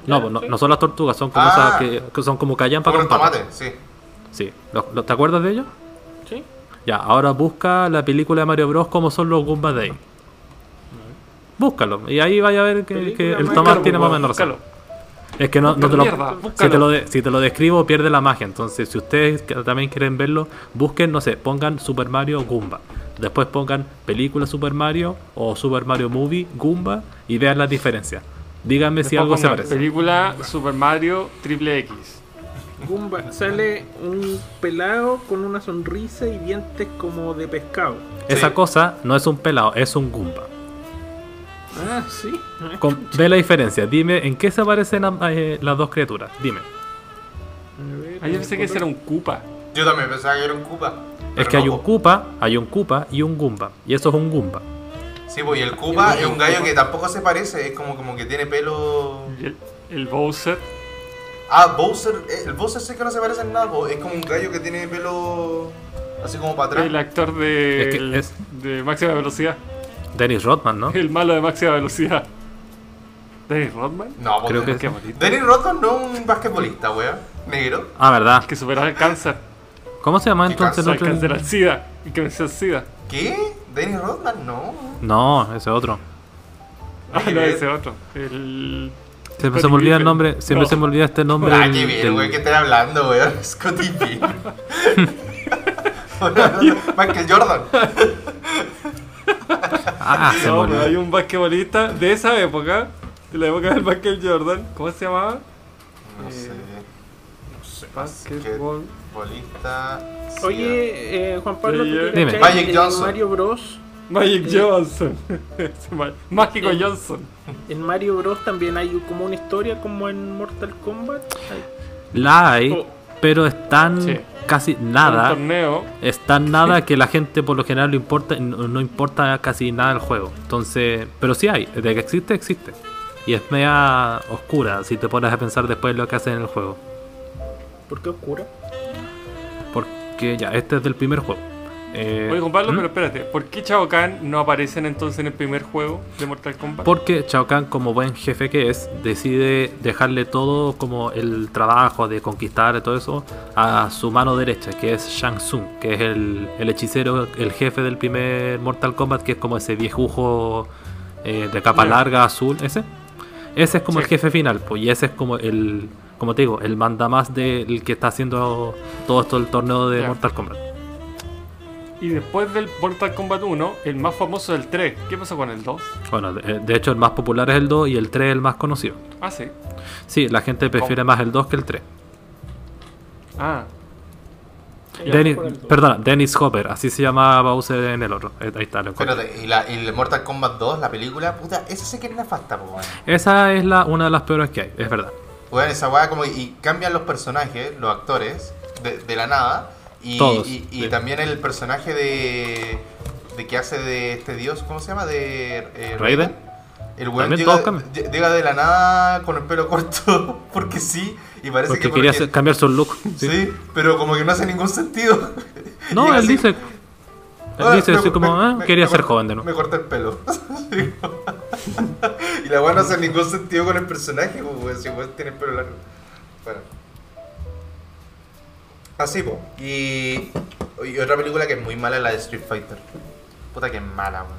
No, pues no, no son las tortugas, son como Ah. esas que, que son como callampa con tomates, sí. Sí. ¿Lo- lo- ¿Te acuerdas de ellos? Sí. Ya, ahora busca la película de Mario Bros. como son los Goombas de ahí. Búscalo. Y ahí vaya a ver que, el Tomás tiene más o menos búscalo. razón. Es que no, no te lo, Mierda, si, te lo de- si te lo describo pierde la magia. Entonces, si ustedes también quieren verlo, busquen, no sé, pongan Super Mario Goomba. Después pongan película Super Mario o Super Mario Movie Goomba y vean las diferencias. Díganme si algo se parece. Película Super Mario Triple X. Goomba, sale un pelado con una sonrisa y dientes como de pescado. Esa Sí. cosa no es un pelado, es un Goomba. Ah, sí. Con- ve la diferencia. Dime en qué se parecen eh, las dos criaturas. Dime. Ah, yo pensé que ese era un Koopa. Yo también pensaba que era un Koopa. Es que hay un. Koopa, hay un Koopa y un Goomba. Y eso es un Goomba. Sí, pues y el Koopa Y es un gallo Koopa. que tampoco se parece, es como, como que tiene pelo. Y el, el Bowser. Ah, Bowser, eh, el Bowser sí que no se parece en nada, po. es como un gallo que tiene pelo así como para atrás. El actor de, Es que es- de máxima velocidad. Dennis Rodman, ¿no? El malo de máxima velocidad. ¿Dennis Rodman? No, Creo que Qué bonito. Danny Rotten no es un basquetbolista, weón. Negro. Ah, ¿verdad? Que supera el cáncer. ¿Cómo se llama ¿Qué entonces el sea, el otro? cáncer al SIDA. Y que venció el SIDA. ¿Qué? Danny Rodman, no. No, ese otro. Ah, no, bien. ese otro. El. Siempre se me olvida el nombre, siempre No. se me olvida este nombre. Ah, del- qué bien, del- weón, que estoy hablando, weón. Scotty P. Michael Jordan. Ah, se me No, pero hay un basquetbolista de esa época. De la época del Michael Jordan. ¿Cómo se llamaba? No sé. Basketball. Basquetbolista. sí. Oye, eh, Juan Pablo, ¿tú eh. te Dime. Magic en Johnson. Mario Bros. Magic Johnson. Ese ma- Mágico. Johnson. En Mario Bros también hay como una historia como en Mortal Kombat. Hay- La hay, Oh. Pero es tan Sí. casi Un nada. torneo. Es tan nada que la gente por lo general no importa, no, no importa casi nada el juego. Entonces, pero sí hay, de que existe, existe. Y es media oscura si te pones a pensar después lo que hacen en el juego. ¿Por qué oscura? Porque ya, este es del primer juego. Eh, Oye, Pablo, ¿hmm? pero espérate. ¿Por qué Chao Kahn no aparecen entonces en el primer juego de Mortal Kombat? Porque Shao Kahn, como buen jefe que es, decide dejarle todo como el trabajo de conquistar y todo eso a su mano derecha, que es Shang Tsung, que es el, el hechicero, el jefe del primer Mortal Kombat, que es como ese viejujo eh, de capa larga azul, ese. Ese es como Sí. el jefe final, pues, y ese es como el, como te digo, el mandamás del que está haciendo todo esto el torneo de. Mortal Kombat. Y después del Mortal Kombat 1, el más famoso es el 3. ¿Qué pasó con el 2? Bueno, de, de hecho el más popular es el 2 y el 3 es el más conocido. Ah, sí. Sí, la gente prefiere más el 2 que el 3. Ah, Dennis, perdona, Dennis Hopper, así se llamaba Bowser en el otro. Eh, Ahí está, lo. Espérate, y, la, y el Mortal Kombat 2, la película, puta, esa sí que es nefasta, po. Esa es la, una de las peores que hay, es verdad. Weón, esa weá como. Y cambian los personajes, los actores, de, de la nada. Y, Todos, y, y sí. también el personaje de. de que hace de este dios, ¿cómo se llama? De. eh, Raiden. El weón llega, llega de la nada con el pelo corto, porque sí, y parece Porque que. quería porque- cambiar su look. sí. sí. pero como que no hace ningún sentido. No, Llega él así- dice. Ahora, dice me- así como, me- ah, me- quería ser joven de nuevo. Me corté el pelo. y la weá no hace ningún sentido con el personaje, pues, weón, si weón tiene el pelo largo. Bueno. Así, po. Y, y otra película que es muy mala es la de Street Fighter. Puta que es mala, weón.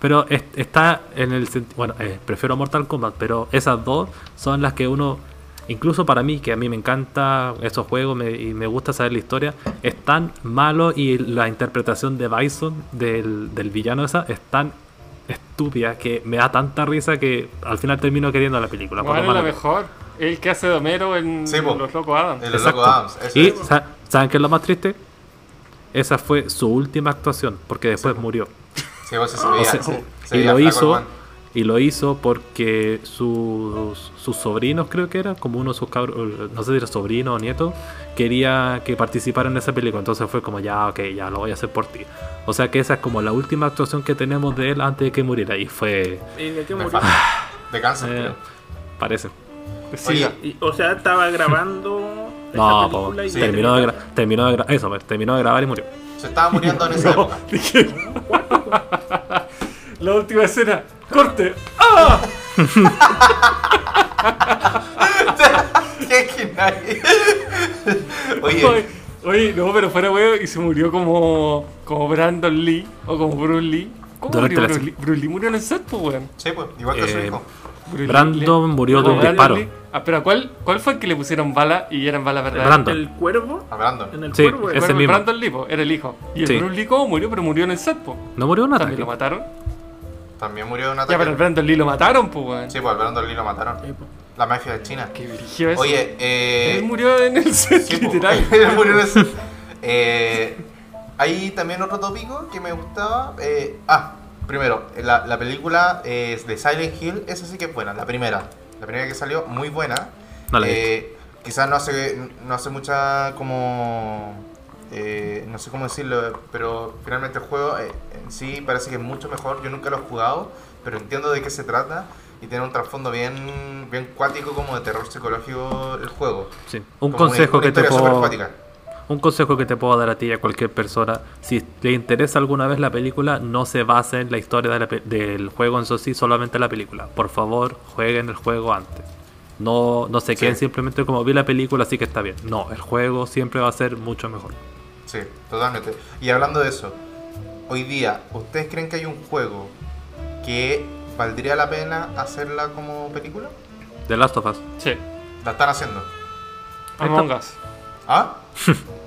Pero es- está en el sentido. Bueno, eh, prefiero Mortal Kombat, pero esas dos son las que uno. Incluso para mí, que a mí me encanta esos juegos me- y me gusta saber la historia, es tan malo y la interpretación de Bison, del, del villano esa, es tan estúpida que me da tanta risa que al final termino queriendo la película. Bueno, lo es la mejor. El que hace de Homero en Sí. Los Locos Adams. El- Los Exacto. Locos Adams, Y es. ¿saben qué es lo más triste? Esa fue su última actuación, porque después murió. Sí, vos se veía, O sea, se- se y lo hizo y lo hizo porque sus, sus sobrinos creo que era como uno de sus cabros no sé si era sobrino o nieto quería que participara en esa película entonces fue como ya ok ya lo voy a hacer por ti o sea que esa es como la última actuación que tenemos de él antes de que muriera y fue ¿Y de qué murió? de cáncer, eh, creo. parece Sí, Oye, Y- o sea, estaba grabando no po, película y sí, terminó de terminó. de eso pues, terminó de grabar y murió Se estaba muriendo en esa época. dije. la última escena. ¡Corte! ¿Qué que nadie? Oye, Oye, oye, no, pero fuera weón y se murió como, como Brandon Lee o como Bruce Lee. ¿Cómo murió Bruce Lee? Bruce Lee murió en el set, pues, weón. sí, pues, igual que su Eh, hijo. Brandon murió de un disparo. Ah, pero ¿cuál, ¿cuál fue el que le pusieron bala y eran balas verdaderas? Brandon. El cuervo. Hablando. En el Sí, cuervo. ese mismo. Brandon Lee, po, era el hijo. Y el Sí. Bruce Lee, ¿cómo murió? Pero murió en el set, po. no murió un También ataque lo mataron. También murió de un Ya, ataque. pero el Brandon Lee lo mataron, pues, weón. Sí, pues al Brandon Lee lo mataron. Sí. La mafia de China. Que dirigió eso. Oye, Él eh. murió en el set, sí, literal. él murió en ese- Eh, hay también otro tópico que me gustaba. eh, ah, primero, la, la película es de Silent Hill. Esa sí que es buena, la primera. La primera que salió, muy buena. No Eh, quizás no hace, no hace mucha como... eh, no sé cómo decirlo, pero finalmente el juego eh, en sí parece que es mucho mejor. Yo nunca lo he jugado, pero entiendo de qué se trata y tiene un trasfondo bien, bien cuático como de terror psicológico el juego. Sí. un Como consejo una que te puedo. Un consejo que te puedo dar a ti y a cualquier persona, si te interesa alguna vez la película, no se base en la historia de la pe- del juego en sí, solamente la película. Por favor, jueguen el juego antes. No, no se queden Sí. simplemente como vi la película, así que está bien. No, el juego siempre va a ser mucho mejor. Sí, totalmente. Y hablando de eso, hoy día, ¿ustedes creen que hay un juego que valdría la pena hacerla como película? The Last of Us. Sí. La están haciendo. Among Us. ¿Ah?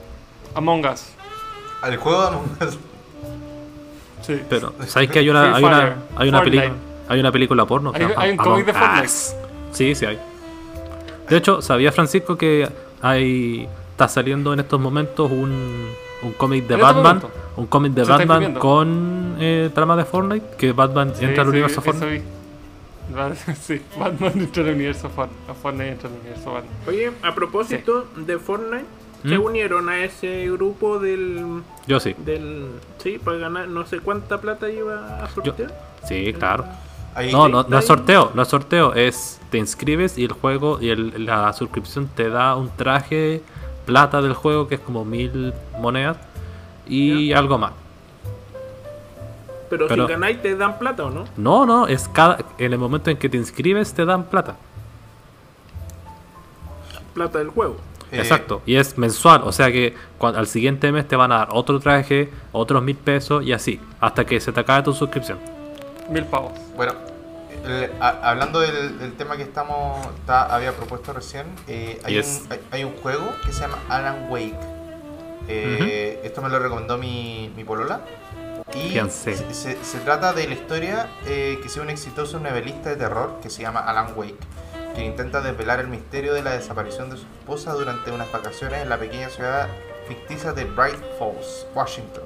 Among Us. ¿El juego de Among Us? Sí. Pero, ¿sabes que hay una, hay una, hay una Fortnite. película? Hay una película porno. Hay- un cómic de Fortnite. Us. Sí, sí hay. De hecho, ¿sabía Francisco que hay está saliendo en estos momentos un, un cómic de este Batman? Un cómic de Batman con eh, trama de Fortnite, que Batman Sí, entra al sí, universo Fortnite. Sí, Batman entra al universo Fortnite. Fortnite entra al universo Batman. Oye, a propósito de Fortnite, se ¿Mm? unieron a ese grupo del. Yo sí. del sí, para ganar no sé cuánta plata iba a sortear. Sí, claro. Ahí- No, no, no es sorteo, no es sorteo, es te inscribes y el juego y el- la suscripción te da un traje plata del juego que es como mil monedas y algo más. Pero, Pero- si ganáis, ¿te dan plata o no? No, no, es cada en el momento en que te inscribes te dan plata. Plata del juego. Eh, Exacto, y es mensual, o sea que al siguiente mes te van a dar otro traje, otros mil pesos y así, hasta que se te acabe tu suscripción. Mil pavos. Bueno, el- a- hablando del, del tema que estamos había propuesto recién, eh, hay, Yes. un, hay, hay un juego que se llama Alan Wake. Eh, Esto me lo recomendó mi, mi polola. Y se, se- se trata de la historia eh, que sea un exitoso novelista de terror que se llama Alan Wake, quien intenta desvelar el misterio de la desaparición de su esposa durante unas vacaciones en la pequeña ciudad ficticia de Bright Falls, Washington.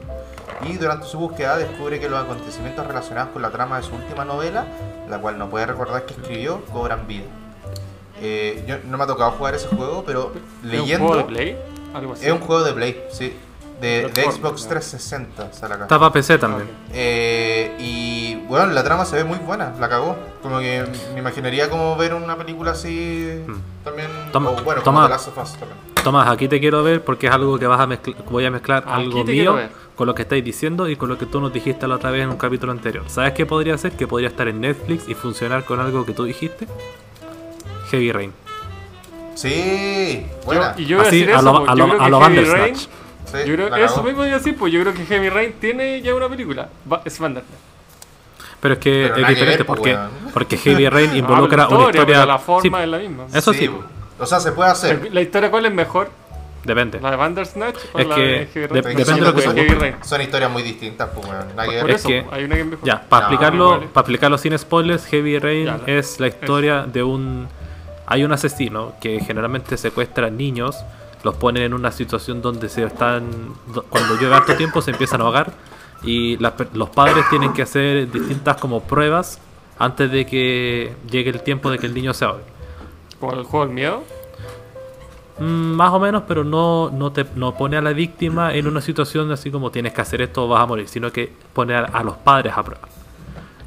Y durante su búsqueda descubre que los acontecimientos relacionados con la trama de su última novela, la cual no puede recordar que escribió, cobran vida. Eh, yo no me ha tocado jugar ese juego, pero ¿Es leyendo... un juego de Play? Algo así. Es un juego de Play, sí. De, Xbox ¿no? 360, sale acá. Está para PC también. Eh, y bueno, la trama se ve muy buena, la cagó. Como que me imaginaría como ver una película así también. Hmm. Toma- o bueno, toma. como The Last of Us también. Tomás, aquí te quiero ver porque es algo que vas a mezclar, voy a mezclar Aquí algo mío con lo que estáis diciendo y con lo que tú nos dijiste la otra vez en un capítulo anterior. ¿Sabes qué podría ser? Que podría estar en Netflix y funcionar con algo que tú dijiste. Heavy Rain. Sí, Yo- buena. y yo iba a Así, decir a eso, lo, a yo lo, creo a que lo Heavy Bandersnatch. Rain, Sí, yo creo, eso mismo iba a decir, pues yo creo que Heavy Rain tiene ya una película. Va- es Bandersnatch. Pero es que Pero es diferente ver, pues, porque, porque Heavy Rain involucra Ah, la una historia, historia. la forma sí, es la misma. Eso sí. O sea, se puede hacer. ¿La historia cuál es mejor? depende. ¿La de Bandersnatch o Es la que de Heavy Rain? Depende de lo que- son, Heavy Rain. son historias muy distintas, pues, Por eso, que- hay una que es mejor. Ya, para No, explicarlo, igual. para explicarlo sin spoilers, Heavy Rain Ya, la- es la historia de un hay un asesino que generalmente secuestra niños, los ponen en una situación donde se están do- cuando llueve harto tiempo se empiezan a ahogar y las los padres tienen que hacer distintas como pruebas antes de que llegue el tiempo de que el niño se ahogue. Como el juego del miedo. Mm, Más o menos, pero no, no te no pone a la víctima en una situación así como tienes que hacer esto o vas a morir, sino que pone a, a los padres a prueba.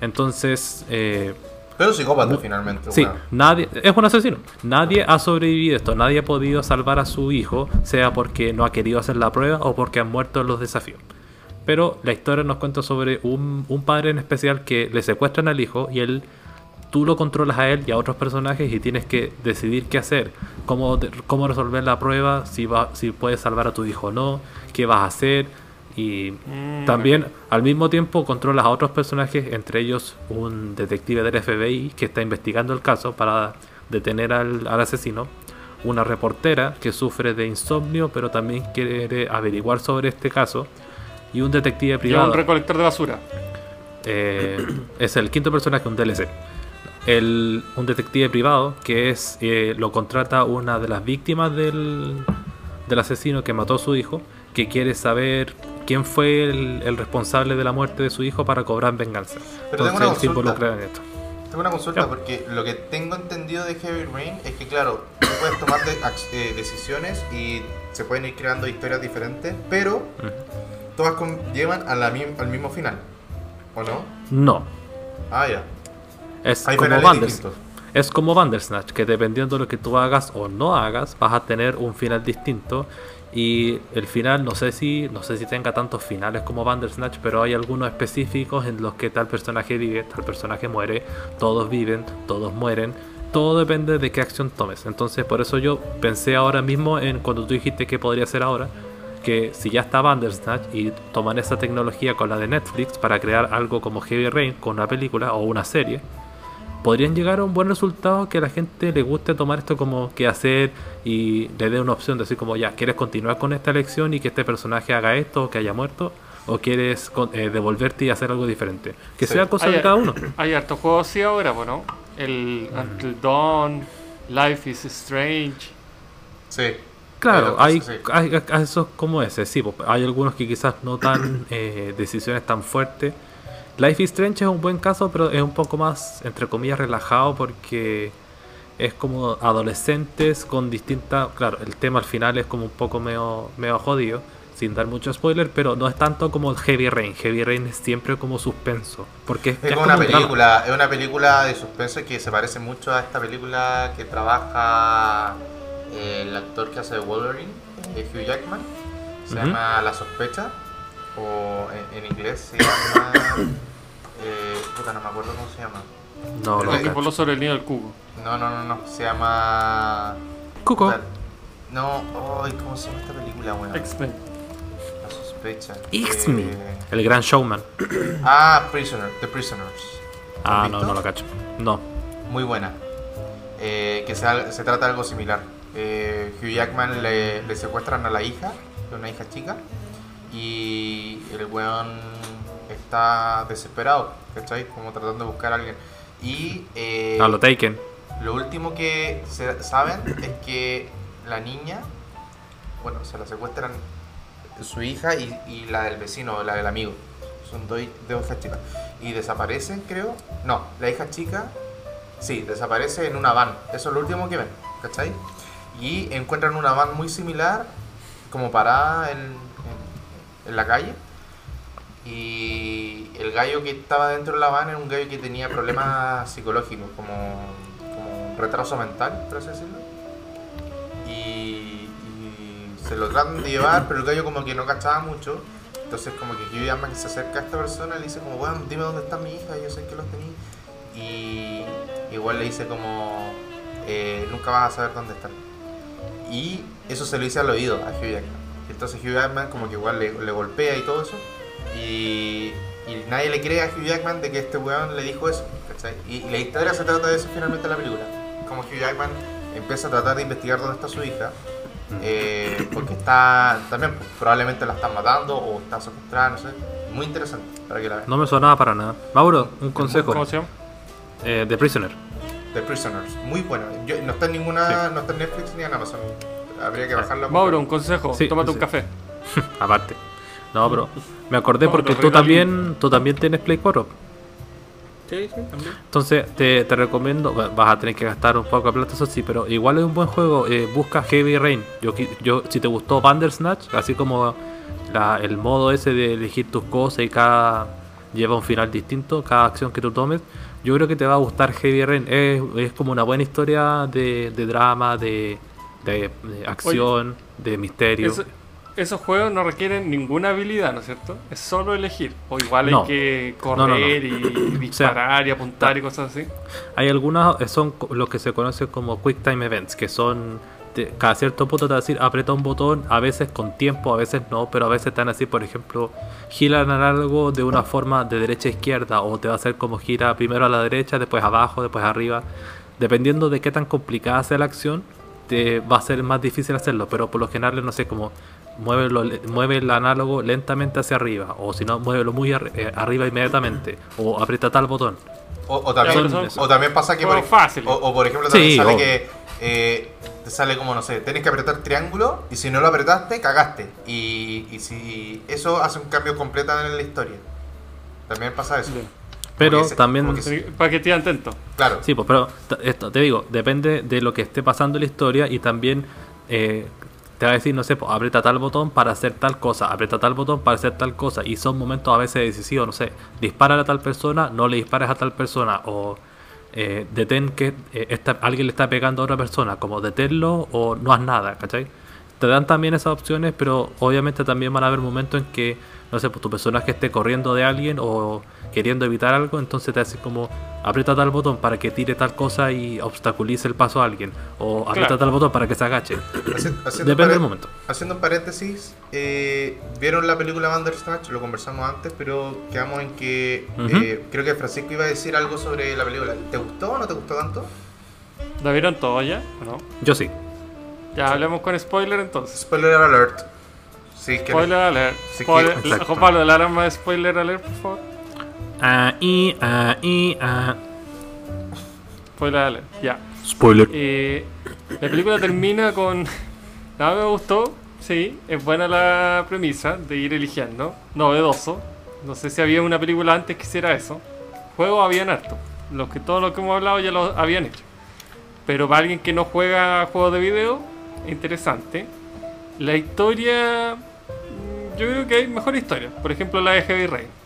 Entonces, eh, Pero psicópata, finalmente. sí, nadie es un asesino. Nadie ha sobrevivido esto, nadie ha podido salvar a su hijo, sea porque no ha querido hacer la prueba o porque han muerto en los desafíos. Pero la historia nos cuenta sobre un, un padre en especial que le secuestran al hijo y él tú lo controlas a él y a otros personajes y tienes que decidir qué hacer, cómo, cómo resolver la prueba, si, va, si puedes salvar a tu hijo o no, qué vas a hacer. Y Mm, también al mismo tiempo controlas a otros personajes, entre ellos un detective del FBI que está investigando el caso para detener al, al asesino, una reportera que sufre de insomnio pero también quiere averiguar sobre este caso, y un detective privado. un recolector de basura. Eh, es el quinto personaje, un DLC. El, un detective privado que es eh, lo contrata una de las víctimas del, del asesino que mató a su hijo, que quiere saber quién fue el, el responsable de la muerte de su hijo para cobrar venganza. Pero tengo Entonces una él se involucra en esto. Tengo una consulta Ya. porque lo que tengo entendido de Heavy Rain es que, claro, tú puedes tomar de- eh, decisiones y se pueden ir creando historias diferentes, pero todas con- llevan a la mi- al mismo final. ¿O no? No, Ah, ya. es Hay como finales Banders. distintos. Es como Bandersnatch, que dependiendo de lo que tú hagas o no hagas, vas a tener un final distinto. Y el final, no sé si no sé si tenga tantos finales como Bandersnatch, pero hay algunos específicos en los que tal personaje vive, tal personaje muere, todos viven, todos mueren. Todo depende de qué acción tomes. Entonces, por eso yo pensé ahora mismo en cuando tú dijiste que podría ser ahora, que si ya está Bandersnatch y toman esa tecnología con la de Netflix para crear algo como Heavy Rain con una película o una serie, podrían llegar a un buen resultado que a la gente le guste tomar esto como que hacer y le dé una opción de decir como ya, ¿quieres continuar con esta elección y que este personaje haga esto o que haya muerto? ¿O quieres con- eh, devolverte y hacer algo diferente? Que Sí. sea cosa Hay- de cada uno. Hay hartos juegos así ahora, ¿no? El Mm. Until Dawn, Life is Strange. Sí. Claro, hay, sí. hay, hay esos como ese, sí, hay algunos que quizás no tan eh, decisiones tan fuertes. Life is Strange es un buen caso, pero es un poco más, entre comillas, relajado porque es como adolescentes con distintas... Claro, el tema al final es como un poco medio, medio jodido, sin dar mucho spoiler, pero no es tanto como Heavy Rain. Heavy Rain es siempre como suspenso, porque es, Es es como una un película, es una película de suspenso que se parece mucho a esta película que trabaja eh, el actor que hace Wolverine, eh, Hugh Jackman. Se llama La sospecha, o en, en inglés se llama... eh, puta, no me acuerdo cómo se llama. No, no, El que voló sobre el nido del cubo. No, no, no, no, se llama... Cuco. No, ay, ¿cómo se llama esta película, weón? X-Men. La sospecha. X-Me, Eh, el gran showman. ah, Prisoner, The Prisoners. Ah, ¿Has no, visto? no lo cacho. No. muy buena. Eh, que se, se trata de algo similar. Eh, Hugh Jackman le, le secuestran a la hija, de una hija chica, y el weón está desesperado, ¿cachai? Como tratando de buscar a alguien. Y eh, lo Taken. lo último que se saben es que la niña, bueno, se la secuestran su hija y, y la del vecino, la del amigo. Son dos, dos hijas chicas. Y desaparecen, creo. No, la hija chica, sí, desaparece en una van. Eso es lo último que ven, ¿cachai? Y encuentran una van muy similar, como parada en, en- la calle. Y el gallo que estaba dentro de la van era un gallo que tenía problemas psicológicos, como, como retraso mental, por así decirlo. Y, se lo tratan de llevar, pero el gallo como que no cachaba mucho. Entonces como que Hugh Jackman se acerca a esta persona y le dice como, bueno, dime dónde está mi hija, yo sé que los tení. Y igual le dice como, eh, nunca vas a saber dónde están. Y eso se lo dice al oído a Hugh Jackman. Entonces Hugh Jackman como que igual le, le golpea y todo eso. Y, y nadie le cree a Hugh Jackman de que este weón le dijo eso. ¿cachai? Y, y la historia se trata de eso finalmente en la película. Como Hugh Jackman empieza a tratar de investigar dónde está su hija. eh, porque está también pues, probablemente la están matando o está secuestrada, no sé. Muy interesante para que la vean. No me sonaba para nada. Mauro, un consejo. ¿Cómo se llama? Eh, The Prisoner. The Prisoners, muy buena. Yo- no está en ninguna, no está en Netflix ni en Amazon. Habría que bajarla. Mauro, un consejo. Sí, Tómate sí. un café. Aparte. No, pero me acordé No, porque tú también, tú también tienes Play 4. Sí, sí, también. Entonces te, te recomiendo, va- vas a tener que gastar un poco de plata, eso sí, pero igual es un buen juego. eh, busca Heavy Rain. Yo, yo, si te gustó Bandersnatch, así como la- el modo ese de elegir tus cosas y cada lleva un final distinto, cada acción que tú tomes, yo creo que te va a gustar Heavy Rain. Es, es como una buena historia de, de drama, de, de- de acción, de misterio. Eso- esos juegos no requieren ninguna habilidad, ¿no es cierto? Es solo elegir. O igual No. hay que No, no, no. correr y disparar y apuntar y cosas así. Hay algunas, eh, son co- lo que se conoce como Quick Time Events, que son te- cada cierto punto te va a decir aprieta un botón, a veces con tiempo, a veces no, pero a veces te van a decir, por ejemplo, gira en algo de una forma de derecha a izquierda, o te va a hacer como gira primero a la derecha, después abajo, después arriba. Dependiendo de qué tan complicada sea la acción, te va a ser más difícil hacerlo, pero por lo general, no sé, como mueve, mueve el análogo lentamente hacia arriba, o si no, muévelo muy arri- eh, arriba inmediatamente, o aprieta tal botón. O, o también, Son- o también pasa que por, fáciles. o, o por ejemplo también Sí, sale que eh, te sale como no sé, tienes que apretar triángulo y si no lo apretaste, cagaste. Y, y si eso hace un cambio completo en la historia. También pasa eso. Pero también... Para que esté atento. Claro. Sí, pues, pero esto, te digo, depende de lo que esté pasando en la historia y también eh, te va a decir, no sé, pues, aprieta tal botón para hacer tal cosa, aprieta tal botón para hacer tal cosa y son momentos a veces decisivos, no sé, dispara a tal persona, no le dispares a tal persona o eh, detén que eh, esta- alguien le está pegando a otra persona, como deténlo o no haz nada, ¿cachai? Te dan también esas opciones, pero obviamente también van a haber momentos en que, no sé, pues tu personaje esté corriendo de alguien o queriendo evitar algo, entonces te hace como aprieta tal botón para que tire tal cosa y obstaculice el paso a alguien, o aprieta Claro. tal botón para que se agache. Haciendo Depende del momento. Haciendo un paréntesis, eh, vieron la película Bandersnatch, lo conversamos antes, pero quedamos en que eh, creo que Francisco iba a decir algo sobre la película. ¿Te gustó o no te gustó tanto? ¿La vieron todo ya? ¿O no? Yo sí. Ya hablemos con spoiler entonces. Spoiler alert. Sí, que Spoiler alert. Sí, Spoiler. Juan Pablo, la alarma de spoiler alert, por favor. Ah, y, ah, y, ah. Spoiler alert, ya. Spoiler. Eh, la película termina con. Nada me gustó, sí, es buena la premisa de ir eligiendo, novedoso. No sé si había una película antes que hiciera eso. Juegos habían harto. Los que todos los que hemos hablado ya lo habían hecho. Pero para alguien que no juega juegos de video, interesante. La historia. mm, Yo creo que hay mejor historia. Por ejemplo, la de Heavy Rain.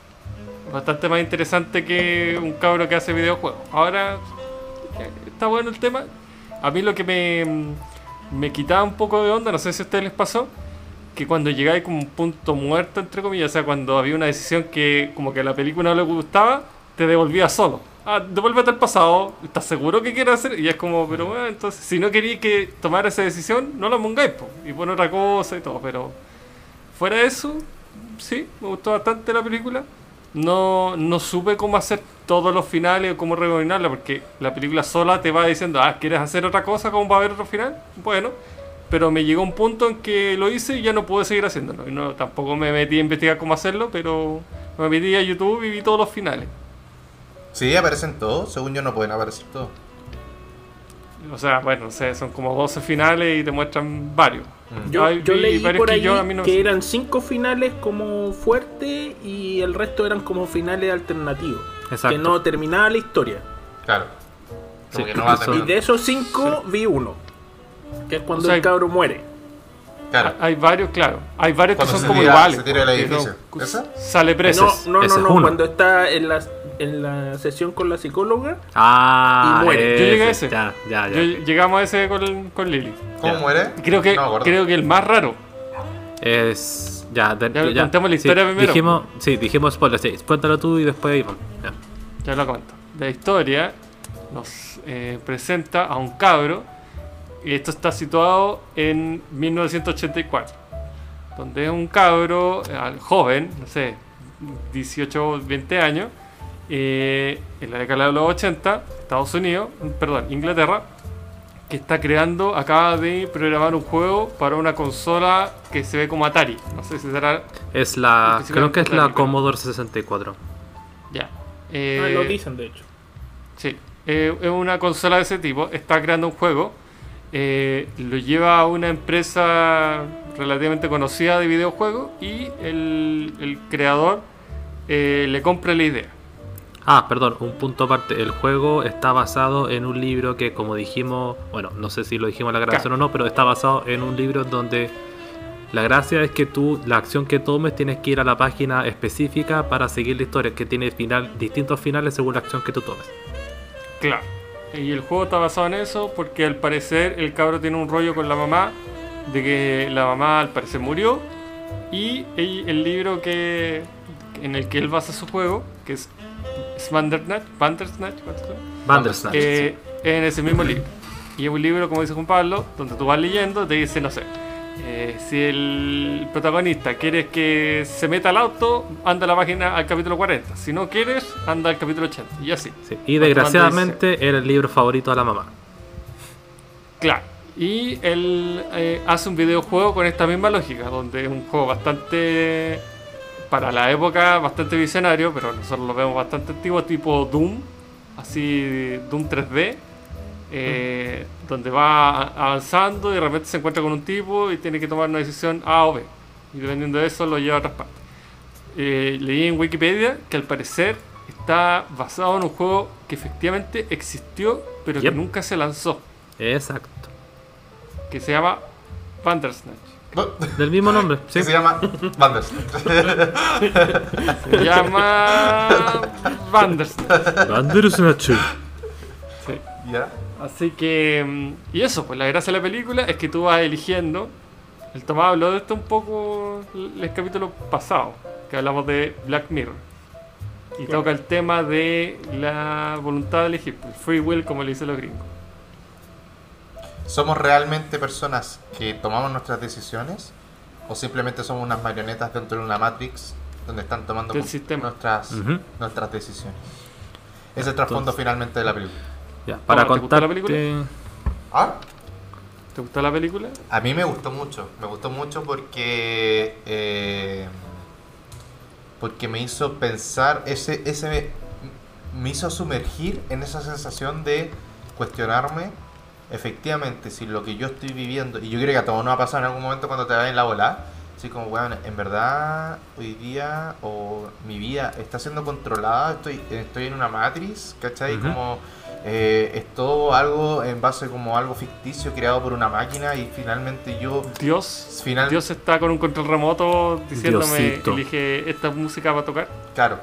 Bastante más interesante que un cabro que hace videojuegos. Ahora, eh, está bueno el tema. A mí lo que me, me quitaba un poco de onda, no sé si a ustedes les pasó, que cuando llegáis como un punto muerto, entre comillas, o sea, cuando había una decisión que como que a la película no le gustaba, te devolvía solo. Ah, devuélvete al pasado, ¿estás seguro que quieres hacer? Y es como, pero bueno, entonces, si no queréis que tomar esa decisión, no la pongáis, po, y pon otra cosa y todo, pero fuera de eso, sí, me gustó bastante la película. No, no supe cómo hacer todos los finales o cómo rebobinarla, porque la película sola te va diciendo, ah, ¿quieres hacer otra cosa? ¿Cómo va a haber otro final? Bueno, pero me llegó un punto en que lo hice y ya no pude seguir haciéndolo. Y no, tampoco me metí a investigar cómo hacerlo, pero me metí a YouTube y vi todos los finales. Sí, aparecen todos. Según yo, no pueden aparecer todos. O sea, bueno, no sé, son como 12 finales y te muestran varios. Yo, Hay- yo vi leí por que ahí yo a mí no que eran cinco finales como fuertes y el resto eran como finales alternativos. Exacto. Que no terminaba la historia. Claro. Sí, no va a Y de esos cinco vi uno. Que es cuando O sea, el cabro muere. Claro. Hay varios, claro. Hay varios que son se como tira- iguales. se tira edificio. ¿Esa? Sale preso. No, no, no, es no. Cuando está en la, en la sesión con la psicóloga. Ah, Y muere. Yo llegué a ese. Ya, ya, ya. Yo- llegamos a ese con, con Lily. ¿Cómo Ya. muere? Creo que, No creo que el más raro. Es. Ya, de- Ya, contemos la historia sí, primero. Dijimos, sí, dijimos spoilers. Sí, cuéntalo tú y después Iván. Ya. Ya lo cuento. La historia nos eh, presenta a un cabro, y esto está situado en 1984, donde es un cabro eh, joven, no sé, 18 o 20 años, eh, en la década de los 80, Estados Unidos, perdón, Inglaterra, que está creando, acaba de programar un juego para una consola que se ve como Atari. No sé si será. Es la. Creo que es la Atari, Commodore 64. Ya. Ah, Eh, lo dicen, de hecho. Sí, eh, es una consola de ese tipo, está creando un juego, eh, lo lleva a una empresa relativamente conocida de videojuegos y el, el creador eh, le compra la idea. Ah, perdón, un punto aparte. El juego está basado en un libro que, como dijimos, bueno, no sé si lo dijimos en la grabación o no, pero está basado en un libro donde la gracia es que tú, la acción que tomes, tienes que ir a la página específica para seguir la historia, que tiene final, distintos finales según la acción que tú tomes. Claro. Y el juego está basado en eso porque al parecer el cabro tiene un rollo con la mamá de que la mamá al parecer murió y el, el libro que en el que él basa su juego, que es Bandersnatch, Bandersnatch. Bandersnatch. Eh, en ese mismo libro. Y es un libro, como dice Juan Pablo, donde tú vas leyendo, te dice, no sé, eh, si el protagonista quieres que se meta al auto, anda a la página al capítulo 40. Si no quieres, anda al capítulo 80. Y así. Sí, Y desgraciadamente era el libro favorito de la mamá. Claro. Y él eh, hace un videojuego con esta misma lógica, donde es un juego bastante, para la época, bastante visionario, pero nosotros lo vemos bastante antiguo, tipo Doom, así Doom 3D, eh, donde va avanzando y de repente se encuentra con un tipo y tiene que tomar una decisión A o B. Y dependiendo de eso lo lleva a otras partes. Eh, leí en Wikipedia que al parecer está basado en un juego que efectivamente existió, pero Yep. que nunca se lanzó Exacto. que se llama Bandersnatch. Del mismo nombre, sí. que se llama Bandersnatch. Se llama Bandersnatch. Bandersnatch. Sí. ¿Ya? Así que. mm, Y eso, pues la gracia de la película es que tú vas eligiendo. El Tomás habló de esto un poco el, el capítulo pasado, que hablamos de Black Mirror. Y toca el tema de la voluntad de elegir, el free will, como le dicen los gringos. ¿Somos realmente personas que tomamos nuestras decisiones? ¿O simplemente somos unas marionetas dentro de una Matrix donde están tomando Del con- sistema. nuestras, nuestras decisiones? Ese es el trasfondo finalmente de la película. Ya, para ¿te gustó la contarte. ¿Ah? ¿Te gustó la película? A mí me gustó mucho, me gustó mucho porque eh, porque me hizo pensar, ese, ese me, me hizo sumergir en esa sensación de cuestionarme efectivamente si lo que yo estoy viviendo, y yo creo que a todos nos ha pasado en algún momento cuando te vas en la bola, así como, weón, en verdad hoy día o mi vida está siendo controlada, estoy, estoy en una matriz, ¿cachai? Ujú. Como eh, es todo algo en base como algo ficticio creado por una máquina y finalmente yo Dios. Final- Dios está con un control remoto diciéndome Diosito. elige esta música para tocar. Claro.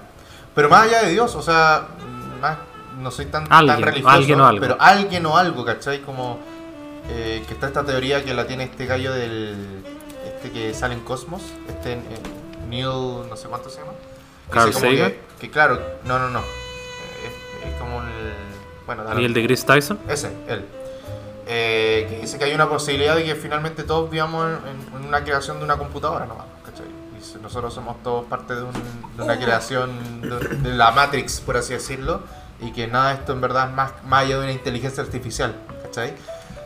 Pero más allá de Dios, o sea, más, no soy tan, tan Alguien, religioso, alguien o algo. pero alguien o algo, ¿cachai? Como eh, que está esta teoría que la tiene este gallo del. Este que sale en Cosmos, este eh, Neil, no sé cuánto se llama. Que Carl Sagan. Que, que claro, no, no, no. Es, es como el. Bueno, ¿Y el de Chris Tyson? Ese, él. Eh, que dice que hay una posibilidad de que finalmente todos vivamos en, en- una creación de una computadora nomás, ¿cachai? Y si nosotros somos todos parte de, un- de una creación de, de la Matrix, por así decirlo, y que nada de esto en verdad es más, más allá de una inteligencia artificial, ¿cachai?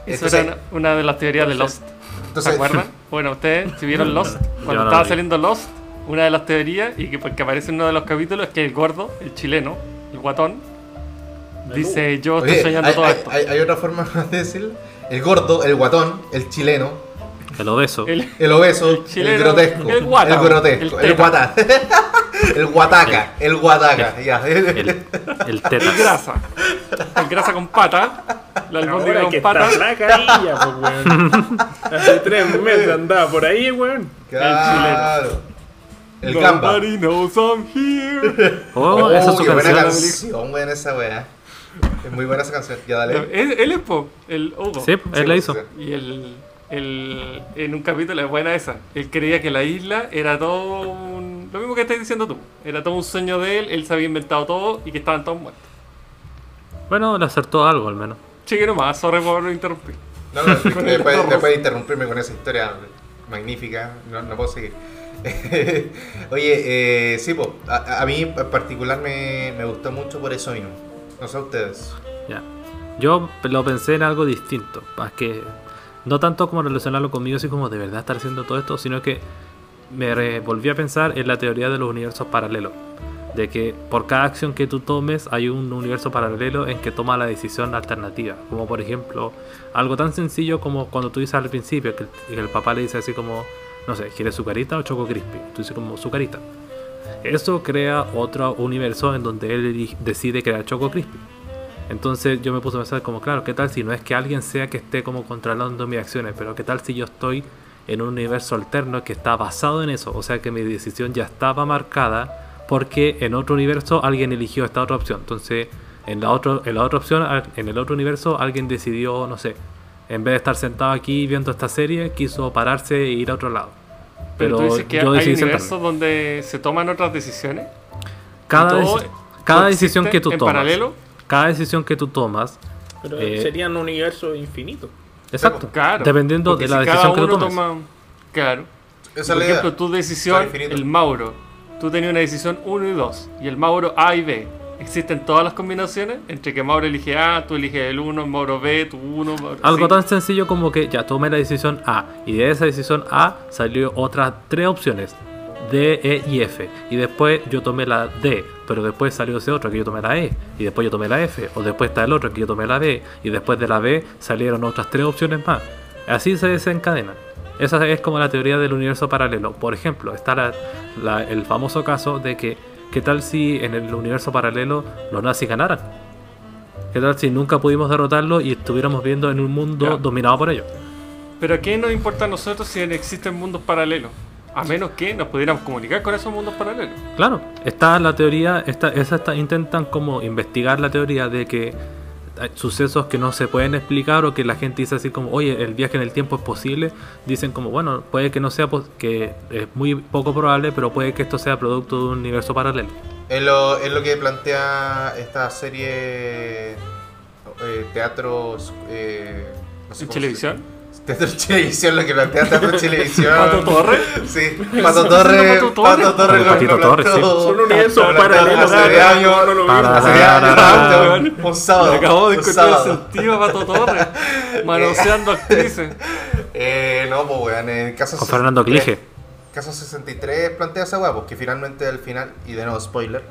Esa era una, una de las teorías de Lost. entonces- ¿Se acuerdan? Bueno, ustedes, si vieron Lost, cuando no estaba vi. saliendo Lost, una de las teorías, y que porque aparece en uno de los capítulos, es que el gordo, el chileno, el guatón, dice: Yo estoy Oye, soñando hay, todo hay- esto. hay- hay otra forma de decirlo. El gordo, el guatón, el chileno, El obeso. El- el obeso, el, chileno, grotesco, el guata, el grotesco, el el, guata, el guataca, el guataca, ya. El, el el tetas. grasa. El grasa con pata. La albóndiga que con pata. flaca ella, pues, weón. Hace tres meses andaba por ahí, weón. Claro. El gamba. Nobody knows I'm here. Oh, Oh, esa es su qué buena canción. canción, buena esa weá. Es muy buena esa canción. Ya dale. Él, él es po, el Hugo. Sí, él la hizo. Y el, el- en un capítulo, es buena esa, él creía que la isla era todo un... Lo mismo que estás diciendo tú. Era todo un sueño de él, él se había inventado todo y que estaban todos muertos. Bueno, le acertó algo al menos. Chique nomás, sorry por interrumpir. No, no, después, después de interrumpirme con esa historia magnífica, no, no puedo seguir. Oye, eh, sí, pues, a, a mí en particular me, me gustó mucho por eso mismo. No sé ustedes. Ya. Yo lo pensé en algo distinto. Más que. No tanto como relacionarlo conmigo, así como de verdad estar haciendo todo esto, sino que me volví a pensar en la teoría de los universos paralelos. De que por cada acción que tú tomes hay un universo paralelo en que toma la decisión alternativa. Como por ejemplo, algo tan sencillo como cuando tú dices al principio que el, que papá le dice así como, no sé, ¿quieres sucarita o choco crispy? Tú dices como sucarita. Eso crea otro universo en donde él decide crear choco crispy. Entonces yo me puse a pensar como, claro, ¿qué tal si no es que alguien sea que esté como controlando mis acciones? Pero ¿qué tal si yo estoy en un universo alterno que está basado en eso? O sea que mi decisión ya estaba marcada porque en otro universo alguien eligió esta otra opción. Entonces en la, otro, en la otra opción, en el otro universo alguien decidió, no sé, en vez de estar sentado aquí viendo esta serie, quiso pararse e ir a otro lado. Pero, Pero, tú dices que yo hay universos donde se toman otras decisiones. Cada, deci- decisión que tú en tomas, paralelo. Cada decisión que tú tomas, Pero Eh, sería un universo infinito. exacto, Claro. dependiendo porque de la si cada decisión que tú uno tomes. toma- Claro. Esa es Por la idea. ejemplo, tu decisión, el Mauro. Tú tenías una decisión 1 y 2. Y el Mauro A y B. ¿Existen todas las combinaciones? Entre que Mauro elige A, tú eliges el 1, Mauro B, tú 1. Algo tan sencillo como que ya tomé la decisión A y de esa decisión A salió otras tres opciones D, E y F. Y después yo tomé la D pero después salió ese otro que yo tomé la E. Y después yo tomé la F o después está el otro que yo tomé la B y después de la B salieron otras tres opciones más. Así se desencadena. Esa es como la teoría del universo paralelo. Por ejemplo está la- la- el famoso caso de que qué tal si en el universo paralelo los nazis ganaran ¿Qué tal si nunca pudimos derrotarlo y estuviéramos viendo en un mundo dominado por ellos? Pero ¿qué nos importa a nosotros si existen mundos paralelos? A menos que nos pudiéramos comunicar con esos mundos paralelos. Claro, está la teoría, está, esa está- intentan como investigar la teoría de que hay sucesos que no se pueden explicar o que la gente dice así como, oye, el viaje en el tiempo es posible, dicen como, bueno, puede que no sea, que es muy poco probable, pero puede que esto sea producto de un universo paralelo. Es lo, es lo que plantea esta serie eh, teatros. Eh, no sé ¿En cómo se- televisión? Teatro Televisión, lo que plantea Teatro Televisión. ¿Pato Torre? Sí, Pato Torre. Pato Torre. Pato Torre. lo- Patito lo Torre, sí. Son universos lo planteó paralelos. Hace años. Hace de años, Un sábado. Me acabo de un encontrar el sentido a Pato Torres. Manoseando actrices. Eh, no, pues weón, en el caso Con Fernando 63, Clige. Caso 63 plantea esa weá, pues que finalmente al final, y de nuevo spoiler.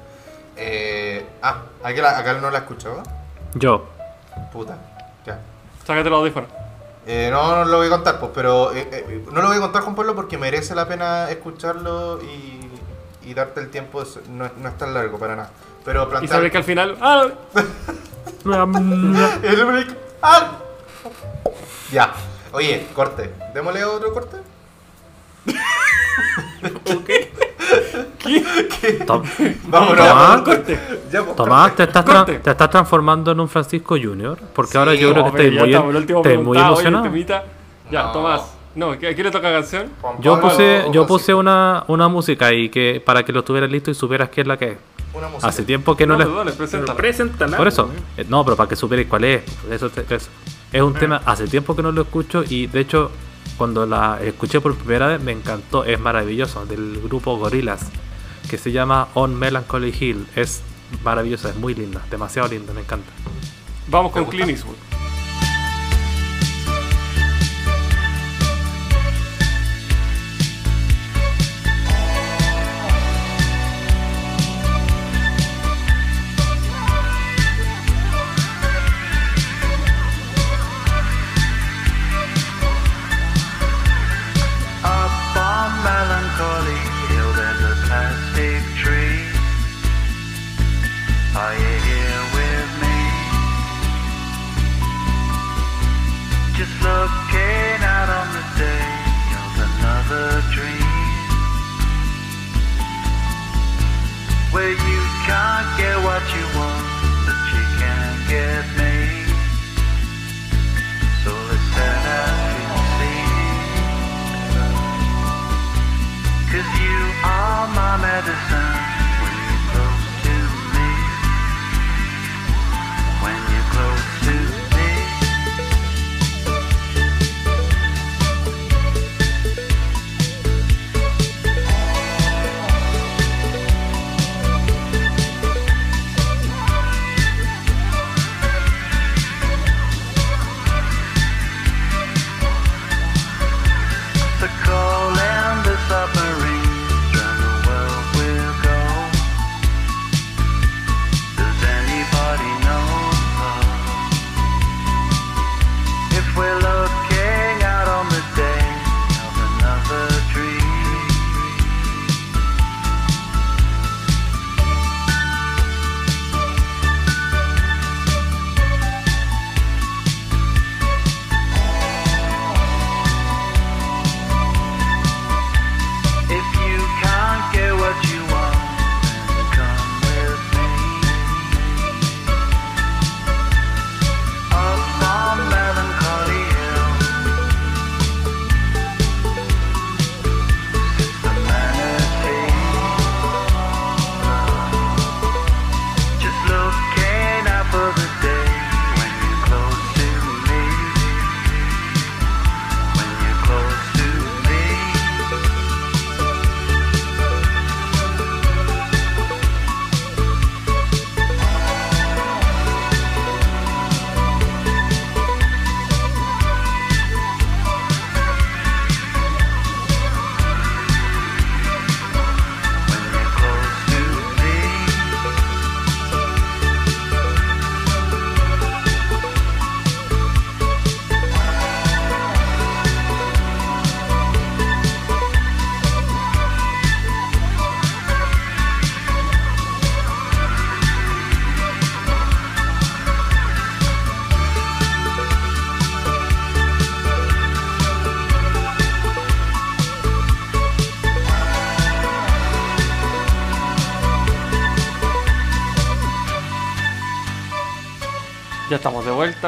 Eh, ah, acá, la- acá no la escuchó, Yo, puta, ya. Sácate los audífonos. Eh, no, no lo voy a contar, pues, pero eh, eh, no lo voy a contar, Juan Pablo, porque merece la pena escucharlo y, y darte el tiempo, no, es- no es tan largo para nada. Pero Y plantea... sabes que al final. ¡Ah! ¡Ah! Ya, oye, corte, démosle otro corte. Tom- Vámonos, Tomás. Corte. Pues, Tomás, te estás, tra- Corte. te estás transformando en un Francisco Junior, porque Sí, ahora yo creo que ya muy, estamos, el último estás muy oye, emocionado. temita. Ya, No. Tomás. No, ¿a quién le toca canción? Juan Yo puse, yo puse una, una música y que para que lo tuvieras listo y supieras qué es la que es. Una música. Hace tiempo que no, No, le- pero dale, Pero preséntala. preséntala, Por eso, pues, eh, no, pero para que supierais cuál es. Eso, eso. Es un tema, hace tiempo que no lo escucho y de hecho cuando la escuché por primera vez me encantó, es maravilloso, del grupo Gorillaz, que se llama On Melancholy Hill. Es maravillosa, es muy linda, demasiado linda, me encanta. Vamos con ¿Te Clint Eastwood.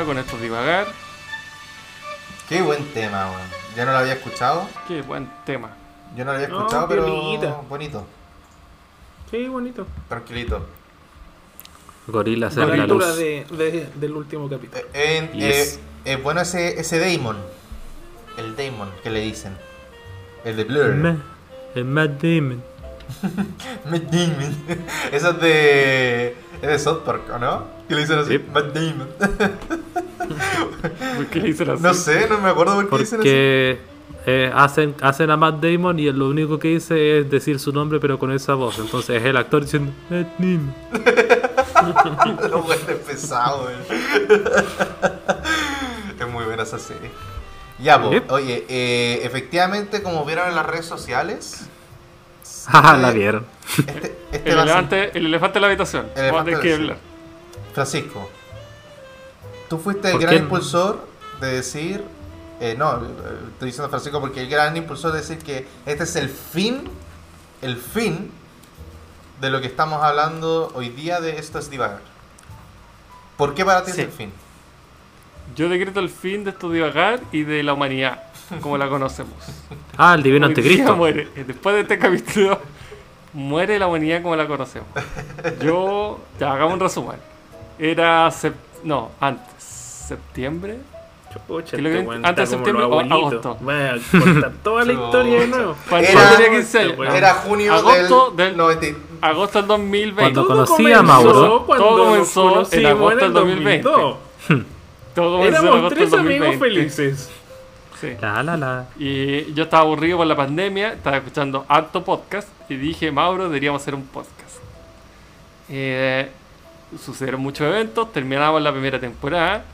Con estos divagar. Qué buen tema, weón. Ya no lo había escuchado. Qué buen tema. Yo no lo había No, escuchado, pero bonito. Sí, bonito. Tranquilito. Gorilas La en la lectura luz. de, de- del último capítulo. Eh, en- Yes. eh, eh, bueno ese, ese Damon. El Damon que le dicen. El de Blur. El Matt Damon. Matt Damon. Eso es de. Es de South Park, ¿o no? Que le dicen así. Sí. Matt Damon. ¿Por qué le dicen así? no sé, no me acuerdo por qué dicen así. Porque eh, hacen, hacen a Matt Damon y lo único que dice es decir su nombre pero con esa voz. Entonces es el actor diciendo Matt Damon. Los buenos pesados, weón. Es muy buena esa serie. Ya, Yep. oye, eh, efectivamente, como vieron en las redes sociales. Jaja, este- la vieron. Este, este El elefante, el elefante en la habitación. El elefante que hablar. Francisco, tú fuiste el ¿Por gran qué? impulsor de decir. eh, no, eh, estoy diciendo Francisco porque el gran impulsor de decir que este es el fin. El fin de lo que estamos hablando hoy día de esto es divagar. ¿Por qué para ti Sí. es el fin? Yo decreto el fin de estos divagar y de la humanidad, como la conocemos. Ah, el divino Hoy anticristo. muere. Después de este capítulo, muere la humanidad como la conocemos. Yo, ya hagamos un resumen. Era, sep- no, antes, septiembre. Chucha, ¿Qué le este weón ¿Antes de septiembre o agosto? Va a contar toda la historia de nuevo. Cuando Era- yo tenía 15 años. Bueno, Era junio agosto del, del- 90 Agosto del 2020. Cuando conocí a Mauro. cuando Todo comenzó en agosto del el 2020. 2002. Todo comenzó en Éramos agosto tres del amigos 2020. felices. Sí. La la la. Y yo estaba aburrido por la pandemia, estaba escuchando harto podcast y dije, Mauro, deberíamos hacer un podcast. Eh, sucedieron muchos eventos, terminamos la primera temporada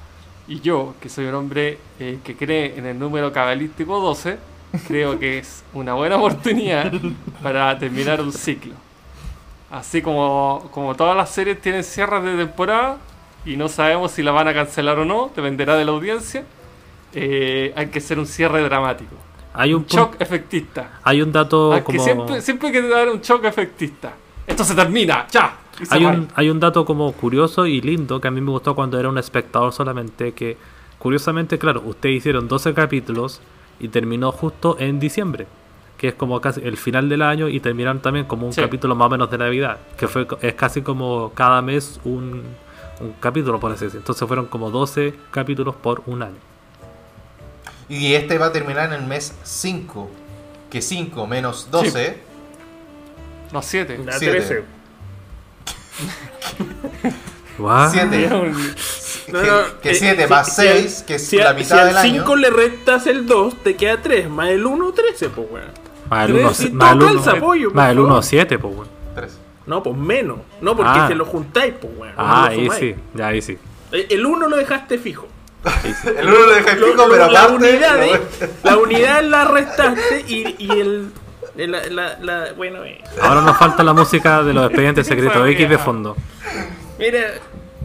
y yo, que soy un hombre eh, que cree en el número cabalístico 12, creo que es una buena oportunidad para terminar un ciclo. Así como, como todas las series tienen cierres de temporada y no sabemos si la van a cancelar o no, dependerá de la audiencia, eh, hay que hacer un cierre dramático. Hay un, shock efectista. hay un dato Ah, que como. siempre, siempre hay que dar un shock efectista. Esto se termina, ya. Se Hay un, hay un dato como curioso y lindo que a mí me gustó cuando era un espectador solamente, que curiosamente, claro, ustedes hicieron 12 capítulos y terminó justo en diciembre, que es como casi el final del año y terminaron también como un Sí. capítulo más o menos de Navidad, que fue es casi como cada mes un, un capítulo, por así decirlo. Entonces fueron como 12 capítulos por un año. Y este va a terminar en el mes 5. Que 5 menos 12. Los siete. La Siete. 13. Guau. 7. No, no, que eh, 7 si- más si 6, al- que es si la al- mitad si del al año. 5 le restas el 2, te queda 3. Más el 1, 13, pues, weón. Más el Tres 1, y más el todo uno- calza, pollo, por más el favor. 1 7, pues bueno. Tres. No, pues menos. No, porque Ah. se lo juntáis, pues, weón. no Ah, ahí sí, ya ahí sí. Eh, El 1 lo dejaste fijo. El 1 lo deja en Lo- pico, pero la aparte. unidad, lo- ¿eh? la unidad la restaste y, y el. La, la, la- bueno, eh. Ahora nos falta la música de los expedientes secretos X de fondo. Mira,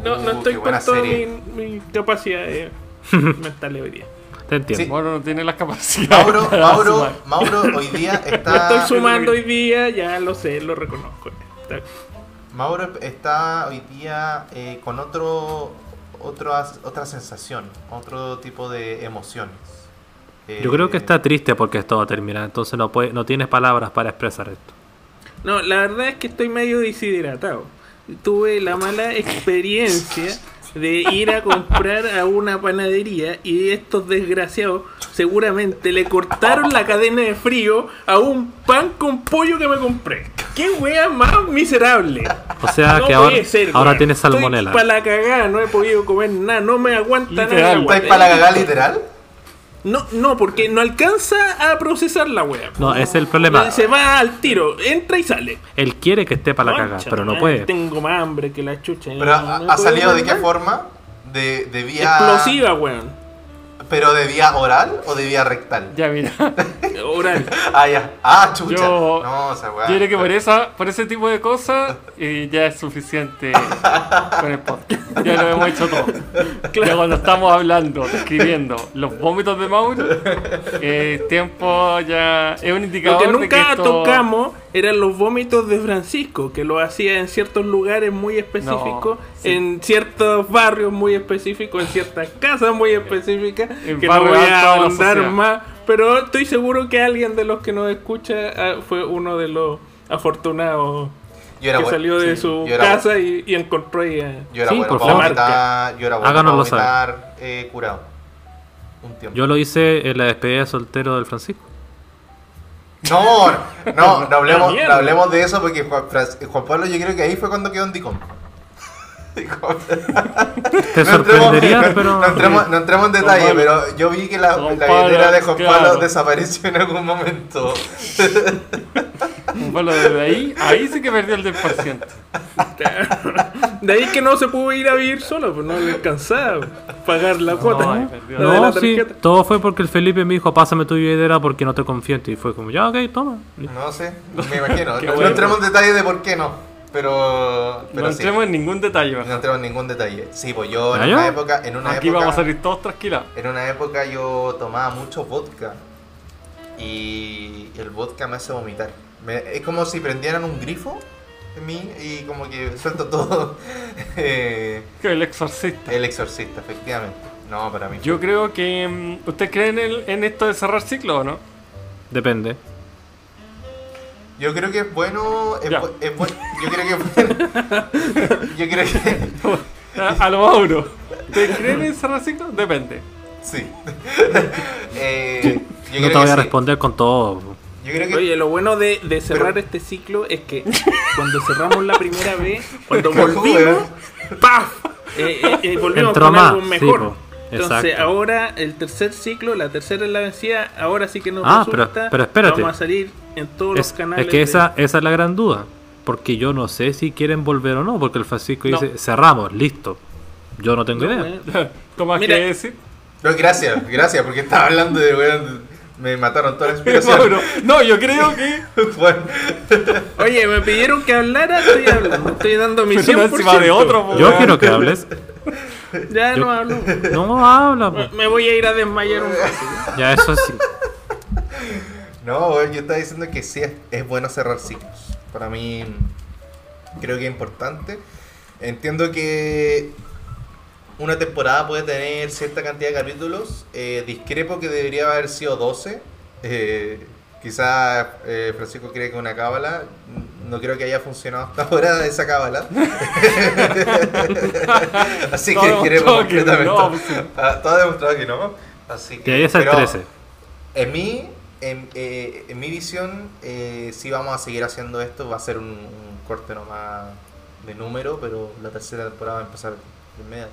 no, no Uh, estoy qué con toda mi, mi capacidad eh, mental hoy día. Te entiendo. Sí. Mauro no tiene las capacidades. Mauro, Mauro. Mauro hoy día Lo está. estoy sumando hoy día, ya lo sé, lo reconozco. Está- Mauro está hoy día eh, con otro, otras- otra sensación, otro tipo de emociones. Eh, Yo creo que está triste porque esto va a terminar, entonces no puede, no tienes palabras para expresar esto. No, la verdad es que estoy medio deshidratado. Tuve la mala experiencia de ir a comprar a una panadería y estos desgraciados seguramente le cortaron la cadena de frío a un pan con pollo que me compré. ¡Qué wea más miserable! O sea No que ahora, ser, ahora tienes salmonela. Para la cagada, no he podido comer nada, no me aguanta nada. ¿Estáis para la cagada literal? No, no, porque no alcanza a procesar la wea. No, ese es el problema. Se va al tiro, entra y sale. Él quiere que esté para la caga, pero no puede. Tengo más hambre que la chucha. Pero no- ha, no ha salido de qué forma? De, de vía. Explosiva, weón. ¿Pero de vía oral o de vía rectal? Ya, mira. Oral. Ah, ya. Ah, chucha. Yo- no, esa weá. Yo creo que por esa, por ese tipo de cosas eh, ya es suficiente con el podcast. Ya lo hemos hecho todo. Ya cuando estamos hablando, escribiendo los vómitos de Mauro, eh, tiempo ya es un Lo indicador que de que nunca esto- tocamos eran los vómitos de Francisco, que lo hacía en ciertos lugares muy específicos, No, sí. en ciertos barrios muy específicos, en ciertas casas muy específicas, que no voy a ahondar más, pero estoy seguro que alguien de los que nos escucha ah, fue uno de los afortunados Yo era que bueno, salió de sí, su yo era casa y, y encontró ahí a- Yo era Sí, bueno por favor. vomitar, yo era bueno Háganoslo para vomitar eh, curado. Un tiempo. Yo lo hice en la despedida de soltero del Francisco. No, no, no hablemos, no hablemos de eso porque Juan Pablo yo creo que ahí fue cuando quedó en Dicom. Dijo- Te no sorprendería, entremos, pero. no, entremos, no entremos en detalle, Juan Pablo. pero yo vi que la, Juan la Pablo, billetera de Juan claro. Pablo desapareció en algún momento. Bueno, desde ahí, ahí sí que perdió el 10%. De ahí que no se pudo ir a vivir solo, pues no le alcanzaba pagar la cuota. ¿no? la No, sí, todo fue porque el Felipe me dijo, pásame tu billetera porque no te confío en ti. Y fue como, ya, ok, toma. No sé, me imagino. No, no bueno. entremos en detalle de por qué no, pero, pero No sí. entremos en ningún detalle. No entremos en ningún detalle. Sí, pues yo en ¿Ah, una época, en una Aquí época, vamos a salir todos trasquilados. en una época yo tomaba mucho vodka y el vodka me hace vomitar. Me- es como si prendieran un grifo en mí y como que suelto todo. Eh, Que el exorcista. el exorcista, efectivamente. No, para mí. Yo creo que. mm, ¿Usted cree en, el- en esto de cerrar ciclo o no? Depende. Yo creo que es bueno. Es bu- es bu- yo creo que es bueno. yo creo que. A, a lo Mauro. ¿Usted cree en cerrar ciclo? Depende. Sí. Eh, yo No creo te voy que a sí. responder con todo. Yo creo que. Oye, lo bueno de, de cerrar Pero- este ciclo es que cuando cerramos la primera vez, cuando volvimos, ¡paf! Eh, eh, eh, volvimos Entró con más, algo mejor. Entonces Exacto. ahora el tercer ciclo, la tercera es la vencida, ahora sí que nos Ah, pero- resulta. pero espérate. Vamos a salir en todos Es, los canales. es que de- esa, esa es la gran duda. Porque yo no sé si quieren volver o no. Porque el Francisco No. dice, cerramos, listo. Yo no tengo No, idea. weón. ¿Cómo más Mira. que decir? No, gracias, gracias, porque estaba hablando de weón. Me mataron toda la inspiración. Mauro. No, yo creo que. bueno, Oye, me pidieron que hablara, estoy hablando, estoy dando mi Pero 100%. encima de otro, po, Yo quiero que hables. Ya Yo- no hablo. No habla. po. Me voy a ir a desmayar un rato. Ya eso sí. no, yo estaba diciendo que sí es, es bueno cerrar ciclos. Para mí, creo que es importante. Entiendo que una temporada puede tener cierta cantidad de capítulos. Eh, discrepo que debería haber sido 12. Eh, quizá eh, Francisco cree que una cábala. No creo que haya funcionado hasta ahora esa cábala. Así que Todo queremos que completamente. no, pues, sí. Ah, todo demostrado que no. Así que. Ahí es el pero 13. En mi, en, eh, en mi visión, eh, si vamos a seguir haciendo esto, va a ser un, un corte nomás de número, pero la tercera temporada va a empezar de inmediato.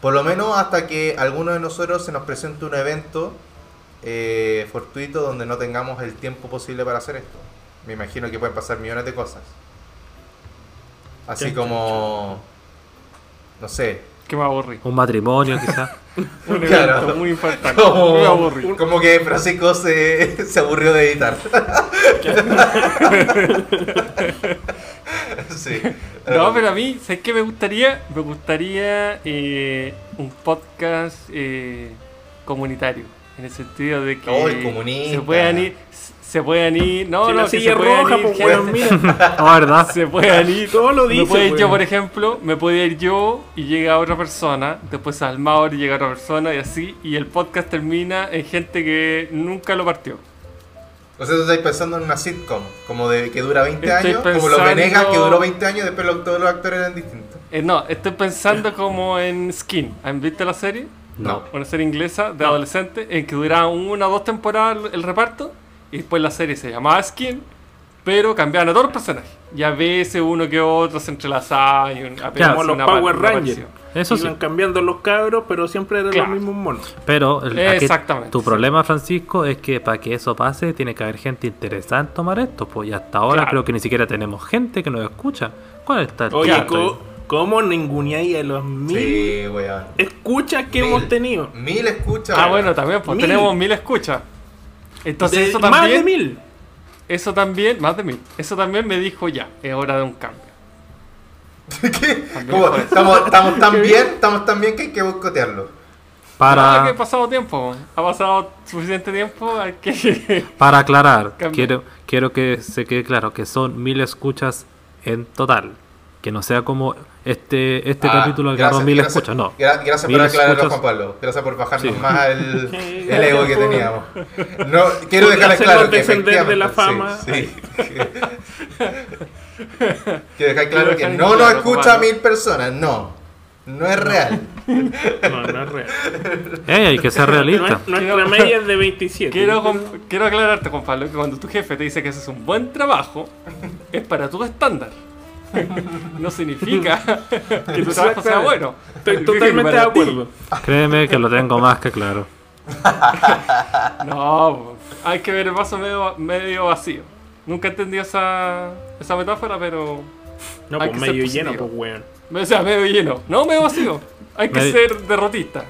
Por lo menos hasta que alguno de nosotros se nos presente un evento eh, fortuito donde no tengamos el tiempo posible para hacer esto. Me imagino que pueden pasar millones de cosas. Así como, no sé, Que me aburrí. Un matrimonio quizás. Un evento Claro. muy impactante. Me aburrí. como, como que Francisco se, se aburrió de editar. sí. No, pero a mí, ¿sabes qué me gustaría? Me gustaría eh, un podcast eh, comunitario. En el sentido de que Oh, el comunista. se puedan ir. Se puedan ir. No, Si no, la silla se roja, ir pues weón, mira. No, ¿verdad? Se puedan ir. Todo lo dice, puede ir yo, weón. por ejemplo, me puede ir yo y llega otra persona, después al Mauro y llega otra persona y así, y el podcast termina en gente que nunca lo partió. O sea, tú estás pensando en una sitcom, como de que dura 20 Estoy años, como los pensando- Venegas que duró 20 años y después los- todos los actores eran distintos. Eh, no, estoy pensando como en Skin. ¿Han visto la serie? No. Una serie inglesa de adolescentes en que duraba una o dos temporadas el- reparto y después la serie se llamaba Skin, pero cambiaban a todos los personajes. Y a veces uno que otro se entrelazaba y un, apenas Como los una Power Rangers. Eso sí. Iban cambiando los cabros, pero siempre eran Claro. los mismos monos. Pero el- Exactamente, tu sí. problema, Francisco, es que para que eso pase tiene que haber gente interesada en tomar esto. Pues y hasta ahora Claro. creo que ni siquiera tenemos gente que nos escucha. ¿Cuál está el Oye, ¿cómo ninguneáis a los mil Sí, weón. escuchas que Mil. hemos tenido? Mil escuchas. Ah, weón. bueno, también, pues Mil. tenemos mil escuchas. Entonces De- eso Más también, de mil. eso también, más de mil, eso también me dijo ya, es hora de un cambio. ¿Qué? Estamos, estamos tan bien, estamos tan bien que hay que boicotearlo. Ahora que ha Para, pasado tiempo, ha pasado suficiente tiempo, hay que... para aclarar, Cambio. quiero, quiero que se quede claro que son mil escuchas en total. Que no sea como este, este Ah, capítulo agarró gracias, mil escuchas, no. gra- gracias por aclararlo, escuchas- Juan Pablo. Gracias por bajarnos Sí. más el, ego que teníamos. No, quiero por dejar claro que de la efectivamente- fama. Sí, sí. quiero dejar claro que no nos claro, escucha a mil personas, no. No es real. No, no es real. Ey, hay que ser realista. Nue- Nuestra media es de 27. Quiero, quiero aclararte, Juan Pablo, que cuando tu jefe te dice que haces un buen trabajo, es para tu estándar. No significa que tu trabajo sea bueno. Estoy totalmente de acuerdo. Créeme que lo tengo más que claro. No, hay que ver el vaso medio, medio vacío. Nunca entendí esa, esa metáfora, pero. No, Hay pues que ser medio lleno, pues weón. O sea, medio lleno. No, medio vacío. Hay que Medio- ser derrotista.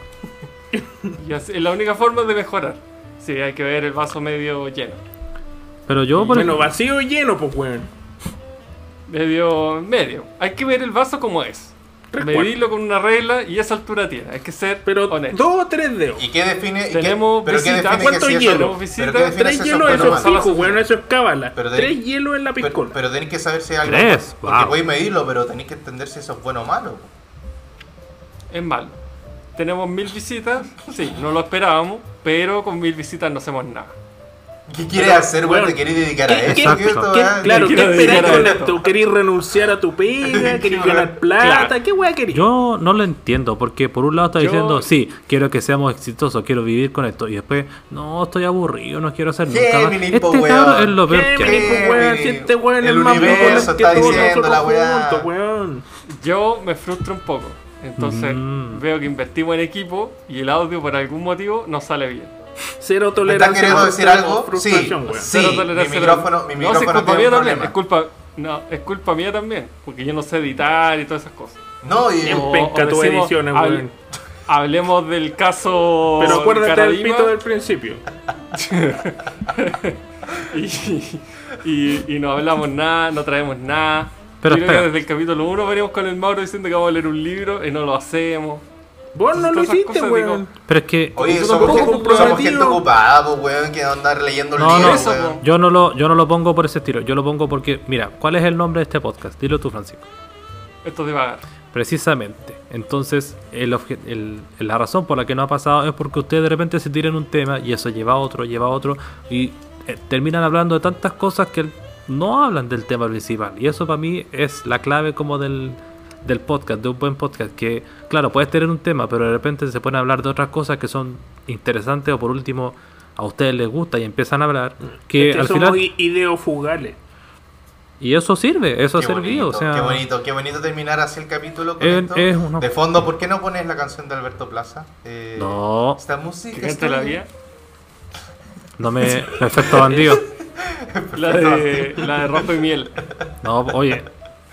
Y así, es la única forma de mejorar. Sí, hay que ver el vaso medio lleno. Pero yo, por Bueno, vacío y lleno, pues weón. Medio, medio. Hay que ver el vaso como es. Tres Medirlo con una regla y esa altura tiene. Hay que ser Pero honesto. dos o tres dedos. ¿Y qué define? Tenemos pero qué visitas. define que ¿Cuánto si eso- hielo? pero define Tres eso hielos, es eso bueno es o malo? fijo, weón. Eso es cábala. Pero Tres hielos en la piscola. pero tenéis que saber si hay algo Tres, más, Porque wow. podéis medirlo, pero tenéis que entender si eso es bueno o malo. Es malo. Tenemos mil visitas. Sí, no lo esperábamos. Pero con mil visitas no hacemos nada. ¿Qué quieres Pero, hacer, weón? weón, ¿Te querés dedicar a ¿qué- eso? qué- ¿Qué esto, ¿Qué- weón? claro, ¿qué a con esto. ¿Querís renunciar a tu pega? ¿Querís ganar plata? Claro. ¿Qué weá querís? Yo no lo entiendo, porque por un lado está Yo- diciendo, sí, quiero que seamos exitosos, quiero vivir con esto, y después, no, estoy aburrido, no quiero hacer nunca más. Este cabrón weón. es lo peor que hay. weón, si este weón es El más universo weón que está diciendo la weón. Yo me frustro un poco. Entonces Mm. veo que invertimos en equipo y el audio por algún motivo no sale bien. Cero ¿Me estás tolerancia. queriendo decir algo? Sí, sí. Cero mi tolerancia. micrófono, mi no, si micrófono es culpa mía también. Es culpa, no, es culpa mía también. Porque yo no sé editar y todas esas cosas. No, y Bien O- penca o tus decimos, ediciones, weón. Hablemos del caso. Pero acuérdate del pito del principio. y, y, y no hablamos nada, no traemos nada. Pero creo que desde el capítulo 1 venimos con el Mauro diciendo que vamos a leer un libro y no lo hacemos. Vos no lo hiciste, cosas, weón. digo, Pero es que Oye, somos, gente, somos gente ocupada, pues, weón, que andar leyendo No, libros, no. Weón. yo no, lo, yo no lo pongo por ese estilo, yo lo pongo porque, mira, ¿cuál es el nombre de este podcast? Dilo tú, Francisco. Esto de vagar. Precisamente. Entonces, el el- la razón por la que no ha pasado es porque ustedes de repente se tiran un tema y eso lleva a otro, lleva a otro y eh, terminan hablando de tantas cosas que no hablan del tema principal. Y eso para mí es la clave como del, del podcast, de un buen podcast. Que, claro, puedes tener un tema, pero de repente se pueden hablar de otras cosas que son interesantes o por último a ustedes les gusta y empiezan a hablar. Que Es que al somos final... i- ideofugales. Y eso sirve, eso ha Qué servido. bonito, o sea, qué bonito, qué bonito terminar así el capítulo con Es- esto. es una- De fondo, ¿por qué no pones la canción de Alberto Plaza? Eh, No. Esta música cante está la vía. no me... Efecto bandido. La de, la de rojo y miel. No, oye,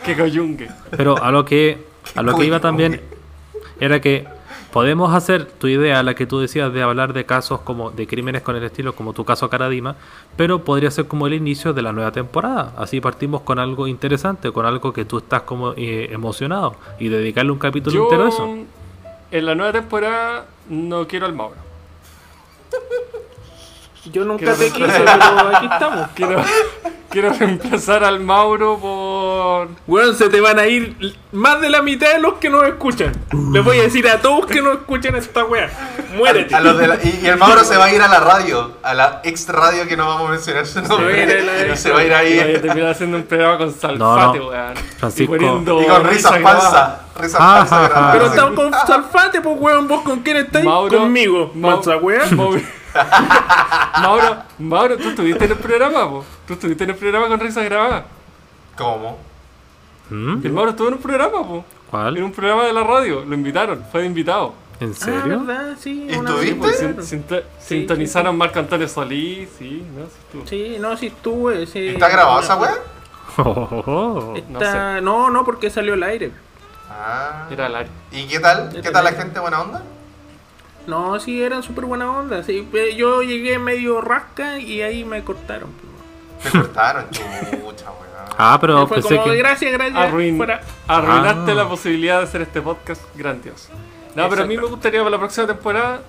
Que pero a lo que a lo que iba también era que podemos hacer tu idea, la que tú decías de hablar de casos como de crímenes con el estilo, como tu caso Caradima, pero podría ser como el inicio de la nueva temporada. Así partimos con algo interesante, con algo que tú estás como eh, emocionado y dedicarle un capítulo entero a eso. En la nueva temporada no quiero al Mauro. Yo nunca Quiero te quise, pero aquí estamos. Quiero, quiero reemplazar al Mauro por. Weón, se te van a ir más de la mitad de los que nos escuchan. Les voy a decir a todos que no escuchen esta wea. Muérete. A los de la- y, y el Mauro se va a ir a la radio, a la ex radio que no vamos a mencionar su va a ir a nombre. la y se va a ir Voy a ahí. terminar haciendo un programa con Salfate, No, no. weón. Francisco. Y poniendo Y con risas grabadas. falsas. Risas Ah, falsas. ah. Pero estamos con Salfate, pues weón, vos con quién estáis? Mauro- Conmigo, Mau- mansa wea. Mauro, Mauro, Mauro, tú estuviste en el programa, po. Tú estuviste en el programa con risas grabadas. ¿Cómo? ¿Mm? El Mauro estuvo en un programa, po. En ¿Cuál? un programa de la radio. Lo invitaron, fue de invitado. ¿En Ah, serio? ¿verdad? Sí, ¿Y una tú vez, viste? Pues, sinto- sintonizaron Marco Antonio Solís, sí, no, sí estuvo. Sí, no, sí estuve. Sí, ¿Está grabado esa weá? Oh. Está... No, no, porque salió al aire. Ah. Era al aire. ¿Y qué tal? ¿Qué tal la gente? ¿Buena onda? No, sí, eran súper buena onda. Sí, yo llegué medio rasca y ahí me cortaron. pues. Te cortaron, chucha, weón. Ah, pero Fue pensé como, que. gracias, gracias. Arruin- fuera. arruinaste Ah. la posibilidad de hacer este podcast grandioso. No, pero a mí me gustaría para la próxima temporada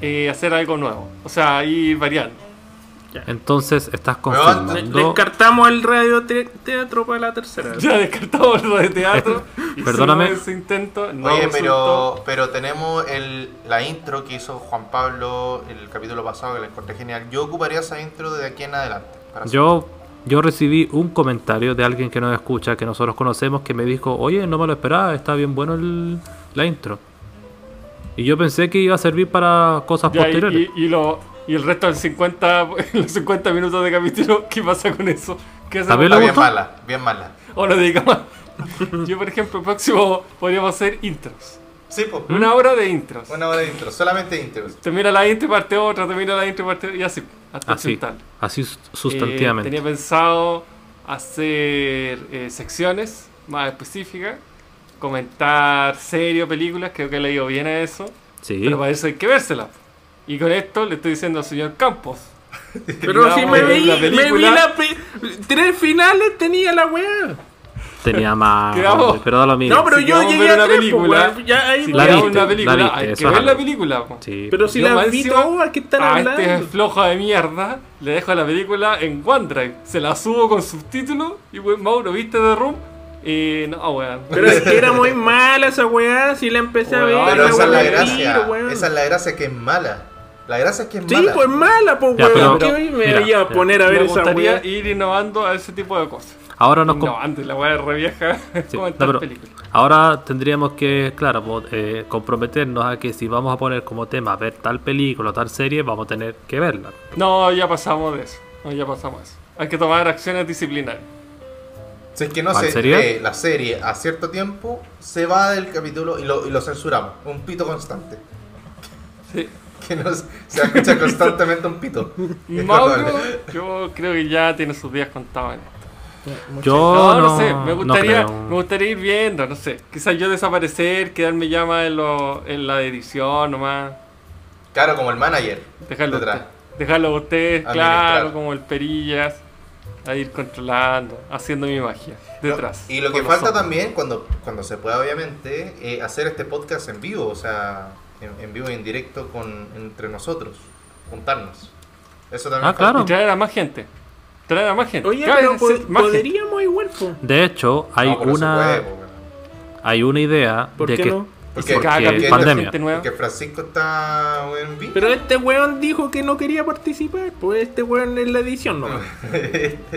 eh, hacer algo nuevo. O sea, ir variando. Entonces estás confirmando. Descartamos el radio te- teatro para la tercera. Ya descartamos lo de teatro. Hicimos Perdóname. ese intento. No Oye, pero, pero tenemos el, la intro que hizo Juan Pablo el capítulo pasado que la encontré genial. Yo ocuparía esa intro de aquí en adelante. para Yo, yo recibí un comentario de alguien que nos escucha, que nosotros conocemos, que me dijo, oye, no me lo esperaba, está bien bueno el- la intro. Y yo pensé que iba a servir para cosas Ya, y, posteriores. y- y lo, y el resto del 50, los 50 minutos de capítulo, ¿qué pasa con eso? ¿Qué hacemos? Está ¿Le bien gustó? mala, bien mala. ¿O lo dedicamos? Yo, por ejemplo, el próximo podríamos hacer intros. Sí, pues. Una hora de intros. Una hora de intro, solamente intros. Termina la intro y parte otra, termina la intro y parte y así, hasta Así, sentar. así sus- Eh, sustantivamente. tenía pensado hacer eh, secciones más específicas, comentar series o películas, creo que le digo bien a eso, sí. pero para eso hay que vérselas. Y con esto le estoy diciendo al señor Campos. Pero si me vi, la me vi película. la pe- tres finales tenía la weá. Tenía más. Quedamos- Pero da lo mismo. No, pero Si yo llegué a una tres, película, pues, weón, ya ahí Si La queremos viste, una película, la viste, hay que es ver la película. po. Sí. Pero si la vi todas, ¿qué están A hablando? este flojo de mierda le dejo la película en OneDrive. Se la subo con subtítulos y pues, Mauro, ¿viste The Room? Y no, weón. Pero es que era muy mala esa weá, si la empecé a ver. Pero la esa es la gracia. Esa es la gracia que es mala. La gracia es que es Sí, mala. pues mala, pues Ya, weón. pero- ¿Qué hoy me mira, iba a poner a ver Me esa gustaría weá? ir innovando a ese tipo de cosas. Ahora nos com- Innovando, la weá es re vieja. Sí, comentar no, pero películas. ahora tendríamos que, claro, eh, comprometernos a que si vamos a poner como tema ver tal película o tal serie, vamos a tener que verla. No, ya pasamos de eso. No, ya pasamos de eso. Hay que tomar acciones disciplinarias. Si es que no ¿Cuál se sería? ve la serie a cierto tiempo, se va del capítulo y lo, y lo censuramos. Un pito constante. Sí. Que no se escucha constantemente un pito. Mauro, yo creo que ya tiene sus días contados en esto. Yo No, no, no, sé, me gustaría, me gustaría ir viendo, no sé. Quizás yo desaparecer, quedarme ya más en, lo, en la edición nomás. Claro, como el manager. Dejarlo a Detrás. usted. Dejarlo a usted, Administrar. claro, como el perillas. A ir controlando, haciendo mi magia. Detrás. Y lo que falta ojos. también, cuando, cuando se pueda, obviamente, eh, hacer este podcast en vivo, o sea, en, en vivo y en directo con, entre nosotros, juntarnos. Eso también Ah, falta. claro. Y traer a más gente. Traer a más gente. Oye, Cada pero gente. igual, po. De hecho, hay No, se una puede, hay una idea ¿Por de qué que no? Porque, Cada porque capítulo pandemia. gente nueva. porque Francisco está en vivo. Pero este weón dijo que no quería participar, pues este weón es la edición, ¿no?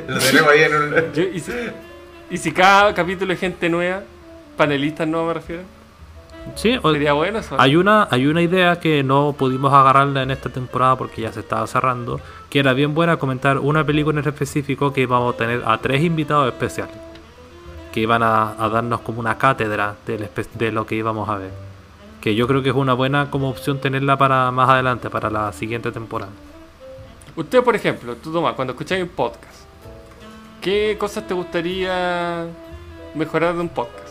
Lo tenemos ahí en un... Yo- y, si, y si cada capítulo es gente nueva, panelistas no me refiero, sí, sería bueno eso. hay una hay una idea que no pudimos agarrarla en esta temporada porque ya se estaba cerrando, que era bien buena comentar una película en específico que íbamos a tener a tres invitados especiales que iban a, a darnos como una cátedra del de lo que íbamos a ver. Que yo creo que es una buena como opción tenerla para más adelante, para la siguiente temporada. Usted, por ejemplo, tú Tomás, cuando escucháis un podcast, ¿qué cosas te gustaría mejorar de un podcast?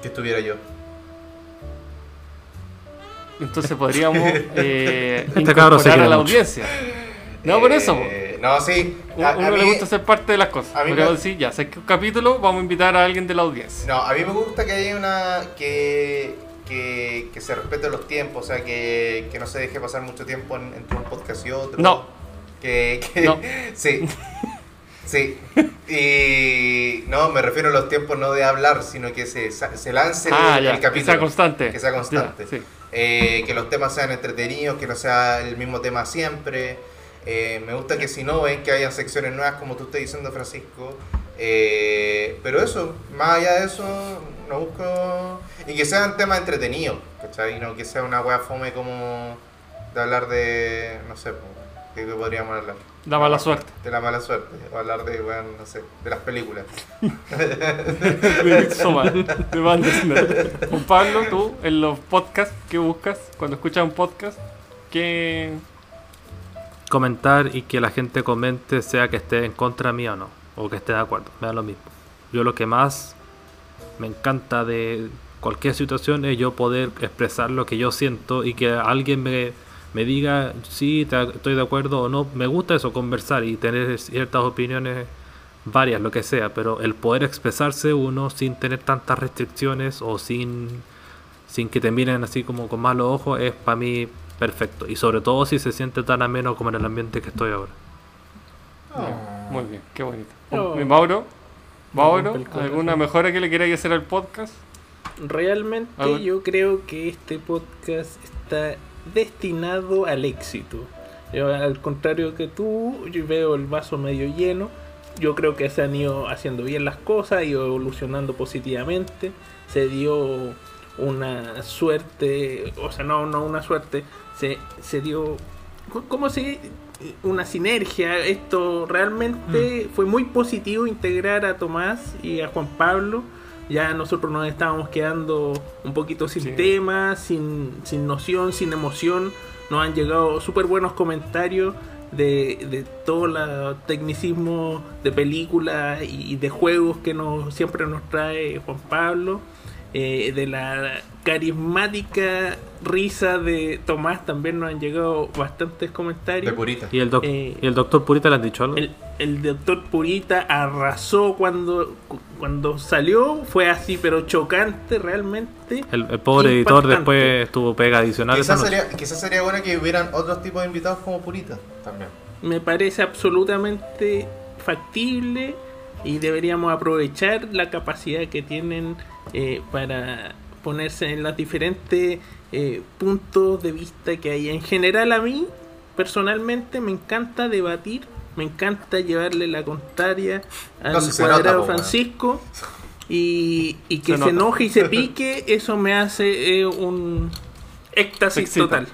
Que estuviera yo. Entonces podríamos eh, Este incorporar a la mucho. audiencia. No, por eso. po. Eh, No, sí. A, a uno le mí- gusta ser parte de las cosas. a mí me- decir, ya, sé que un capítulo vamos a invitar a alguien de la audiencia. No, a mí me gusta que haya una. que. que, que se respeten los tiempos, o sea, que, que no se deje pasar mucho tiempo en- entre un podcast y otro. No. Que. que No. Sí. Sí. Y. No, me refiero a los tiempos no de hablar, sino que se, se lance el, Ah, el ya, que capítulo. sea constante. Que sea constante. Ya, sí. Eh, que los temas sean entretenidos, que no sea el mismo tema siempre. Eh, me gusta que si no ven que haya secciones nuevas, como tú estás diciendo, Francisco. Eh, pero eso, más allá de eso, no busco. Y que sean temas entretenidos, ¿cachai? Y no que sea una wea fome como de hablar de. No sé, ¿qué podríamos hablar? La mala suerte. De la mala suerte, o hablar de, weón, no sé, de las películas. de Midsommar, de Pablo, tú, en los podcasts, ¿qué buscas? Cuando escuchas un podcast, ¿qué, Comentar y que la gente comente sea que esté en contra mía o no, o que esté de acuerdo, me da lo mismo. Yo lo que más me encanta de, cualquier situación es yo poder expresar lo que yo siento y que alguien me, me diga, sí, te- estoy de acuerdo o no. Me gusta eso, conversar y tener ciertas opiniones varias, lo que sea, pero el poder expresarse uno sin tener tantas restricciones o sin, sin que te miren así como con malos ojos es para mí perfecto. Y sobre todo si se siente tan ameno como en el ambiente que estoy ahora. Ya, Muy bien, qué bonito. Oh. ¿Y Mauro? Mauro. ¿alguna mejora que le queráis hacer al podcast? Realmente yo creo que este podcast está destinado al éxito. Yo, al contrario que tú, yo veo el vaso medio lleno. Yo creo que se han ido haciendo bien las cosas, ido evolucionando positivamente. Se dio una suerte, o sea, no, no una suerte, se, se dio, ¿cómo se Una sinergia. Esto realmente fue muy positivo integrar a Tomás y a Juan Pablo. Ya nosotros nos estábamos quedando un poquito sin Sí. tema, sin, sin noción, sin emoción. Nos han llegado súper buenos comentarios de, de todo el tecnicismo de películas y de juegos que nos, siempre nos trae Juan Pablo. Eh, de la carismática risa de Tomás también nos han llegado bastantes comentarios. De purita. ¿Y el, doc- Eh, ¿y el doctor Purita le han dicho algo? El, el doctor Purita arrasó cuando, cuando salió, fue así, pero chocante realmente. El, el pobre editor después tuvo pega adicional. Quizás sería, quizás sería bueno que hubieran otros tipos de invitados como purita también. Me parece absolutamente factible y deberíamos aprovechar la capacidad que tienen eh, para ponerse en los diferentes eh, puntos de vista que hay. En general a mí, personalmente, me encanta debatir, me encanta llevarle la contraria al No, si se cuadrado nota. Francisco y, y que Se enoje y se pique, eso me hace eh, un éxtasis total.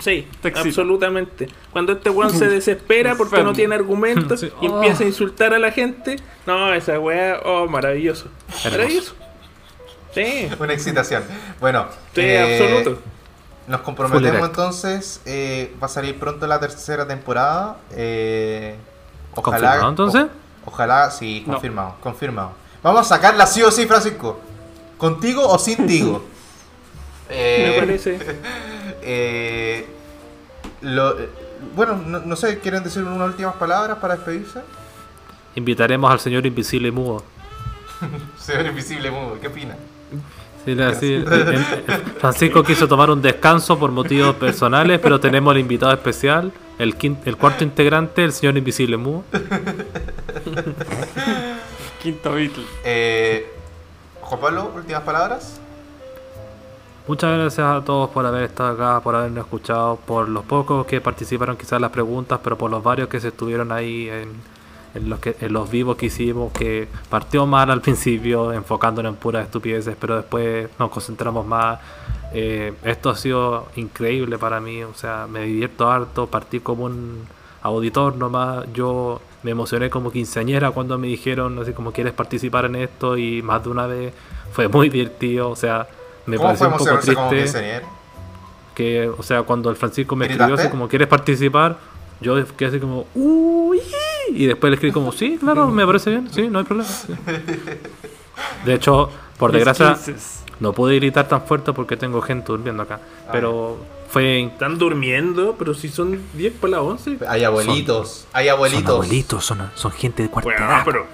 Sí, absolutamente. Cuando este weón se desespera porque no tiene argumentos Sí. y Oh. empieza a insultar a la gente, no, esa weá, oh, maravilloso. Maravilloso. Sí, Una excitación. Bueno, sí, eh, absoluto. Nos comprometemos entonces. eh, va a salir pronto la tercera temporada. eh, ¿Confirmado, entonces? o- ojalá, sí, No. confirmado, confirmado. Vamos a sacarla sí o sí, Francisco. ¿Contigo o sin tigo? Eh, Me parece. eh, lo- eh, bueno, no, no sé, ¿quieren decir unas últimas palabras para despedirse? Invitaremos al señor invisible y mudo. Señor Invisible Mudo, ¿qué opina? Sí, sí, Francisco quiso tomar un descanso por motivos personales, pero tenemos el invitado especial, el, quin- el cuarto integrante, el señor invisible mudo. Quinto Beatle. Eh, Juan Pablo, últimas palabras. Muchas gracias a todos por haber estado acá, por habernos escuchado, por los pocos que participaron quizás en las preguntas, pero por los varios que se estuvieron ahí en, en los, que, en los vivos que hicimos, que partió mal al principio, enfocándonos en puras estupideces, pero después nos concentramos más. Eh, esto ha sido increíble para mí, o sea, me divierto harto, partí como un auditor nomás, yo me emocioné como quinceañera cuando me dijeron así como quieres participar en esto y más de una vez fue muy divertido, o sea, me ¿Cómo pareció un poco triste que, o sea, cuando el Francisco me escribió así como quieres participar, yo quedé así como uy y después le escribí como sí, claro, me parece bien, sí, no hay problema. sí". De hecho, por desgracia, no pude gritar tan fuerte porque tengo gente durmiendo acá, pero fue Están durmiendo, pero si son 10 para las 11. Hay abuelitos, hay abuelitos. son, son gente de cuarta Bueno, pero,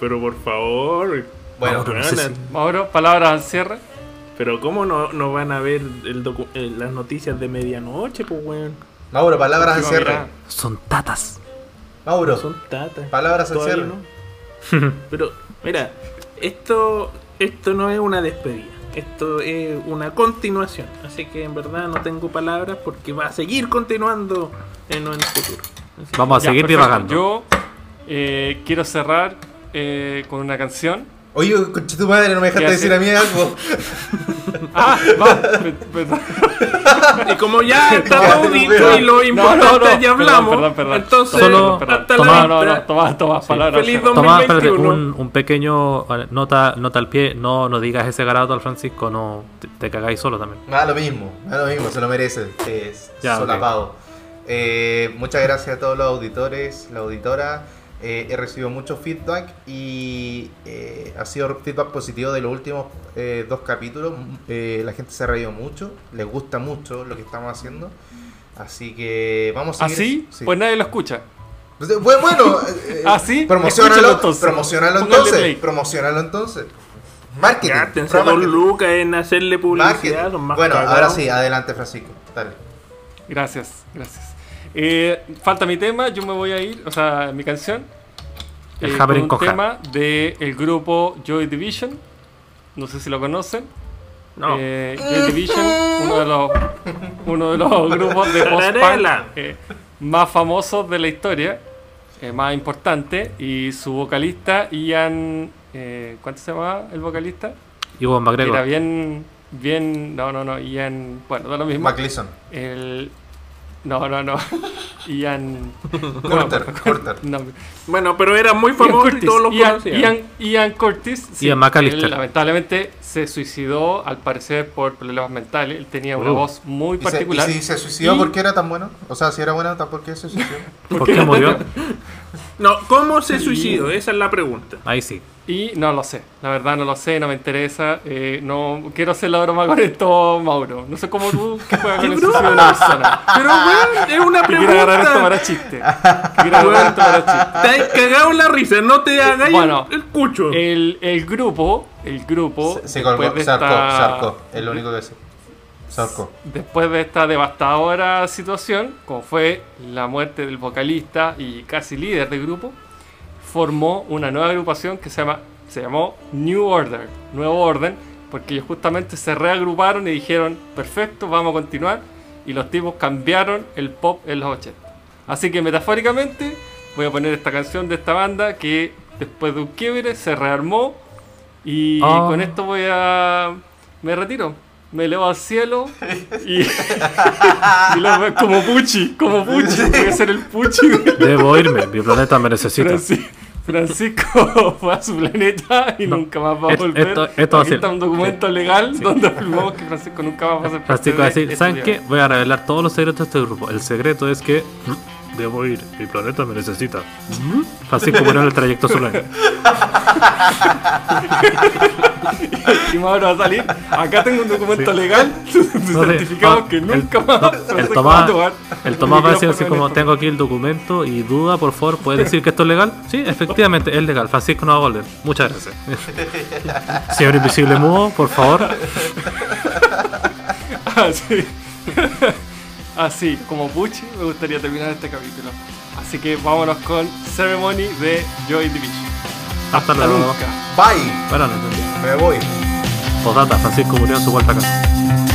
pero por favor. Bueno, Mauro, no sé weón, si- Mauro, palabras al cierre. Pero ¿cómo no, no van a ver el docu- eh, las noticias de medianoche, pues weón? Mauro, palabras al cierre. son tatas. Mauro, Son tatas. palabras al cierre. no. Pero, mira, esto, esto no es una despedida. Esto es una continuación. Así que en verdad no tengo palabras porque va a seguir continuando en el futuro. Así Vamos a Ya, seguir perfecto. divagando. Yo eh, quiero cerrar eh, con una canción. Oye, concha tu madre, no me dejaste ¿Qué decir a mí algo. Ah, va. pe- perdón. Y como ya está No, todo no, dicho no, y lo importante no, no, ya hablamos, perdón, perdón. entonces Solo- hasta toma- la No, no, toma, toma palabras. Feliz al cierre. Tomás, espérate, 2021. un, un pequeño eh, nota, nota al pie, no, no digas ese grado al Francisco, no te, te cagáis solo también. Da lo mismo, da lo mismo, se lo merece. Es Ya, solapado. Eh, muchas gracias a todos los auditores, la auditora. Eh, he recibido mucho feedback y eh, ha sido feedback positivo de los últimos eh, dos capítulos. Eh, la gente se ha reído mucho, les gusta mucho lo que estamos haciendo. Así que vamos a seguir. ¿Así? Pues nadie lo escucha. Pues, Bueno, bueno eh, ¿Ah, promocionalo, entonces. promocionalo entonces. Promocionalo entonces. Marketing. Dos lucas en hacerle publicidad. Marketing. son más Bueno, cagados. ahora sí, adelante Francisco. Dale. Gracias, gracias. Eh, falta mi tema, yo me voy a ir, o sea, mi canción. El eh, con un Coja. tema del grupo Joy Division. No sé si lo conocen. No. Eh, Joy Division, uno de los, uno de los grupos de post-punk eh, más famosos de la historia, eh, más importante. Y su vocalista, Ian. Eh, ¿Cuánto se llama el vocalista? Iwan Era McGregor. bien. Bien. No, no, no. Ian. Bueno, da lo mismo. McLeison. El. No, no, no. Ian. Curter, no, Curter. no. Bueno, pero era muy Ian famoso y todos lo Ian. Ian, Ian Curtis. sí, Ian McAllister. él, lamentablemente se suicidó, al parecer, por problemas mentales. Él tenía una Uh. voz muy ¿Y, se, y particular. si se suicidó, Y- ¿por qué era tan bueno? O sea, si era bueno, ¿por qué se suicidó? ¿Por qué murió? No, ¿cómo se suicidó? Esa es la pregunta. Ahí sí. Y no lo sé, la verdad no lo sé, no me interesa. eh, no quiero hacer la broma con esto, Mauro. No sé cómo tú que juegas con el suicidio de una persona. Pero, weón, es una Que quiera agarrar esto pregunta. para chiste. Que quiera agarrar esto para chiste. Te has cagado la risa, no te hagáis Bueno, el, el cucho. El, el grupo, el grupo, Se, se después colgó, de se ahorcó, esta- se ahorcó. Es lo único que sé. Se ahorcó. después de esta devastadora situación, como fue la muerte del vocalista y casi líder del grupo, formó una nueva agrupación que se llama se llamó New Order, Nuevo Orden, porque ellos justamente se reagruparon y dijeron, perfecto, vamos a continuar, y los tipos cambiaron el pop en los 80. Así que metafóricamente voy a poner esta canción de esta banda que después de un quiebre se rearmó y Ah. con esto voy a... me retiro. Me elevo al cielo y, y lo veo como Pucci, como Pucci. Voy a ser el Pucci. Debo irme. Mi planeta me necesita. Franci- Francisco fue a su planeta y No. nunca más va a volver. esto- esto va a Aquí ser- está un documento legal donde afirmamos que Francisco nunca más va a ser Francisco va a de decir, este ¿saben qué? Voy a revelar todos los secretos de este grupo. El secreto es que mm, debo ir. Mi planeta me necesita. Mm. Francisco murió en el trayecto solar. Y Mauro va a salir. Acá tengo un documento Sí. legal. No no, que el- nunca más. no, el Tomás, tomar el Tomás va a decir así como en tengo aquí el documento y duda, por favor, ¿puedes decir que esto es legal? Sí, efectivamente, es legal. Francisco no va a volver. Muchas gracias. Señor Invisible Mudo, por favor. Así. Así, como Pucci, me gustaría terminar este capítulo. Así que vámonos con Ceremony de Joy Division. Hasta Hasta luego. Bye. Buenas noches. Me voy. Postdata, Francisco murió en su vuelta a casa.